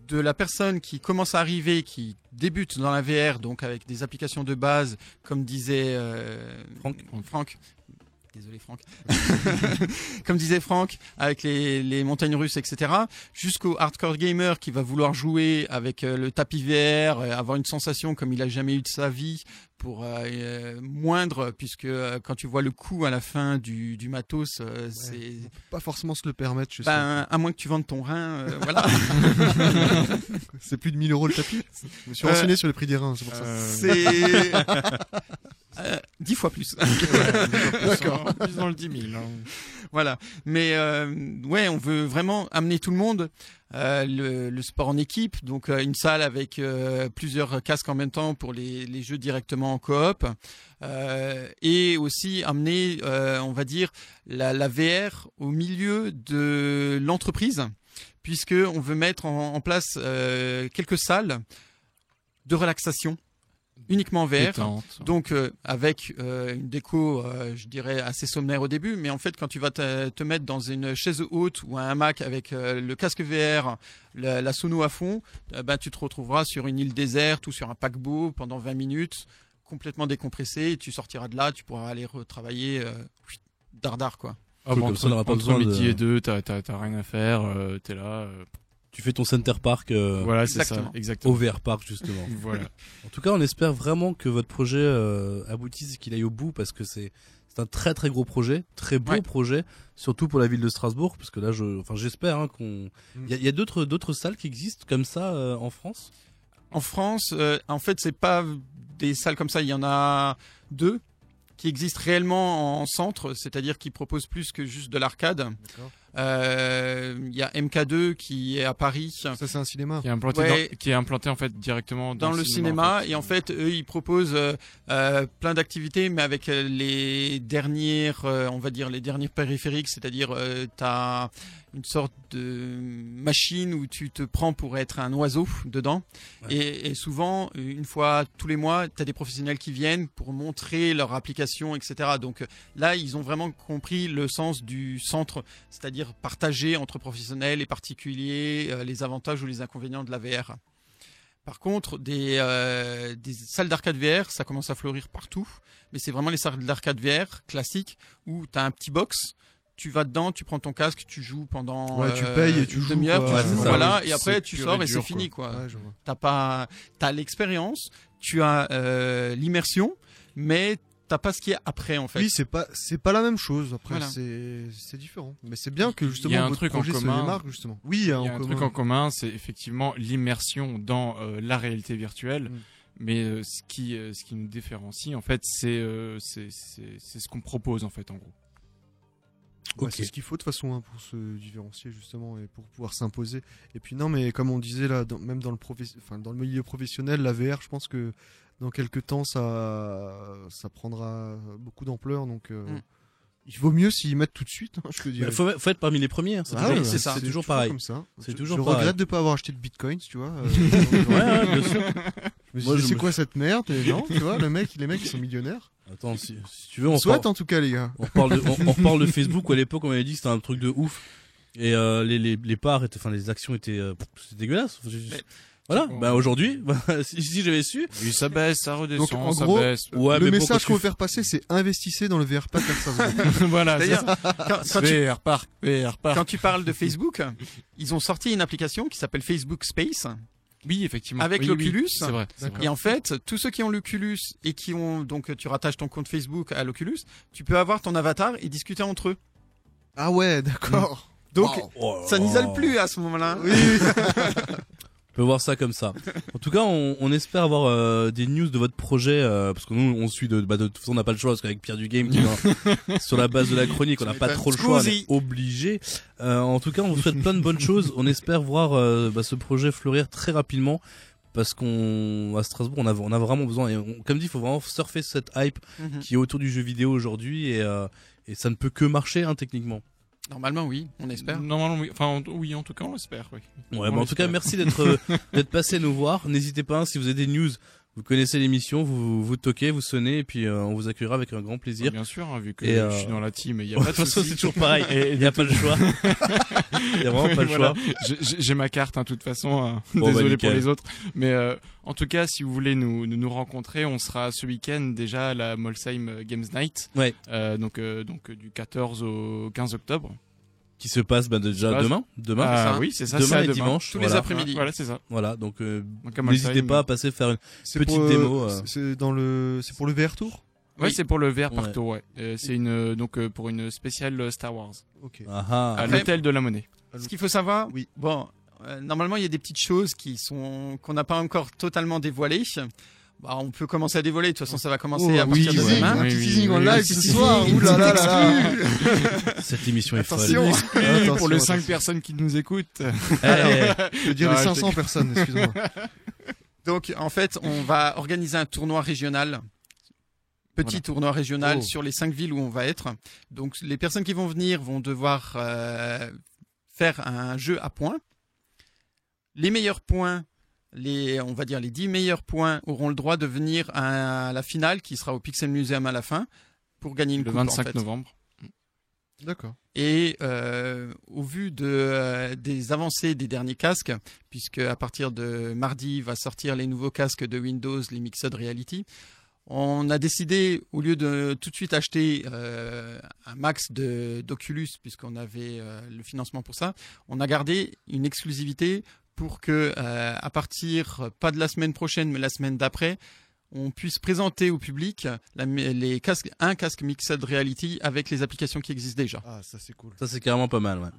de la personne qui commence à arriver, qui débute dans la VR, donc avec des applications de base, comme disait euh, Franck. Franck. Désolé Franck. comme disait Franck, avec les, les montagnes russes, etc. Jusqu'au hardcore gamer qui va vouloir jouer avec euh, le tapis VR, euh, avoir une sensation comme il a jamais eu de sa vie, pour euh, moindre, puisque euh, quand tu vois le coût à la fin du, du matos, euh, c'est Pas forcément se le permettre, je sais. ben, à moins que tu vendes ton rein, voilà. C'est plus de 1000 euros le tapis? Je me suis renseigné sur les prix des reins, c'est pour ça. Euh, dix fois plus. D'accord. Plus dans le 10 000. hein. voilà. Mais euh, ouais, on veut vraiment amener tout le monde. Euh, le, le sport en équipe, donc euh, une salle avec euh, plusieurs casques en même temps pour les, les jeux directement en coop, euh, et aussi amener, euh, on va dire, la, la VR au milieu de l'entreprise, puisque on veut mettre en, en place euh, quelques salles de relaxation uniquement VR. Détente. Donc euh, avec euh, une déco, euh, je dirais assez sommaire au début, mais en fait quand tu vas te, te mettre dans une chaise haute ou un hamac avec euh, le casque VR, la, la sono à fond, euh, ben tu te retrouveras sur une île déserte ou sur un paquebot pendant 20 minutes, complètement décompressé, et tu sortiras de là, tu pourras aller retravailler euh, dardard quoi. Ah, bon, comme entre, ça, on n'aura pas entre besoin midi de- et deux, t'as rien à faire, euh, t'es là. Tu fais ton Center Park euh, voilà, c'est ça, exactement. au VR Park justement. Voilà. En tout cas, on espère vraiment que votre projet euh, aboutisse et qu'il aille au bout parce que c'est c'est un très très gros projet, très beau Ouais. projet, surtout pour la ville de Strasbourg, parce que là, je, enfin, j'espère hein, qu'on. Mm. Il y a, d'autres d'autres salles qui existent comme ça euh, en France? En France, euh, en fait, c'est pas des salles comme ça. Il y en a deux qui existent réellement en centre, c'est-à-dire qui proposent plus que juste de l'arcade. D'accord. Euh, Il y a MK2 qui est à Paris. Ça, c'est un cinéma. Qui est implanté, Ouais. dans- qui est implanté en fait directement dans, dans le cinéma, et en fait eux ils proposent euh, euh, plein d'activités mais avec euh, les dernières euh, on va dire les derniers périphériques c'est-à-dire euh, t'as une sorte de machine où tu te prends pour être un oiseau dedans Ouais. et, et souvent une fois tous les mois t'as des professionnels qui viennent pour montrer leur application etc donc euh, là ils ont vraiment compris le sens du centre c'est-à-dire partager entre professionnels et particuliers euh, les avantages ou les inconvénients de la VR par contre, des, euh, des salles d'arcade VR, ça commence à fleurir partout. Mais c'est vraiment les salles d'arcade VR classiques où tu as un petit box, tu vas dedans, tu prends ton casque, tu joues pendant Ouais, tu euh, payes et tu une demi-heure, quoi. tu Ouais, joues, ça. voilà, et après tu sors et c'est fini quoi. Ouais, vois. T'as pas, t'as l'expérience, tu as euh, l'immersion, mais t'as pas ce qui est après en fait. Oui, c'est pas c'est pas la même chose. Après, Voilà. c'est c'est différent. Mais c'est bien que Il y a justement un votre truc en projet se commun. démarque justement. Oui, il y a, Il y a en un commun. truc en commun, c'est effectivement l'immersion dans euh, la réalité virtuelle. Mm. Mais euh, ce qui euh, ce qui nous différencie en fait, c'est euh, c'est ce qu'on propose en fait en gros. Ouais, Ok. C'est ce qu'il faut de toute façon hein, pour se différencier justement et pour pouvoir s'imposer. Et puis non, mais comme on disait là, dans- même dans le enfin, dans le milieu professionnel, la VR, je pense que dans quelques temps, ça ça prendra beaucoup d'ampleur. Donc euh, Mm. il vaut mieux s'y mettre tout de suite. hein, je te Il dirais. faut, faut être parmi les premiers. hein, C'est Ah toujours, ouais, c'est ça. c'est toujours pareil. comme ça. C'est Je- toujours je pareil. regrette de pas avoir acheté de bitcoins, tu vois. euh, Ouais, ouais, bien sûr. Je me suis Moi, dit, je c'est me- quoi cette merde Et non, tu vois, le mec, les mecs, ils sont millionnaires. Attends, si, si tu veux, on souhaite parle, en tout cas, les gars. on parle de, on, on reparle de Facebook où à l'époque on avait dit que c'était un truc de ouf et euh, les, les les parts étaient, enfin les actions étaient, euh, c'était dégueulasse. Mais- Voilà. Bah aujourd'hui, si, si j'avais su. Oui, ça baisse, ça redescend, Donc, en ça gros, baisse. Ouais, le message qu'on veut faire passer, c'est investissez dans le VR Strasbourg. voilà. c'est D'ailleurs, ça. quand, quand tu, VR Park, VR Park. quand tu parles de Facebook, ils ont sorti une application qui s'appelle Facebook Space. Oui, effectivement. Avec Oui, l'Oculus. c'est vrai. c'est D'accord. vrai. Et en fait, tous ceux qui ont l'Oculus et qui ont donc tu rattaches ton compte Facebook à l'Oculus, tu peux avoir ton avatar et discuter entre eux. ah ouais, d'accord. Donc Oh, ça n'isole plus à ce moment-là. Oui, peut voir ça comme ça. En tout cas, on, on espère avoir euh, des news de votre projet euh, parce que nous, on suit de, bah, de toute façon, on n'a pas le choix parce qu'avec Pierre du Game, sur la base de la chronique, on n'a pas trop le choix, on est obligé. Euh, en tout cas, on vous souhaite plein de bonnes choses. On espère voir bah, ce projet fleurir très rapidement. Parce qu'on à Strasbourg, on a, on a vraiment besoin. Et on- comme dit, il faut vraiment surfer cette hype Mhm. qui est autour du jeu vidéo aujourd'hui, et, euh, et ça ne peut que marcher hein, techniquement. Normalement, oui, on espère. Normalement, oui. Enfin, en- oui, en tout cas, on l'espère, oui. Ouais, On bah, en tout cas, merci d'être euh, d'être passé nous voir. N'hésitez pas, hein, si vous avez des news, vous connaissez l'émission, vous vous toquez, vous sonnez, et puis euh, on vous accueillera avec un grand plaisir. Bien sûr, hein, vu que Et, je euh, suis dans la team, il y a De pas toute de façon, c'est toujours pareil. Il n'y a pas le choix. Il y a vraiment pas le Voilà. choix. J'ai- ma carte, hein, de toute façon. hein. Bon, bah, Désolé pour les autres. Mais euh, en tout cas, si vous voulez nous, nous, nous rencontrer, on sera ce week-end déjà à la Molsheim Games Night. Ouais. Euh, donc, euh, donc du 14 au 15 octobre. Qui se passe bah, déjà demain. Demain. Ah, ça. oui, c'est ça. demain et dimanche. Tous les après-midi. Voilà, c'est ça. Voilà, donc euh, n'hésitez pas à passer faire une. Petite pour, euh, démo, euh. C'est dans le, c'est pour le VR Tour. Ouais, Oui. c'est pour le VR Ouais. par tour, ouais. Euh, c'est une donc euh, pour une spéciale Star Wars Ok. Ah ah. à l'hôtel de la Monnaie. Ce qu'il faut savoir, Oui. bon, euh, normalement, il y a des petites choses qui sont qu'on n'a pas encore totalement dévoilées. Bah, on peut commencer à dévoiler. De toute façon, ça va commencer Oh, à partir de demain. Oui, oui, teasing oui, en oui, live ce soir. une Ouh là là petite là là. Cette émission est folle. Attention. Attention, pour les 5 attention. personnes qui nous écoutent. Eh, Je veux dire Non, les je 500 personnes, excuse-moi. Donc, en fait, on va organiser un tournoi régional. Petit Voilà. tournoi régional Oh. sur les cinq villes où on va être. Donc, les personnes qui vont venir vont devoir euh, faire un jeu à points. Les meilleurs points, les, on va dire, les 10 meilleurs points auront le droit de venir à la finale qui sera au Pixel Museum à la fin pour gagner une Le coupe. en 25 fait. novembre. D'accord. Et euh, au vu de, euh, des avancées des derniers casques, puisque à partir de mardi va sortir les nouveaux casques de Windows, les Mixed Reality, on a décidé, au lieu de tout de suite acheter euh, un max de d'Oculus, puisqu'on avait euh, le financement pour ça, on a gardé une exclusivité pour que, euh, à partir pas de la semaine prochaine, mais la semaine d'après, on puisse présenter au public la- les casques, un casque Mixed Reality avec les applications qui existent déjà. Ah, ça c'est cool. Ça c'est carrément pas mal, ouais.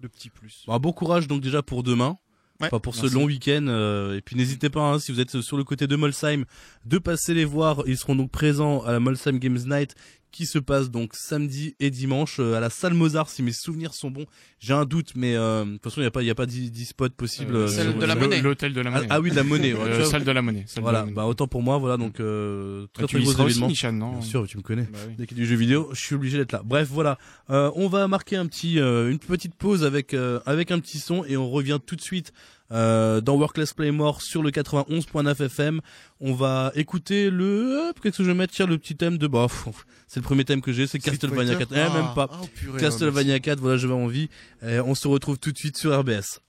Le petit plus. Bon, bon courage donc déjà pour demain. Ouais, Enfin, pour ce long week-end. euh, et puis n'hésitez pas, hein, si vous êtes sur le côté de Molsheim, de passer les voir. Ils seront donc présents à la Molsheim Games Night qui se passe donc samedi et dimanche euh, à la salle Mozart si mes souvenirs sont bons. J'ai un doute, mais euh, de toute façon il n'y a pas, il y a pas 10, 10 spots possibles. Euh, euh, Celle sur- de la monnaie. L'hôtel de la Ah, monnaie. ah oui, de la monnaie. ouais, Euh, salle de la monnaie. salle de voilà, la monnaie. bah autant pour moi, voilà donc euh, très Bah, très tu y gros aussi, événement. Non Bien sûr, tu me connais. Bah oui. Dès qu'il y a du jeu vidéo, je suis obligé d'être là. Bref, voilà. Euh, on va marquer un petit, euh, une petite pause avec euh, avec un petit son et on revient tout de suite euh, dans Workless Play More sur le 91.9 FM. On va écouter le, hop, qu'est-ce que je vais mettre Tiens, le petit thème de bah, c'est le premier thème que j'ai, c'est Castlevania Fighter 4. Eh, même Ah, pas. ah, purée, Castlevania 4, voilà, j'avais envie. Et on se retrouve tout de suite sur RBS.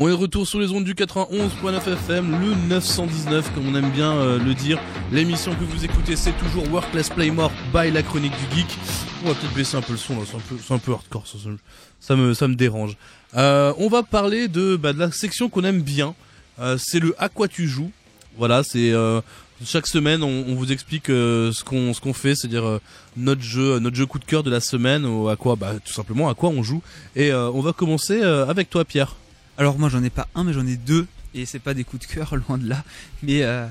On est retour sur les ondes du 91.9 FM, le 919 comme on aime bien euh, le dire. L'émission que vous écoutez c'est toujours Work Let's Play More by la chronique du geek. On va peut-être baisser un peu le son c'est un peu, un peu hardcore, ça, me, dérange. Euh, on va parler de, bah, de la section qu'on aime bien. Euh, c'est le à quoi tu joues? Voilà, c'est chaque semaine on, vous explique ce qu'on fait, c'est-à-dire notre jeu notre jeu coup de cœur de la semaine ou à quoi bah tout simplement à quoi on joue? Et on va commencer avec toi Pierre. Alors moi j'en ai pas un mais j'en ai deux et c'est pas des coups de cœur loin de là mais euh,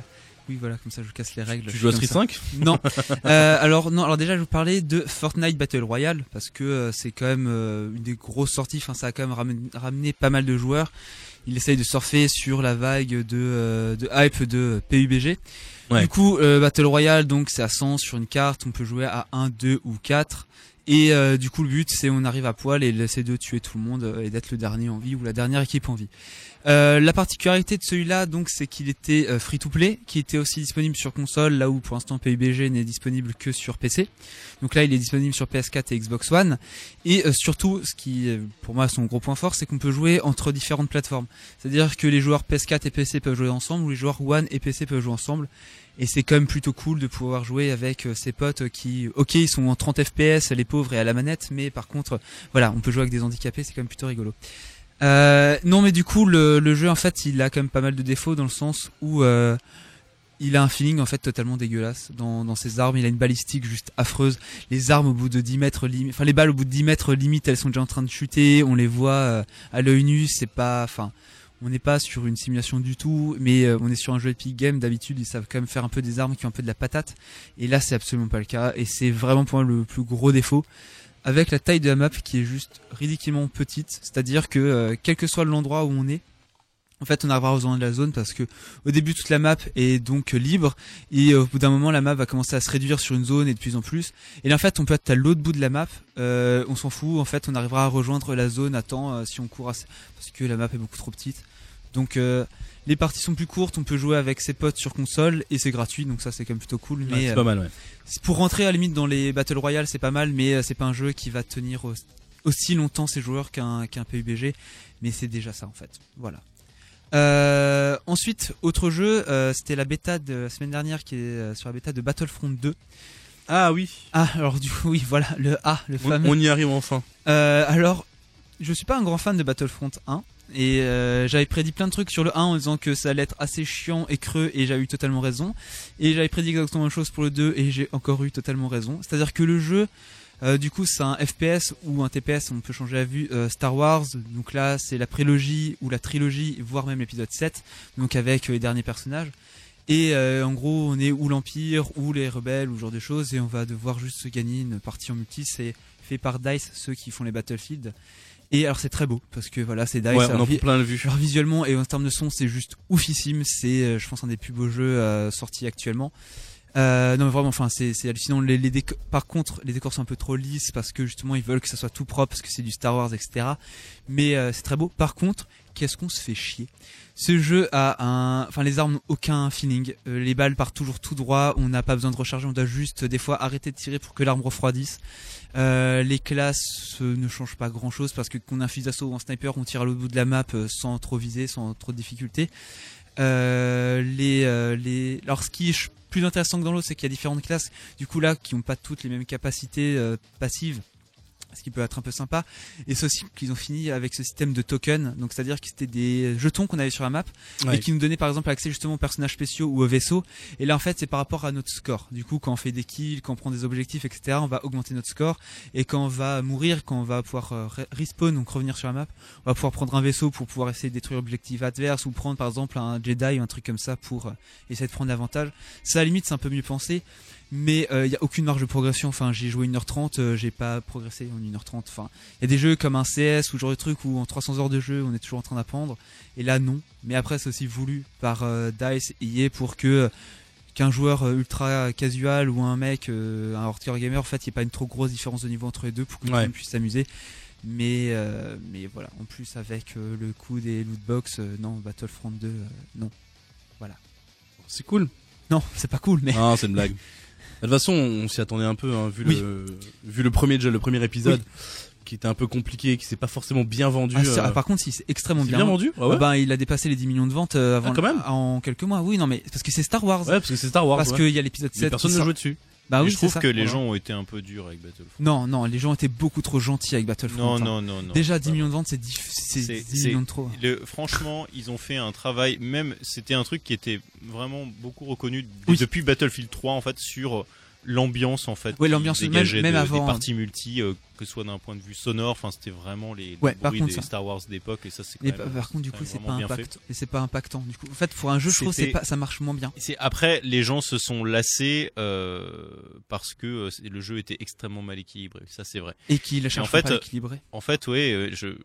oui voilà comme ça je casse les règles. Tu joues à Street comme 5 ça. Non. Euh, alors non alors déjà je vous parlais de Fortnite Battle Royale parce que euh, c'est quand même euh, une des grosses sorties. Enfin ça a quand même ramené, ramené pas mal de joueurs. Il essaye de surfer sur la vague de, euh, de hype de PUBG. Ouais. Du coup euh, Battle Royale donc c'est à 100 sur une carte. On peut jouer à 1, 2 ou 4. Et euh, du coup, le but, c'est on arrive à poil et essayer de tuer tout le monde euh, et d'être le dernier en vie ou la dernière équipe en vie. Euh, la particularité de celui-là, donc, c'est qu'il était euh, free to play, qui était aussi disponible sur console, là où pour l'instant PUBG n'est disponible que sur PC. Donc là, il est disponible sur PS4 et Xbox One. Et euh, surtout, ce qui, pour moi, son gros point fort, c'est qu'on peut jouer entre différentes plateformes. C'est-à-dire que les joueurs PS4 et PC peuvent jouer ensemble, ou les joueurs One et PC peuvent jouer ensemble. Et c'est quand même plutôt cool de pouvoir jouer avec euh, ses potes qui, ok, ils sont en 30 FPS, les pauvres et à la manette, mais par contre, voilà, on peut jouer avec des handicapés, c'est quand même plutôt rigolo. Euh, non, mais du coup, le, jeu, en fait, il a quand même pas mal de défauts dans le sens où euh, il a un feeling en fait totalement dégueulasse dans, ses armes. Il a une balistique juste affreuse. Les armes au bout de 10 mètres enfin les balles au bout de 10 mètres limite, elles sont déjà en train de chuter. On les voit à l'œil nu. C'est pas, enfin, on n'est pas sur une simulation du tout, mais euh, on est sur un jeu Epic Game. D'habitude, ils savent quand même faire un peu des armes qui ont un peu de la patate. Et là, c'est absolument pas le cas. Et c'est vraiment pour moi le plus gros défaut. Avec la taille de la map qui est juste ridiculement petite, c'est-à-dire que euh, quel que soit l'endroit où on est, en fait, on arrivera aux zones de la zone parce que au début toute la map est donc euh, libre et euh, au bout d'un moment la map va commencer à se réduire sur une zone et de plus en plus. Et là en fait on peut être à l'autre bout de la map, euh, on s'en fout. En fait on arrivera à rejoindre la zone à temps euh, si on court assez, parce que la map est beaucoup trop petite. Donc euh, les parties sont plus courtes, on peut jouer avec ses potes sur console et c'est gratuit donc ça c'est quand même plutôt cool. Ouais, Mais C'est pas mal, ouais. pour rentrer à la limite dans les Battle Royale, c'est pas mal, mais c'est pas un jeu qui va tenir au- aussi longtemps ses joueurs qu'un qu'un PUBG, mais c'est déjà ça en fait. Voilà. Euh, ensuite, autre jeu, euh, c'était la bêta de la semaine dernière qui est euh, sur la bêta de Battlefront 2. Ah oui, Ah, alors du coup, oui, voilà, le A, le on, fameux. on y arrive enfin. Euh, alors, je suis pas un grand fan de Battlefront 1. Et euh, j'avais prédit plein de trucs sur le 1 en disant que ça allait être assez chiant et creux et j'avais eu totalement raison. Et j'avais prédit exactement la même chose pour le 2 et j'ai encore eu totalement raison. C'est-à-dire que le jeu, euh, du coup, c'est un FPS ou un TPS, on peut changer la vue, euh, Star Wars. Donc là, c'est la prélogie ou la trilogie, voire même l'épisode 7, donc avec euh, les derniers personnages. Et euh, en gros, on est ou l'Empire ou les rebelles ou ce genre de choses et on va devoir juste se gagner une partie en multi. C'est fait par DICE, ceux qui font les Battlefield. Et alors c'est très beau parce que voilà, c'est DICE. Ouais, on Alors, en plein le vue. Genre visuellement et en termes de son, c'est juste oufissime. C'est, euh, je pense, un des plus beaux jeux euh, sortis actuellement. Euh, non, mais vraiment, enfin, c'est, hallucinant. Les, les Par contre, les décors sont un peu trop lisses parce que justement, ils veulent que ça soit tout propre parce que c'est du Star Wars, etc. Mais euh, c'est très beau. Par contre, qu'est-ce qu'on se fait chier? Ce jeu a un, enfin, les armes n'ont aucun feeling. Euh, les balles partent toujours tout droit. On n'a pas besoin de recharger. On doit juste des fois arrêter de tirer pour que l'arme refroidisse. Les classes ne changent pas grand chose parce que qu'on a un fusil d'assaut ou un sniper, on tire à l'autre bout de la map sans trop viser, sans trop de difficultés. Euh, les, euh, les... Alors ce qui est plus intéressant que dans l'autre, c'est qu'il y a différentes classes, du coup là, qui n'ont pas toutes les mêmes capacités euh, passives, ce qui peut être un peu sympa. Et c'est aussi qu'ils ont fini avec ce système de tokens, donc c'est-à-dire que c'était des jetons qu'on avait sur la map Ouais. et qui nous donnaient par exemple accès justement aux personnages spéciaux ou aux vaisseaux. Et là en fait c'est par rapport à notre score. Du coup quand on fait des kills, quand on prend des objectifs, etc. On va augmenter notre score. Et quand on va mourir, quand on va pouvoir euh, re- respawn, donc revenir sur la map, on va pouvoir prendre un vaisseau pour pouvoir essayer de détruire l'objectif adverse ou prendre par exemple un Jedi ou un truc comme ça pour euh, essayer de prendre l'avantage. Ça à la limite c'est un peu mieux pensé. Mais il n'y a aucune marge de progression. Enfin, j'ai joué 1h30, euh, j'ai pas progressé en 1h30. Enfin, il y a des jeux comme un CS ou genre de truc où en 300 heures de jeu, on est toujours en train d'apprendre. Et là, non. Mais après, c'est aussi voulu par euh, DICE et EA pour que euh, qu'un joueur euh, ultra casual ou un mec, euh, un hardcore gamer, en fait, il n'y ait pas une trop grosse différence de niveau entre les deux pour que tout le monde puisse s'amuser. Mais, euh, mais voilà, en plus avec euh, le coup des lootbox, euh, non, Battlefront 2, euh, non. C'est cool. Non, c'est pas cool, mais Ah, c'est une blague. De toute façon, on s'y attendait un peu, hein, vu, Oui. le, vu le premier déjà le premier épisode. qui était un peu compliqué, qui s'est pas forcément bien vendu. Ah, euh, ah, par contre, si, c'est extrêmement bien. bien vendu Ah ouais? Ah bah, il a dépassé les 10 millions de ventes euh, avant Ah, quand même? en quelques mois. Oui, non mais parce que c'est Star Wars. Ouais, parce que c'est Star Wars. parce ouais. qu'il y a l'épisode Mais 7 personne ne sort. jouait dessus. Bah oui, je trouve ça. que les gens ont été un peu durs avec Battlefront. Non, non, les gens étaient beaucoup trop gentils avec Battlefront. Non, hein. non, non, non. Déjà 10 Bah, millions de ventes, c'est 10, c'est C'est- 10 c'est- millions de trop. Le, franchement, ils ont fait un travail, même c'était un truc qui était vraiment beaucoup reconnu Oui. depuis Battlefield 3 en fait sur l'ambiance en fait. Qui l'ambiance, même- dégageait même de- avant, des hein. parties multi, euh, que ce soit d'un point de vue sonore, enfin c'était vraiment les, Ouais, bruits contre, des ça. Star Wars d'époque et ça c'est. Par par contre, du coup, c'est pas bien fait. impact, et c'est pas impactant. Du coup, en fait, pour un jeu, je trouve, c'est pas, ça marche moins bien. C'est après les gens se sont lassés euh, parce que euh, le jeu était extrêmement mal équilibré. Ça c'est vrai. Et qu'il la en cherche fait, pas équilibré. En fait, ouais, je,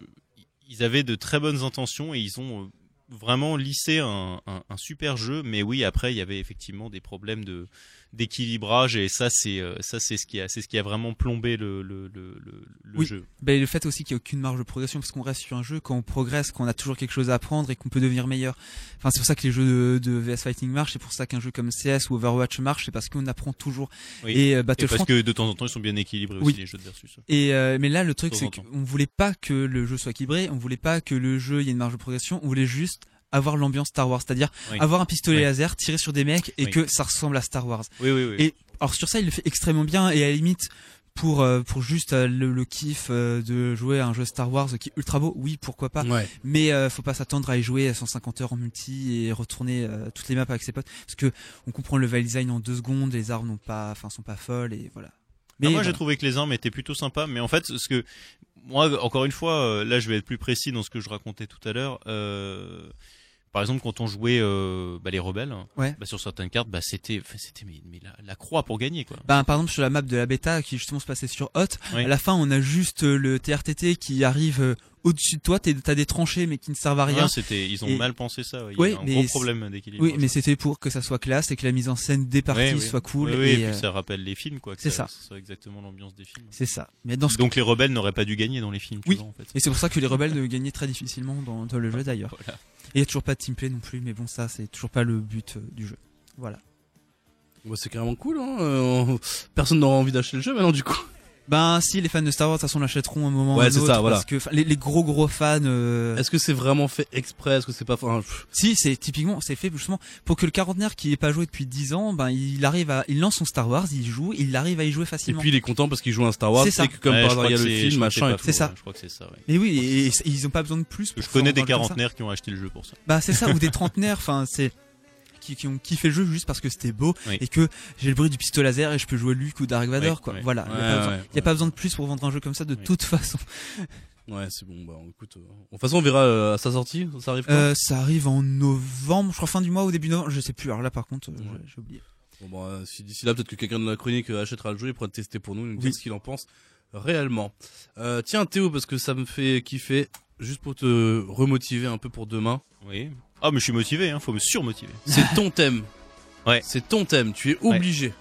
ils avaient de très bonnes intentions et ils ont vraiment lissé un, un, un super jeu. Mais oui, après, il y avait effectivement des problèmes de d'équilibrage et ça, c'est euh, ça, c'est ce qui a, c'est ce qui a vraiment plombé le le le, le, Oui. jeu. Ben, le fait aussi qu'il n'y a aucune marge de progression parce qu'on reste sur un jeu quand on progresse, qu'on a toujours quelque chose à apprendre et qu'on peut devenir meilleur. Enfin, c'est pour ça que les jeux de, de VS Fighting marchent, c'est pour ça qu'un jeu comme CS ou Overwatch marche, c'est parce qu'on apprend toujours. Oui. Et euh, Et Battlefront parce que de temps en temps, ils sont bien équilibrés aussi les jeux de versus. Et euh, mais là, le truc, c'est qu'on voulait pas que le jeu soit équilibré, on voulait pas que le jeu il y ait une marge de progression, on voulait juste avoir l'ambiance Star Wars, c'est-à-dire Oui. avoir un pistolet Oui. laser, tirer sur des mecs et Oui. que ça ressemble à Star Wars. Oui, oui, oui. Et alors sur ça, il le fait extrêmement bien et à la limite pour euh, pour juste euh, le, le kiff euh, de jouer à un jeu Star Wars qui est ultra beau, oui pourquoi pas. Ouais. Mais euh, faut pas s'attendre à y jouer à 150 heures en multi et retourner euh, toutes les maps avec ses potes parce que on comprend le level design en deux secondes, les armes n'ont pas, enfin sont pas folles et voilà. Ah, moi, voilà. j'ai trouvé que les armes étaient plutôt sympas, mais en fait, ce que moi, encore une fois, là, je vais être plus précis dans ce que je racontais tout à l'heure. Euh, par exemple, quand on jouait euh, bah, les rebelles, Ouais. bah, sur certaines cartes, bah, c'était, enfin, c'était mais, mais la, la croix pour gagner, quoi. Bah, par exemple sur la map de la bêta qui justement se passait sur Hot, Oui. à la fin on a juste euh, le TRTT qui arrive euh, au-dessus de toi, t'as des tranchées mais qui ne servent à rien. Non, c'était, ils ont Et- mal pensé ça. ouais. Il y Oui, a un gros problème d'équilibre. Oui, mais c'était pour que ça soit classe et que la mise en scène des parties Ouais, oui. soit cool. Et, et puis euh, ça rappelle les films, quoi. que c'est ça. Ça soit exactement l'ambiance des films. c'est ça. Mais dans ce Donc les rebelles n'auraient pas dû gagner dans les films. Oui. en fait. Et c'est pour ça que les rebelles gagnaient très difficilement dans, dans le jeu d'ailleurs. Voilà. Il y a toujours pas de teamplay non plus, mais bon ça c'est toujours pas le but euh, du jeu. Voilà. Bah, c'est carrément cool. Hein. euh, Personne n'aura envie d'acheter le jeu maintenant du coup. Ben si les fans de Star Wars de toute façon l'achèteront un moment Ouais, ou un c'est autre ça, voilà. parce que enfin, les, les gros gros fans euh, Est-ce que c'est vraiment fait exprès? Est-ce que c'est pas enfin, Si, c'est typiquement, c'est fait justement pour que le quarantenaire qui est pas joué depuis 10 ans, ben il arrive à, il lance son Star Wars, il joue, il arrive à y jouer Et facilement. puis il est content parce qu'il joue à un Star Wars. C'est ça. Et que comme Ouais, par hasard il y a le film, machin. et. C'est ça. Je crois que c'est ça. ouais. Et oui, et, et ils ont pas besoin de plus. Pour Je connais des quarantenaires qui ont acheté le jeu pour ça. Bah c'est ça, ou des trentenaires, enfin c'est qui, qui ont kiffé le jeu juste parce que c'était beau Oui. et que j'ai le bruit du pistolet laser et je peux jouer Luke ou Dark Vador Oui, quoi. oui. Voilà, il y a, Ouais, pas, besoin, ouais, y a pas besoin de plus pour vendre un jeu comme ça de Oui. toute façon. Ouais, c'est bon. Bah écoute, euh, de toute façon on verra euh, à sa sortie. Ça arrive quand? Euh, ça arrive en novembre, je crois fin du mois ou début novembre, je sais plus. Alors là par contre, euh, Ouais. j'ai- oublié. Bon, bah, si d'ici là, peut-être que quelqu'un de la chronique achètera le jeu et pourra le tester pour nous, nous dire Oui. ce qu'il en pense réellement. Euh, tiens, Théo, parce que ça me fait kiffer, juste pour te remotiver un peu pour demain. Oui. Ah, mais je suis motivé, hein. Faut me surmotiver. C'est ton thème. Ouais. C'est ton thème. Tu es obligé.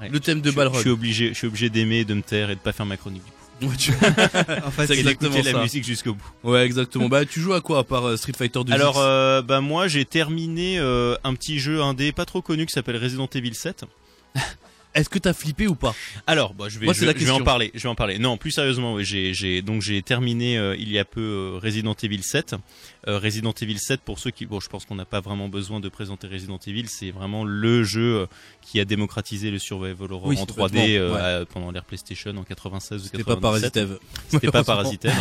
Ouais. Le thème de Balrog. Je suis obligé, je suis obligé d'aimer, de me taire et de pas faire ma chronique du coup. Ouais, tu- En fait, C'est exactement d'écouter la ça. musique jusqu'au bout. ouais, exactement. bah, tu joues à quoi à part euh, Street Fighter 2 Alors, euh, bah moi j'ai terminé euh, un petit jeu indé pas trop connu qui s'appelle Resident Evil 7. Est-ce que t'as flippé ou pas? Alors, bah, je vais, Moi, je, c'est la je vais en parler. Je vais en parler. Non, plus sérieusement, j'ai, j'ai, donc j'ai terminé euh, il y a peu euh, Resident Evil 7. Euh, Resident Evil 7, pour ceux qui, bon, je pense qu'on n'a pas vraiment besoin de présenter Resident Evil. C'est vraiment le jeu qui a démocratisé le survival horror Oui, en 3D complètement, euh, ouais. à- pendant l'ère PlayStation en 96 ou C'était pas 97. Parasite Eve. C'était pas. Parasite Eve.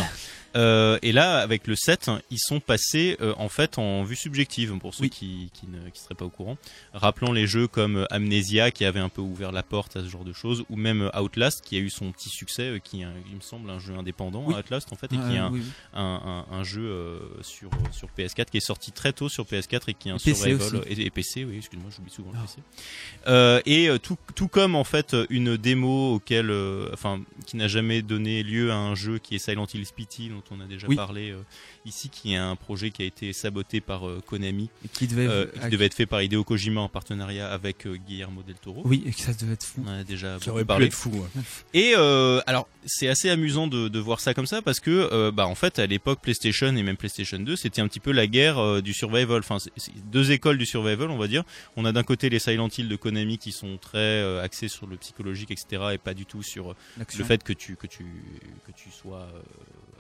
Euh, et là, avec le 7, ils sont passés euh, en fait en vue subjective pour ceux Oui. qui, qui ne qui seraient pas au courant. Rappelant les jeux comme euh, Amnesia qui avait un peu ouvert la porte à ce genre de choses, ou même euh, Outlast qui a eu son petit succès, euh, qui est, il me semble un jeu indépendant, Oui. Outlast en fait, et qui est un, oui, un, un, un jeu euh, sur sur PS4 qui est sorti très tôt sur PS4 et qui est un survival aussi. et, et PC, oui, excuse-moi, j'oublie souvent le Ah. PC. Euh, et tout, tout comme en fait une démo auquel, enfin, qui n'a jamais donné lieu à un jeu qui est Silent Hill dont on a déjà Oui. parlé euh, ici, qui est un projet qui a été saboté par euh, Konami, Et qui devait, euh, qui devait être fait par Hideo Kojima en partenariat avec euh, Guillermo del Toro. Oui, et que ça devait être fou. On a déjà Ça aurait pu parlé. être fou. ouais. Et euh, alors c'est assez amusant de, de voir ça comme ça parce que euh, bah en fait à l'époque PlayStation et même PlayStation 2 c'était un petit peu la guerre euh, du survival. Enfin c'est c'est deux écoles du survival on va dire. On a d'un côté les Silent Hill de Konami qui sont très euh, axés sur le psychologique etc et pas du tout sur L'action. le fait que tu que tu que tu sois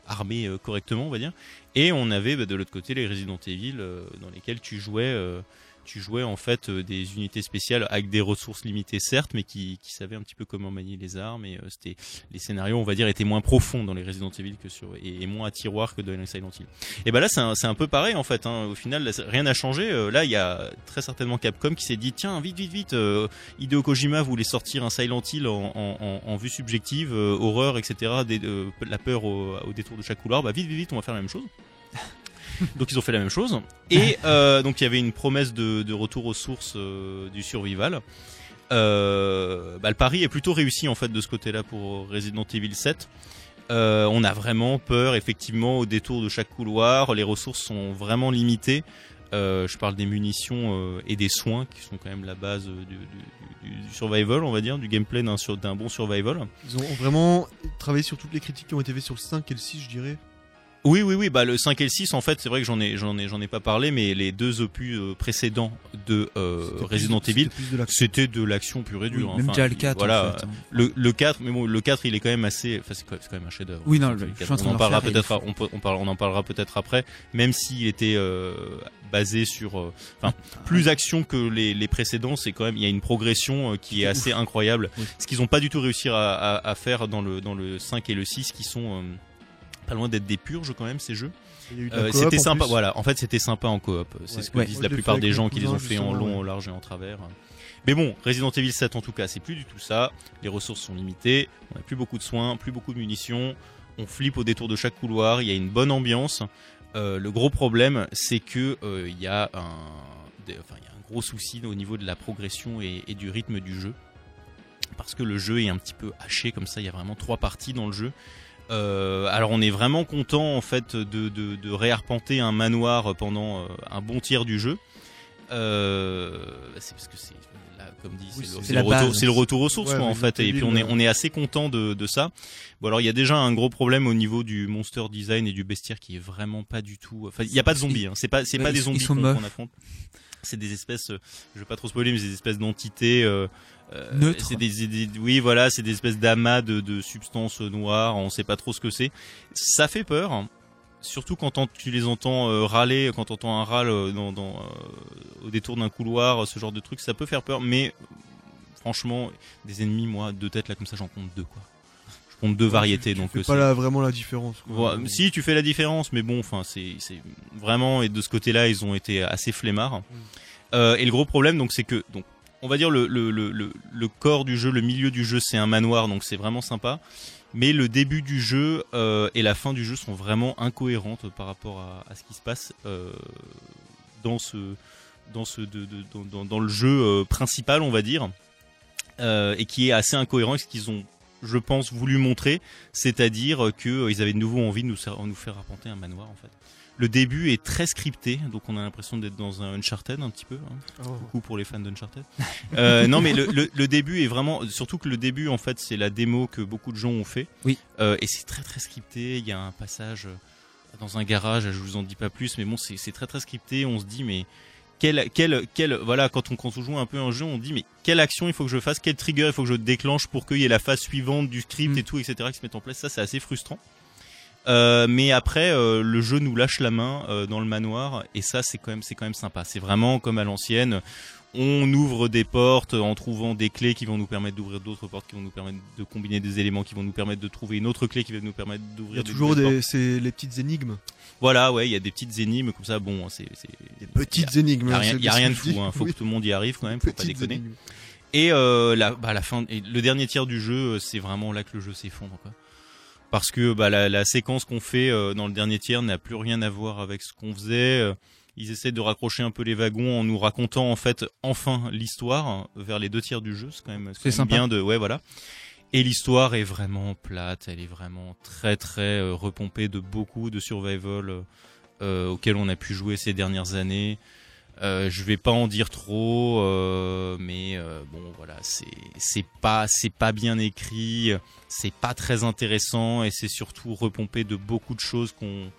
euh, armé euh, correctement on va dire. Et on avait bah, de l'autre côté les Resident Evil euh, dans lesquels tu jouais euh, tu jouais en fait euh, des unités spéciales avec des ressources limitées certes, mais qui, qui savaient un petit peu comment manier les armes et euh, c'était les scénarios on va dire étaient moins profonds dans les Resident Evil que sur et, et moins à tiroir que dans les Silent Hill. Et ben là c'est un, peu pareil en fait. Hein. Au final rien n'a changé. Euh, là il y a très certainement Capcom qui s'est dit tiens vite vite vite euh, Hideo Kojima voulait sortir un Silent Hill en, en, en, en vue subjective, euh, horreur etc. Des, euh, la peur au, au détour de chaque couloir. Bah vite vite vite on va faire la même chose. Donc ils ont fait la même chose. Et euh, donc il y avait une promesse de, de retour aux sources euh, du survival. Euh, bah, le pari est plutôt réussi en fait de ce côté-là pour Resident Evil 7. Euh, on a vraiment peur effectivement au détour de chaque couloir. Les ressources sont vraiment limitées. Euh, je parle des munitions euh, et des soins qui sont quand même la base du, du- du- du survival, on va dire, du gameplay d'un sur- d'un bon survival. Ils ont vraiment travaillé sur toutes les critiques qui ont été faites sur le 5 et le 6, je dirais. Oui, oui, oui. Bah le 5 et le 6, en fait, c'est vrai que j'en ai, j'en ai, j'en ai pas parlé, mais les deux opus euh, précédents de euh, plus- Resident Evil, c'était de l'action. pure et Oui, dure. même Enfin, déjà le 4 Voilà. en fait. hein. Le, le 4, mais bon, le 4, il est quand même assez, enfin, c'est quand même un chef-d'œuvre. Oui, non, Le le- 4, je suis en train on en parlera peut-être, on, peut- on, parle- on en parlera peut-être après, même s'il était euh, basé sur, euh, enfin, plus action que les, les précédents, c'est quand même, il y a une progression euh, qui est assez incroyable. Oui. Ce qu'ils n'ont pas du tout réussi à, à, à faire dans le, dans le 5 et le 6, qui sont euh, pas loin d'être des purges quand même, ces jeux. Euh, c'était sympa, plus. voilà. En fait, c'était sympa en coop. C'est Ouais. ce que Ouais. disent la plupart des gens qui les ont fait en long, en large et en travers. Mais bon, Resident Evil 7 en tout cas, c'est plus du tout ça. Les ressources sont limitées, on n'a plus beaucoup de soins, plus beaucoup de munitions. On flippe au détour de chaque couloir. Il y a une bonne ambiance. Euh, le gros problème, c'est que euh, il y a un, des- enfin, il y a un gros souci au niveau de la progression et, et du rythme du jeu, parce que le jeu est un petit peu haché comme ça. Il y a vraiment trois parties dans le jeu. Euh, alors on est vraiment content en fait de, de, de réarpenter un manoir pendant euh, un bon tiers du jeu. Euh, c'est parce que c'est comme dit, c'est Oui, le, c'est le le retour aux sources Ouais, quoi, en fait. Et puis on est on est assez content de, de ça. Bon alors il y a déjà un gros problème au niveau du monster design et du bestiaire qui est vraiment pas du tout. Enfin il y a pas de zombies. Hein. C'est pas c'est Ouais, pas des zombies qu'on affronte. C'est des espèces. euh, Je vais pas trop spoiler, mais c'est des espèces d'entités. Euh, euh. C'est des, des- oui, voilà, c'est des espèces d'amas de, de substances noires. On sait pas trop ce que c'est. Ça fait peur, hein. surtout quand on- tu les entends euh, râler, quand tu entends un râle euh, dans, dans, euh, au détour d'un couloir, ce genre de truc, ça peut faire peur. Mais franchement, des ennemis, moi, deux têtes là comme ça, j'en compte deux quoi. Je compte deux variétés, Tu donc fais pas la- vraiment la différence. quoi. Si tu fais la différence, mais bon, enfin, c'est vraiment et de ce côté-là, ils ont été assez flemmards. Euh, et le gros problème, donc, c'est que donc, on va dire le, corps du jeu, le milieu du jeu, c'est un manoir, donc c'est vraiment sympa. Mais le début du jeu euh, et la fin du jeu sont vraiment incohérentes par rapport à, ce qui se passe euh, dans ce dans ce dans, le jeu euh, principal, on va dire, et qui est assez incohérent avec ce qu'ils ont, je pense, voulu montrer, c'est-à-dire que euh, ils avaient de nouveau envie de nous, faire- apporter un manoir en fait. Le début est très scripté, donc on a l'impression d'être dans un Uncharted un petit peu. hein. Oh. Coucou pour les fans d'Uncharted. euh, non, mais le, le, le début est vraiment, surtout que le début en fait c'est la démo que beaucoup de gens ont fait. Oui. Euh, et c'est très très scripté. Il y a un passage euh, dans un garage, je vous en dis pas plus, mais bon c'est c'est très très scripté. On se dit mais quelle, quelle, quelle, voilà, quand on, quand on joue un peu un jeu, on dit, mais quelle action il faut que je fasse, quel trigger il faut que je déclenche pour qu'il y ait la phase suivante du script Mm. et tout, etc., qui se mette en place. Ça, c'est assez frustrant. Euh, mais après, euh, le jeu nous lâche la main euh, dans le manoir, et ça, c'est quand même, c'est quand même sympa. C'est vraiment comme à l'ancienne. On ouvre des portes en trouvant des clés qui vont nous permettre d'ouvrir d'autres portes, qui vont nous permettre de combiner des éléments, qui vont nous permettre de trouver une autre clé qui va nous permettre Il y d'ouvrir a des toujours des, c'est les petites énigmes. Voilà, ouais, il y a des petites énigmes comme ça. Bon, c'est, c'est Des petites énigmes. il y a hein, rien, y a ce rien de fou, hein. faut Oui, que tout le monde y arrive quand même, faut pas déconner. énigmes. Et la, bah, la fin, et le dernier tiers du jeu, c'est vraiment là que le jeu s'effondre, quoi. Parce que bah, la, la séquence qu'on fait euh, dans le dernier tiers n'a plus rien à voir avec ce qu'on faisait. Euh, Ils essaient de raccrocher un peu les wagons en nous racontant en fait enfin l'histoire euh, vers les deux tiers du jeu. C'est quand même, C'est bien de, ouais voilà. Et l'histoire est vraiment plate, elle est vraiment très très euh, repompée de beaucoup de survival euh, euh, auxquels on a pu jouer ces dernières années. Euh, je vais pas en dire trop, euh, mais euh, bon voilà, c'est c'est pas c'est pas bien écrit, c'est pas très intéressant et c'est surtout repompé de beaucoup de choses qu'on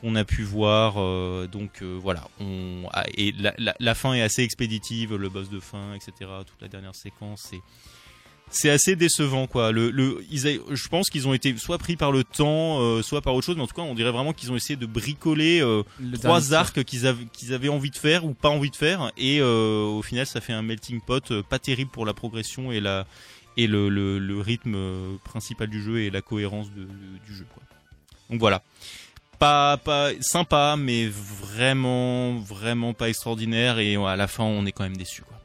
qu'on a pu voir. euh, donc euh, voilà, on et la, la, la fin est assez expéditive, le boss de fin, etc. Toute la dernière séquence, c'est c'est assez décevant quoi. Le, le, ils a- je pense qu'ils ont été soit pris par le temps, euh, soit par autre chose, mais en tout cas, on dirait vraiment qu'ils ont essayé de bricoler euh, trois arcs qu'ils avaient, qu'ils avaient envie de faire ou pas envie de faire, et euh, au final, ça fait un melting pot pas terrible pour la progression et la et le, le, le rythme principal du jeu et la cohérence de- de- du jeu quoi. Donc voilà. Pas, pas sympa, mais vraiment, vraiment pas extraordinaire. Et à la fin, on est quand même déçu. Quoi.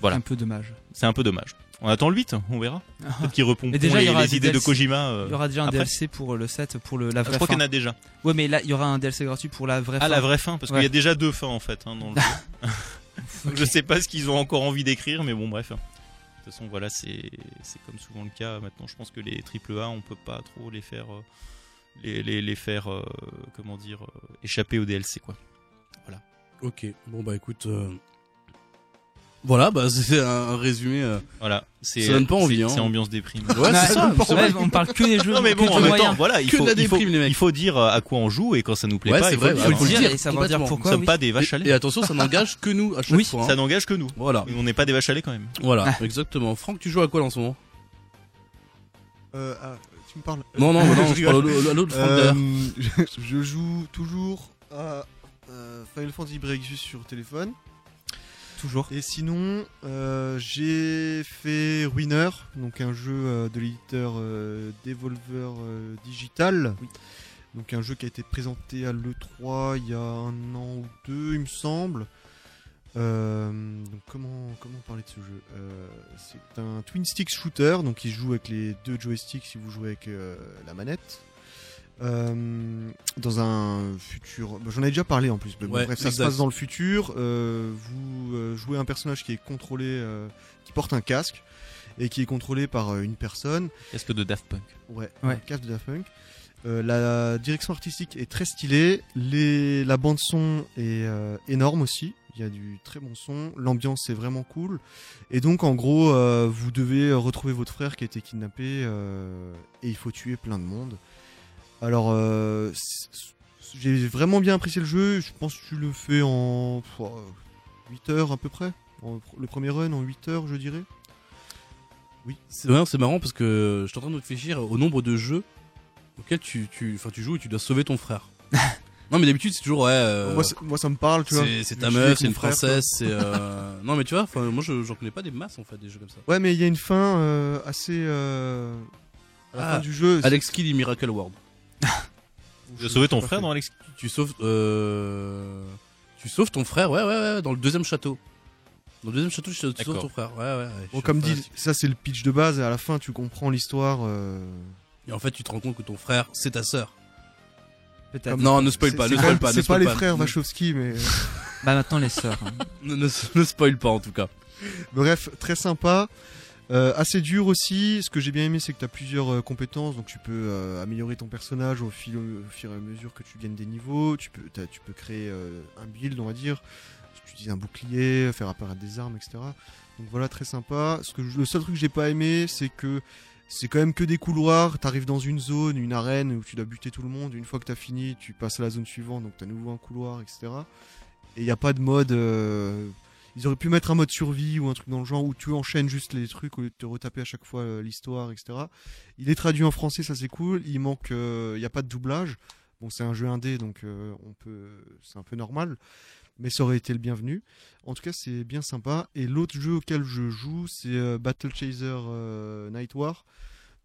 Voilà. Un peu dommage. C'est un peu dommage. On attend le 8, on verra. Peut-être qu'il répond Mais déjà, il y les, aura les des idées de. Kojima. euh, Il y aura déjà un après. DLC pour le 7, pour le, la Ah, vraie je crois fin. qu'il y en a déjà. Ouais, mais là, il y aura un DLC gratuit pour la vraie Ah, fin. la vraie fin, parce Ouais. qu'il y a déjà deux fins en fait hein, dans le jeu. Donc je sais pas ce qu'ils ont encore envie d'écrire, mais bon, bref. De toute façon, voilà, c'est c'est comme souvent le cas. Maintenant, je pense que les AAA, on peut pas trop les faire, euh, les, les, les faire, euh, comment dire, euh, échapper au DLC, quoi. Ok, bon bah écoute. euh, Voilà, bah c'est un, résumé. euh, Voilà, c'est Ça donne pas envie, c'est- hein. C'est ambiance déprime. Ouais, c'est ça. c'est vrai. Ouais, on parle que des jeux. Non mais bon, que en même temps, voilà, il Que de faut, la il faut, déprime, les mecs. il faut dire à quoi on joue et quand ça nous plaît Ouais, pas, c'est il faut vrai, le ouais, dire. Faut le dire dire, et savoir dire complètement. Nous pourquoi. sommes oui. pas des vaches à Et, lait. et attention, ça n'engage que nous à chaque Oui. fois. hein. Ça n'engage que nous. Voilà, On n'est pas des vaches à lait quand même. voilà, exactement. Franck, tu joues à quoi là, en ce moment? Euh, ah, tu me parles Non, non, non, Je parle à l'autre Franck Euh, derrière. je, je joue toujours à euh, Final Fantasy Breakthrough sur téléphone. Toujours. Et sinon, euh, j'ai fait Winner, donc un jeu euh, de l'éditeur euh, Devolver Digital. Donc un jeu qui a été présenté à l'E3 il y a un an ou deux, il me semble. Euh, donc comment, comment parler de ce jeu? Euh, C'est un twin stick shooter, donc il joue avec les deux joysticks si vous jouez avec euh, la manette. Euh, dans un futur. bah, J'en ai déjà parlé en plus. mais bon, Ouais, bref, ça se passe dans le futur. Euh, vous euh, jouez un personnage qui est contrôlé, euh, qui porte un casque et qui est contrôlé par euh, une personne. Est-ce que de Daft Punk Ouais, Ouais. un casque de Daft Punk. Euh, la direction artistique est très stylée. Les, la bande son est euh, énorme aussi. Il y a du très bon son. L'ambiance est vraiment cool. Et donc, en gros, euh, vous devez retrouver votre frère qui a été kidnappé euh, et il faut tuer plein de monde. Alors, euh, j'ai vraiment bien apprécié le jeu. Je pense que tu le fais en pff, 8 heures à peu près. En- le premier run en 8 heures, je dirais. C'est marrant, c'est marrant parce que je suis en train de réfléchir au nombre de jeux auxquels tu, tu, tu joues et tu dois sauver ton frère. non, mais d'habitude, c'est toujours, ouais. euh, moi, ça me parle, tu vois. c'est ta meuf, c'est une frère, princesse, c'est. euh, non, mais tu vois, moi, je j'en connais pas des masses en fait, des jeux comme ça. Ouais, mais il y a une fin euh, assez. à la Ah, fin du jeu. Alex Kidd et Miracle World. Tu as sauvé ton pas frère fait. dans Alex Tu sauves, euh, tu sauves ton frère, ouais, ouais, ouais, dans le deuxième château. Dans le deuxième château, tu sauves ton frère, ouais, ouais. Bon, comme dit, ça c'est le pitch de base, et à la fin tu comprends l'histoire. euh, Et en fait, tu te rends compte que ton frère, c'est ta sœur. Peut-être. Non, ne spoil pas, c'est ne spoil pas, ne C'est pas spoil les pas. frères Wachowski, mais. euh, Bah maintenant les sœurs. hein. Ne, ne, ne spoil pas en tout cas. Bref, très sympa. Euh, assez dur aussi. Ce que j'ai bien aimé, c'est que tu as plusieurs euh, compétences, donc tu peux euh, améliorer ton personnage au, fil, au fur et à mesure que tu gagnes des niveaux. Tu peux, tu peux créer un build, on va dire. Tu utilises un bouclier, faire apparaître des armes, etc. Donc voilà, très sympa. Ce que le seul truc que j'ai pas aimé, c'est que c'est quand même que des couloirs. T'arrives dans une zone, une arène où tu dois buter tout le monde. Une fois que t'as fini, tu passes à la zone suivante, donc t'as nouveau un couloir, etc. Et il n'y a pas de mode. Ils auraient pu mettre un mode survie ou un truc dans le genre où tu enchaînes juste les trucs au lieu de te retaper à chaque fois euh, l'histoire, etc. Il est traduit en français, ça c'est cool. Il manque, euh, il n'y a pas de doublage. Bon, c'est un jeu indé, donc euh, on peut, c'est un peu normal, mais ça aurait été le bienvenu. En tout cas, c'est bien sympa. Et l'autre jeu auquel je joue, c'est Battle Chaser Night War,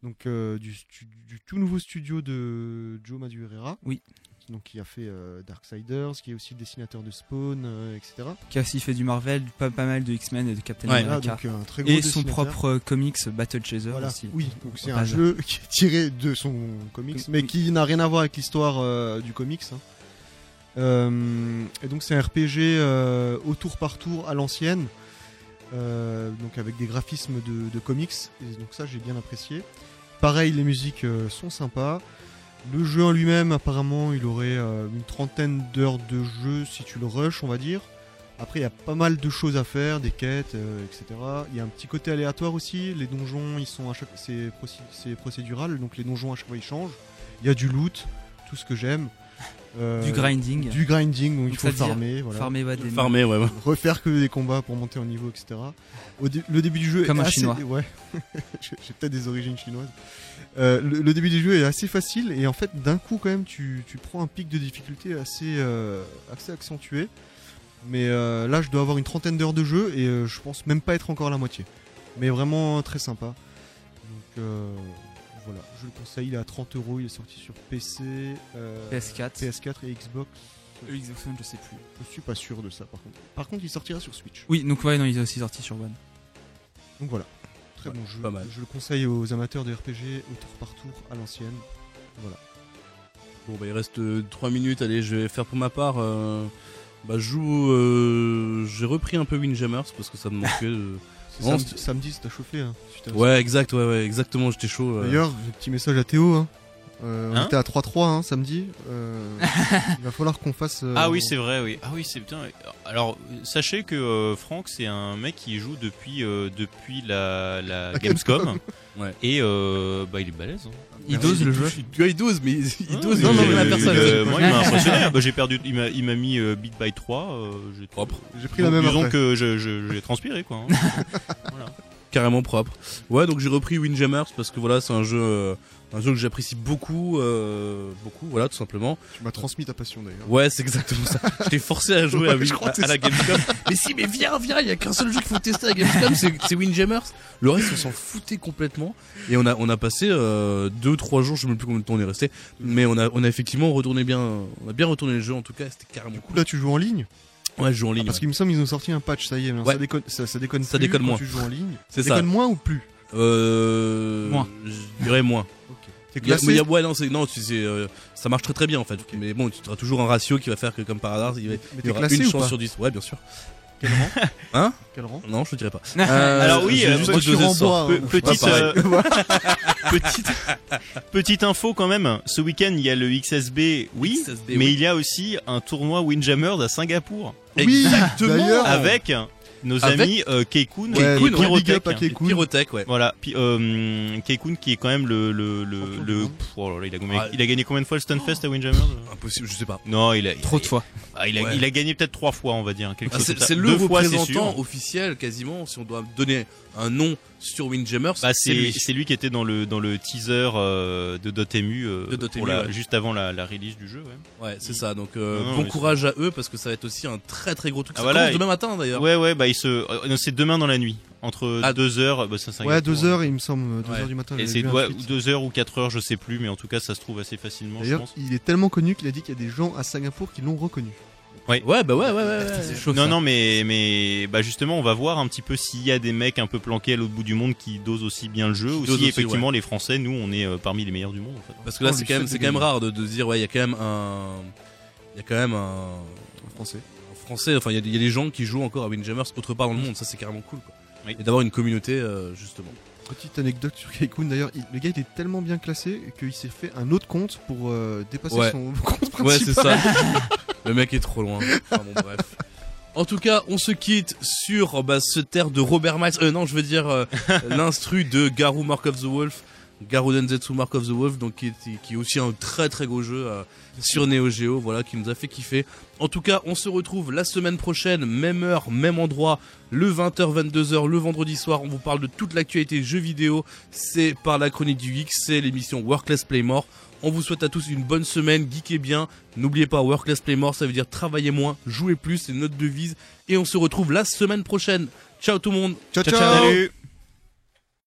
donc du tout nouveau studio de Joe Madureira. Oui. Donc qui a fait euh, Darksiders, qui est aussi le dessinateur de Spawn, euh, etc. Qui a aussi fait du Marvel, pas, pas mal de X-Men et de Captain Ouais. America. donc euh, un très gros et son propre comics Battle Chaser Voilà. aussi. Oui, donc c'est un jeu qui est tiré de son comics, mais qui n'a rien à voir avec l'histoire du comics. hein. Euh, et donc c'est un RPG euh, au tour par tour à l'ancienne. euh, donc avec des graphismes de, de comics. Et donc ça, j'ai bien apprécié. Pareil, les musiques sont sympas. Le jeu en lui-même, apparemment, il aurait euh, une trentaine d'heures de jeu si tu le rush, on va dire. Après, il y a pas mal de choses à faire, des quêtes, euh, etc. Il y a un petit côté aléatoire aussi. Les donjons, ils sont à chaque, c'est procédural, donc les donjons à chaque fois ils changent. Il y a du loot, tout ce que j'aime. Euh, Du grinding. Du grinding, donc il faut farmer, voilà. Farmer ouais, des Farmer, ouais. ouais. Refaire que des combats pour monter en niveau, etc. Au dé- le début du jeu Comme est un assez... Chinois. Ouais, j'ai j'ai peut-être des origines chinoises. Euh, le, le début du jeu est assez facile et en fait d'un coup quand même tu, tu prends un pic de difficulté assez, euh, assez accentué. Mais euh, là je dois avoir une trentaine d'heures de jeu et euh, je pense même pas être encore à la moitié. Mais vraiment très sympa. Donc euh, voilà, je le conseille, il est à 30 euros, il est sorti sur PC, euh, PS4. PS4 et Xbox. Euh, Xbox One, je sais plus. Je suis pas sûr de ça par contre. Par contre il sortira sur Switch. Oui, donc ouais, non, il est aussi sorti sur One. Donc voilà, très Ouais, bon jeu. pas mal. Je le conseille aux amateurs de RPG au tour par tour à l'ancienne. Voilà. Bon, bah, il reste 3 minutes. Allez, je vais faire pour ma part. euh, bah, je joue. euh, J'ai repris un peu Windjammers parce que ça me manquait. Samedi, samedi, ça t'a chauffé. Hein. Ouais, exact, ouais, ouais, exactement. J'étais chaud. euh. D'ailleurs, j'ai un petit message à Théo. Hein. Euh, on Hein était à 3-3 hein, samedi. Euh, il va falloir qu'on fasse. euh, Ah oui, c'est vrai, oui. Ah oui, c'est bien. Alors, sachez que euh, Franck, c'est un mec qui joue depuis euh, depuis la, la La Gamescom. Gamescom. Ouais. Et euh, bah, il est balèze. hein. Il dose le jeu. Il, il dose, mais il, dose. Ah, il non, non, mais, personne. euh, moi, il m'a impressionné. Bah, j'ai perdu. Il m'a, il m'a mis euh, Beat by 3. euh, j'ai Propre. J'ai pris la même Disons que j'ai transpiré, quoi. hein. voilà. carrément propre. Ouais, donc j'ai repris Windjammers parce que voilà, c'est un jeu, euh, un jeu que j'apprécie beaucoup, euh, beaucoup, voilà, tout simplement. Tu m'as transmis ta passion d'ailleurs. Ouais, c'est exactement ça. Je t'ai forcé à jouer Ouais, à, Win- à- la Gamescom. mais si, mais viens, viens, il y a qu'un seul jeu qu'il faut tester à la Gamescom, c'est, Windjammers. Le reste, on s'en foutait complètement. Et on a, on a passé euh, deux, trois jours, je sais même plus combien de temps on est resté, mais on a, on a effectivement retourné bien, on a bien retourné le jeu en tout cas, c'était carrément Du coup, là, tu joues en ligne Ouais, je joue en ligne. Ah, Parce ouais. qu'il me semble qu'ils ont sorti un patch, ça y est. Ouais. Ça déconne, ça, ça déconne Ça plus déconne quand moins. Tu joues en ligne. C'est ça ça. déconne moins ou plus Euh, Moins. Je dirais moins. Y a- classé mais il y a- ouais, non, c'est, non, euh, ça marche très très bien en fait. Mais bon, tu auras toujours un ratio qui va faire que comme par hasard, il, va- Mais il y aura une chance sur 10. Ouais, bien sûr. Quel rang Hein Quel rang Non, je te dirais pas. Alors oui, euh, juste renvoies, Pe- hein. petite, euh, petite, petite info quand même. Ce week-end, il y a le XSB, oui, XSB, mais oui. il y a aussi un tournoi Windjammers à Singapour Oui, d'ailleurs. avec nos Avec- amis euh, Keikun Ouais, Keikun, Pyrotech. Keikun. Ouais. Voilà, Pi- euh, Keikun qui est quand même le le le, pff, oh là là, il a gagné, Ah. il a gagné combien de fois le Stunfest à Windjammers Impossible, je sais pas. Non, il a Trop de fois. ah, il a Ouais. il a gagné peut-être trois fois, on va dire quelque Ah, c'est, le Deux représentant officiel quasiment, si on doit donner un nom sur Windjammers. Bah, c'est c'est lui. c'est lui qui était dans le dans le teaser euh, de Dotemu euh, De Dotemu, pour la- ouais. juste avant la, la release du jeu. Ouais. Ouais, c'est ça. Donc euh, Non, bon courage à eux parce que ça va être aussi un très très gros truc. Ah, ça voilà, commence il- demain matin d'ailleurs. Ouais, ouais, bah il se, euh, c'est demain dans la nuit, entre Ah. 2 heures, bah ça, c'est Ouais, Singapour, 2 heures, il me semble, 2 Ouais. heures du matin. Et c'est vu un ouais, tweet. 2 heures ou 4 heures, je sais plus, mais en tout cas, ça se trouve assez facilement, je D'ailleurs, pense. il est tellement connu qu'il a dit qu'il y a des gens à Singapour qui l'ont reconnu. Ouais, bah ouais, ouais, ouais. ouais. C'est chaud. Non, ça. non, mais, mais, bah justement, on va voir un petit peu s'il y a des mecs un peu planqués à l'autre bout du monde qui dosent aussi bien le jeu, ou dosent si aussi, effectivement les Français, nous, on est euh, parmi les meilleurs du monde, en fait. Parce que là, Oh, c'est quand même, quand même rare de, dire, ouais, il y a quand même un, il y a quand même un, En français. un français. Enfin, il y, a des- il y a des gens qui jouent encore à Windjammers autre part dans le monde. Ça, c'est carrément cool. Quoi. Oui. Et d'avoir une communauté euh, justement. Petite anecdote sur Kaikun d'ailleurs, il- le gars il est tellement bien classé qu'il s'est fait un autre compte pour euh, dépasser Ouais. son compte principal. Ouais, c'est ça. le mec est trop loin. Enfin, bon, bref. En tout cas, on se quitte sur bah, ce terre de Robert Miles. Euh, non, je veux dire euh, l'instru de Garou Mark of the Wolf. Garou Denzetsu Mark of the Wolf, donc qui est, qui est aussi un très très gros jeu euh, sur Neo Geo, voilà, qui nous a fait kiffer. En tout cas, on se retrouve la semaine prochaine, même heure, même endroit, le 20h, 22h, le vendredi soir. On vous parle de toute l'actualité jeux vidéo. C'est par la chronique du Geek, c'est l'émission Workless Play More. On vous souhaite à tous une bonne semaine, geekez bien. N'oubliez pas, Workless Play More, ça veut dire travailler moins, jouer plus, c'est notre devise. Et on se retrouve la semaine prochaine. Ciao tout le monde Ciao, ciao, Salut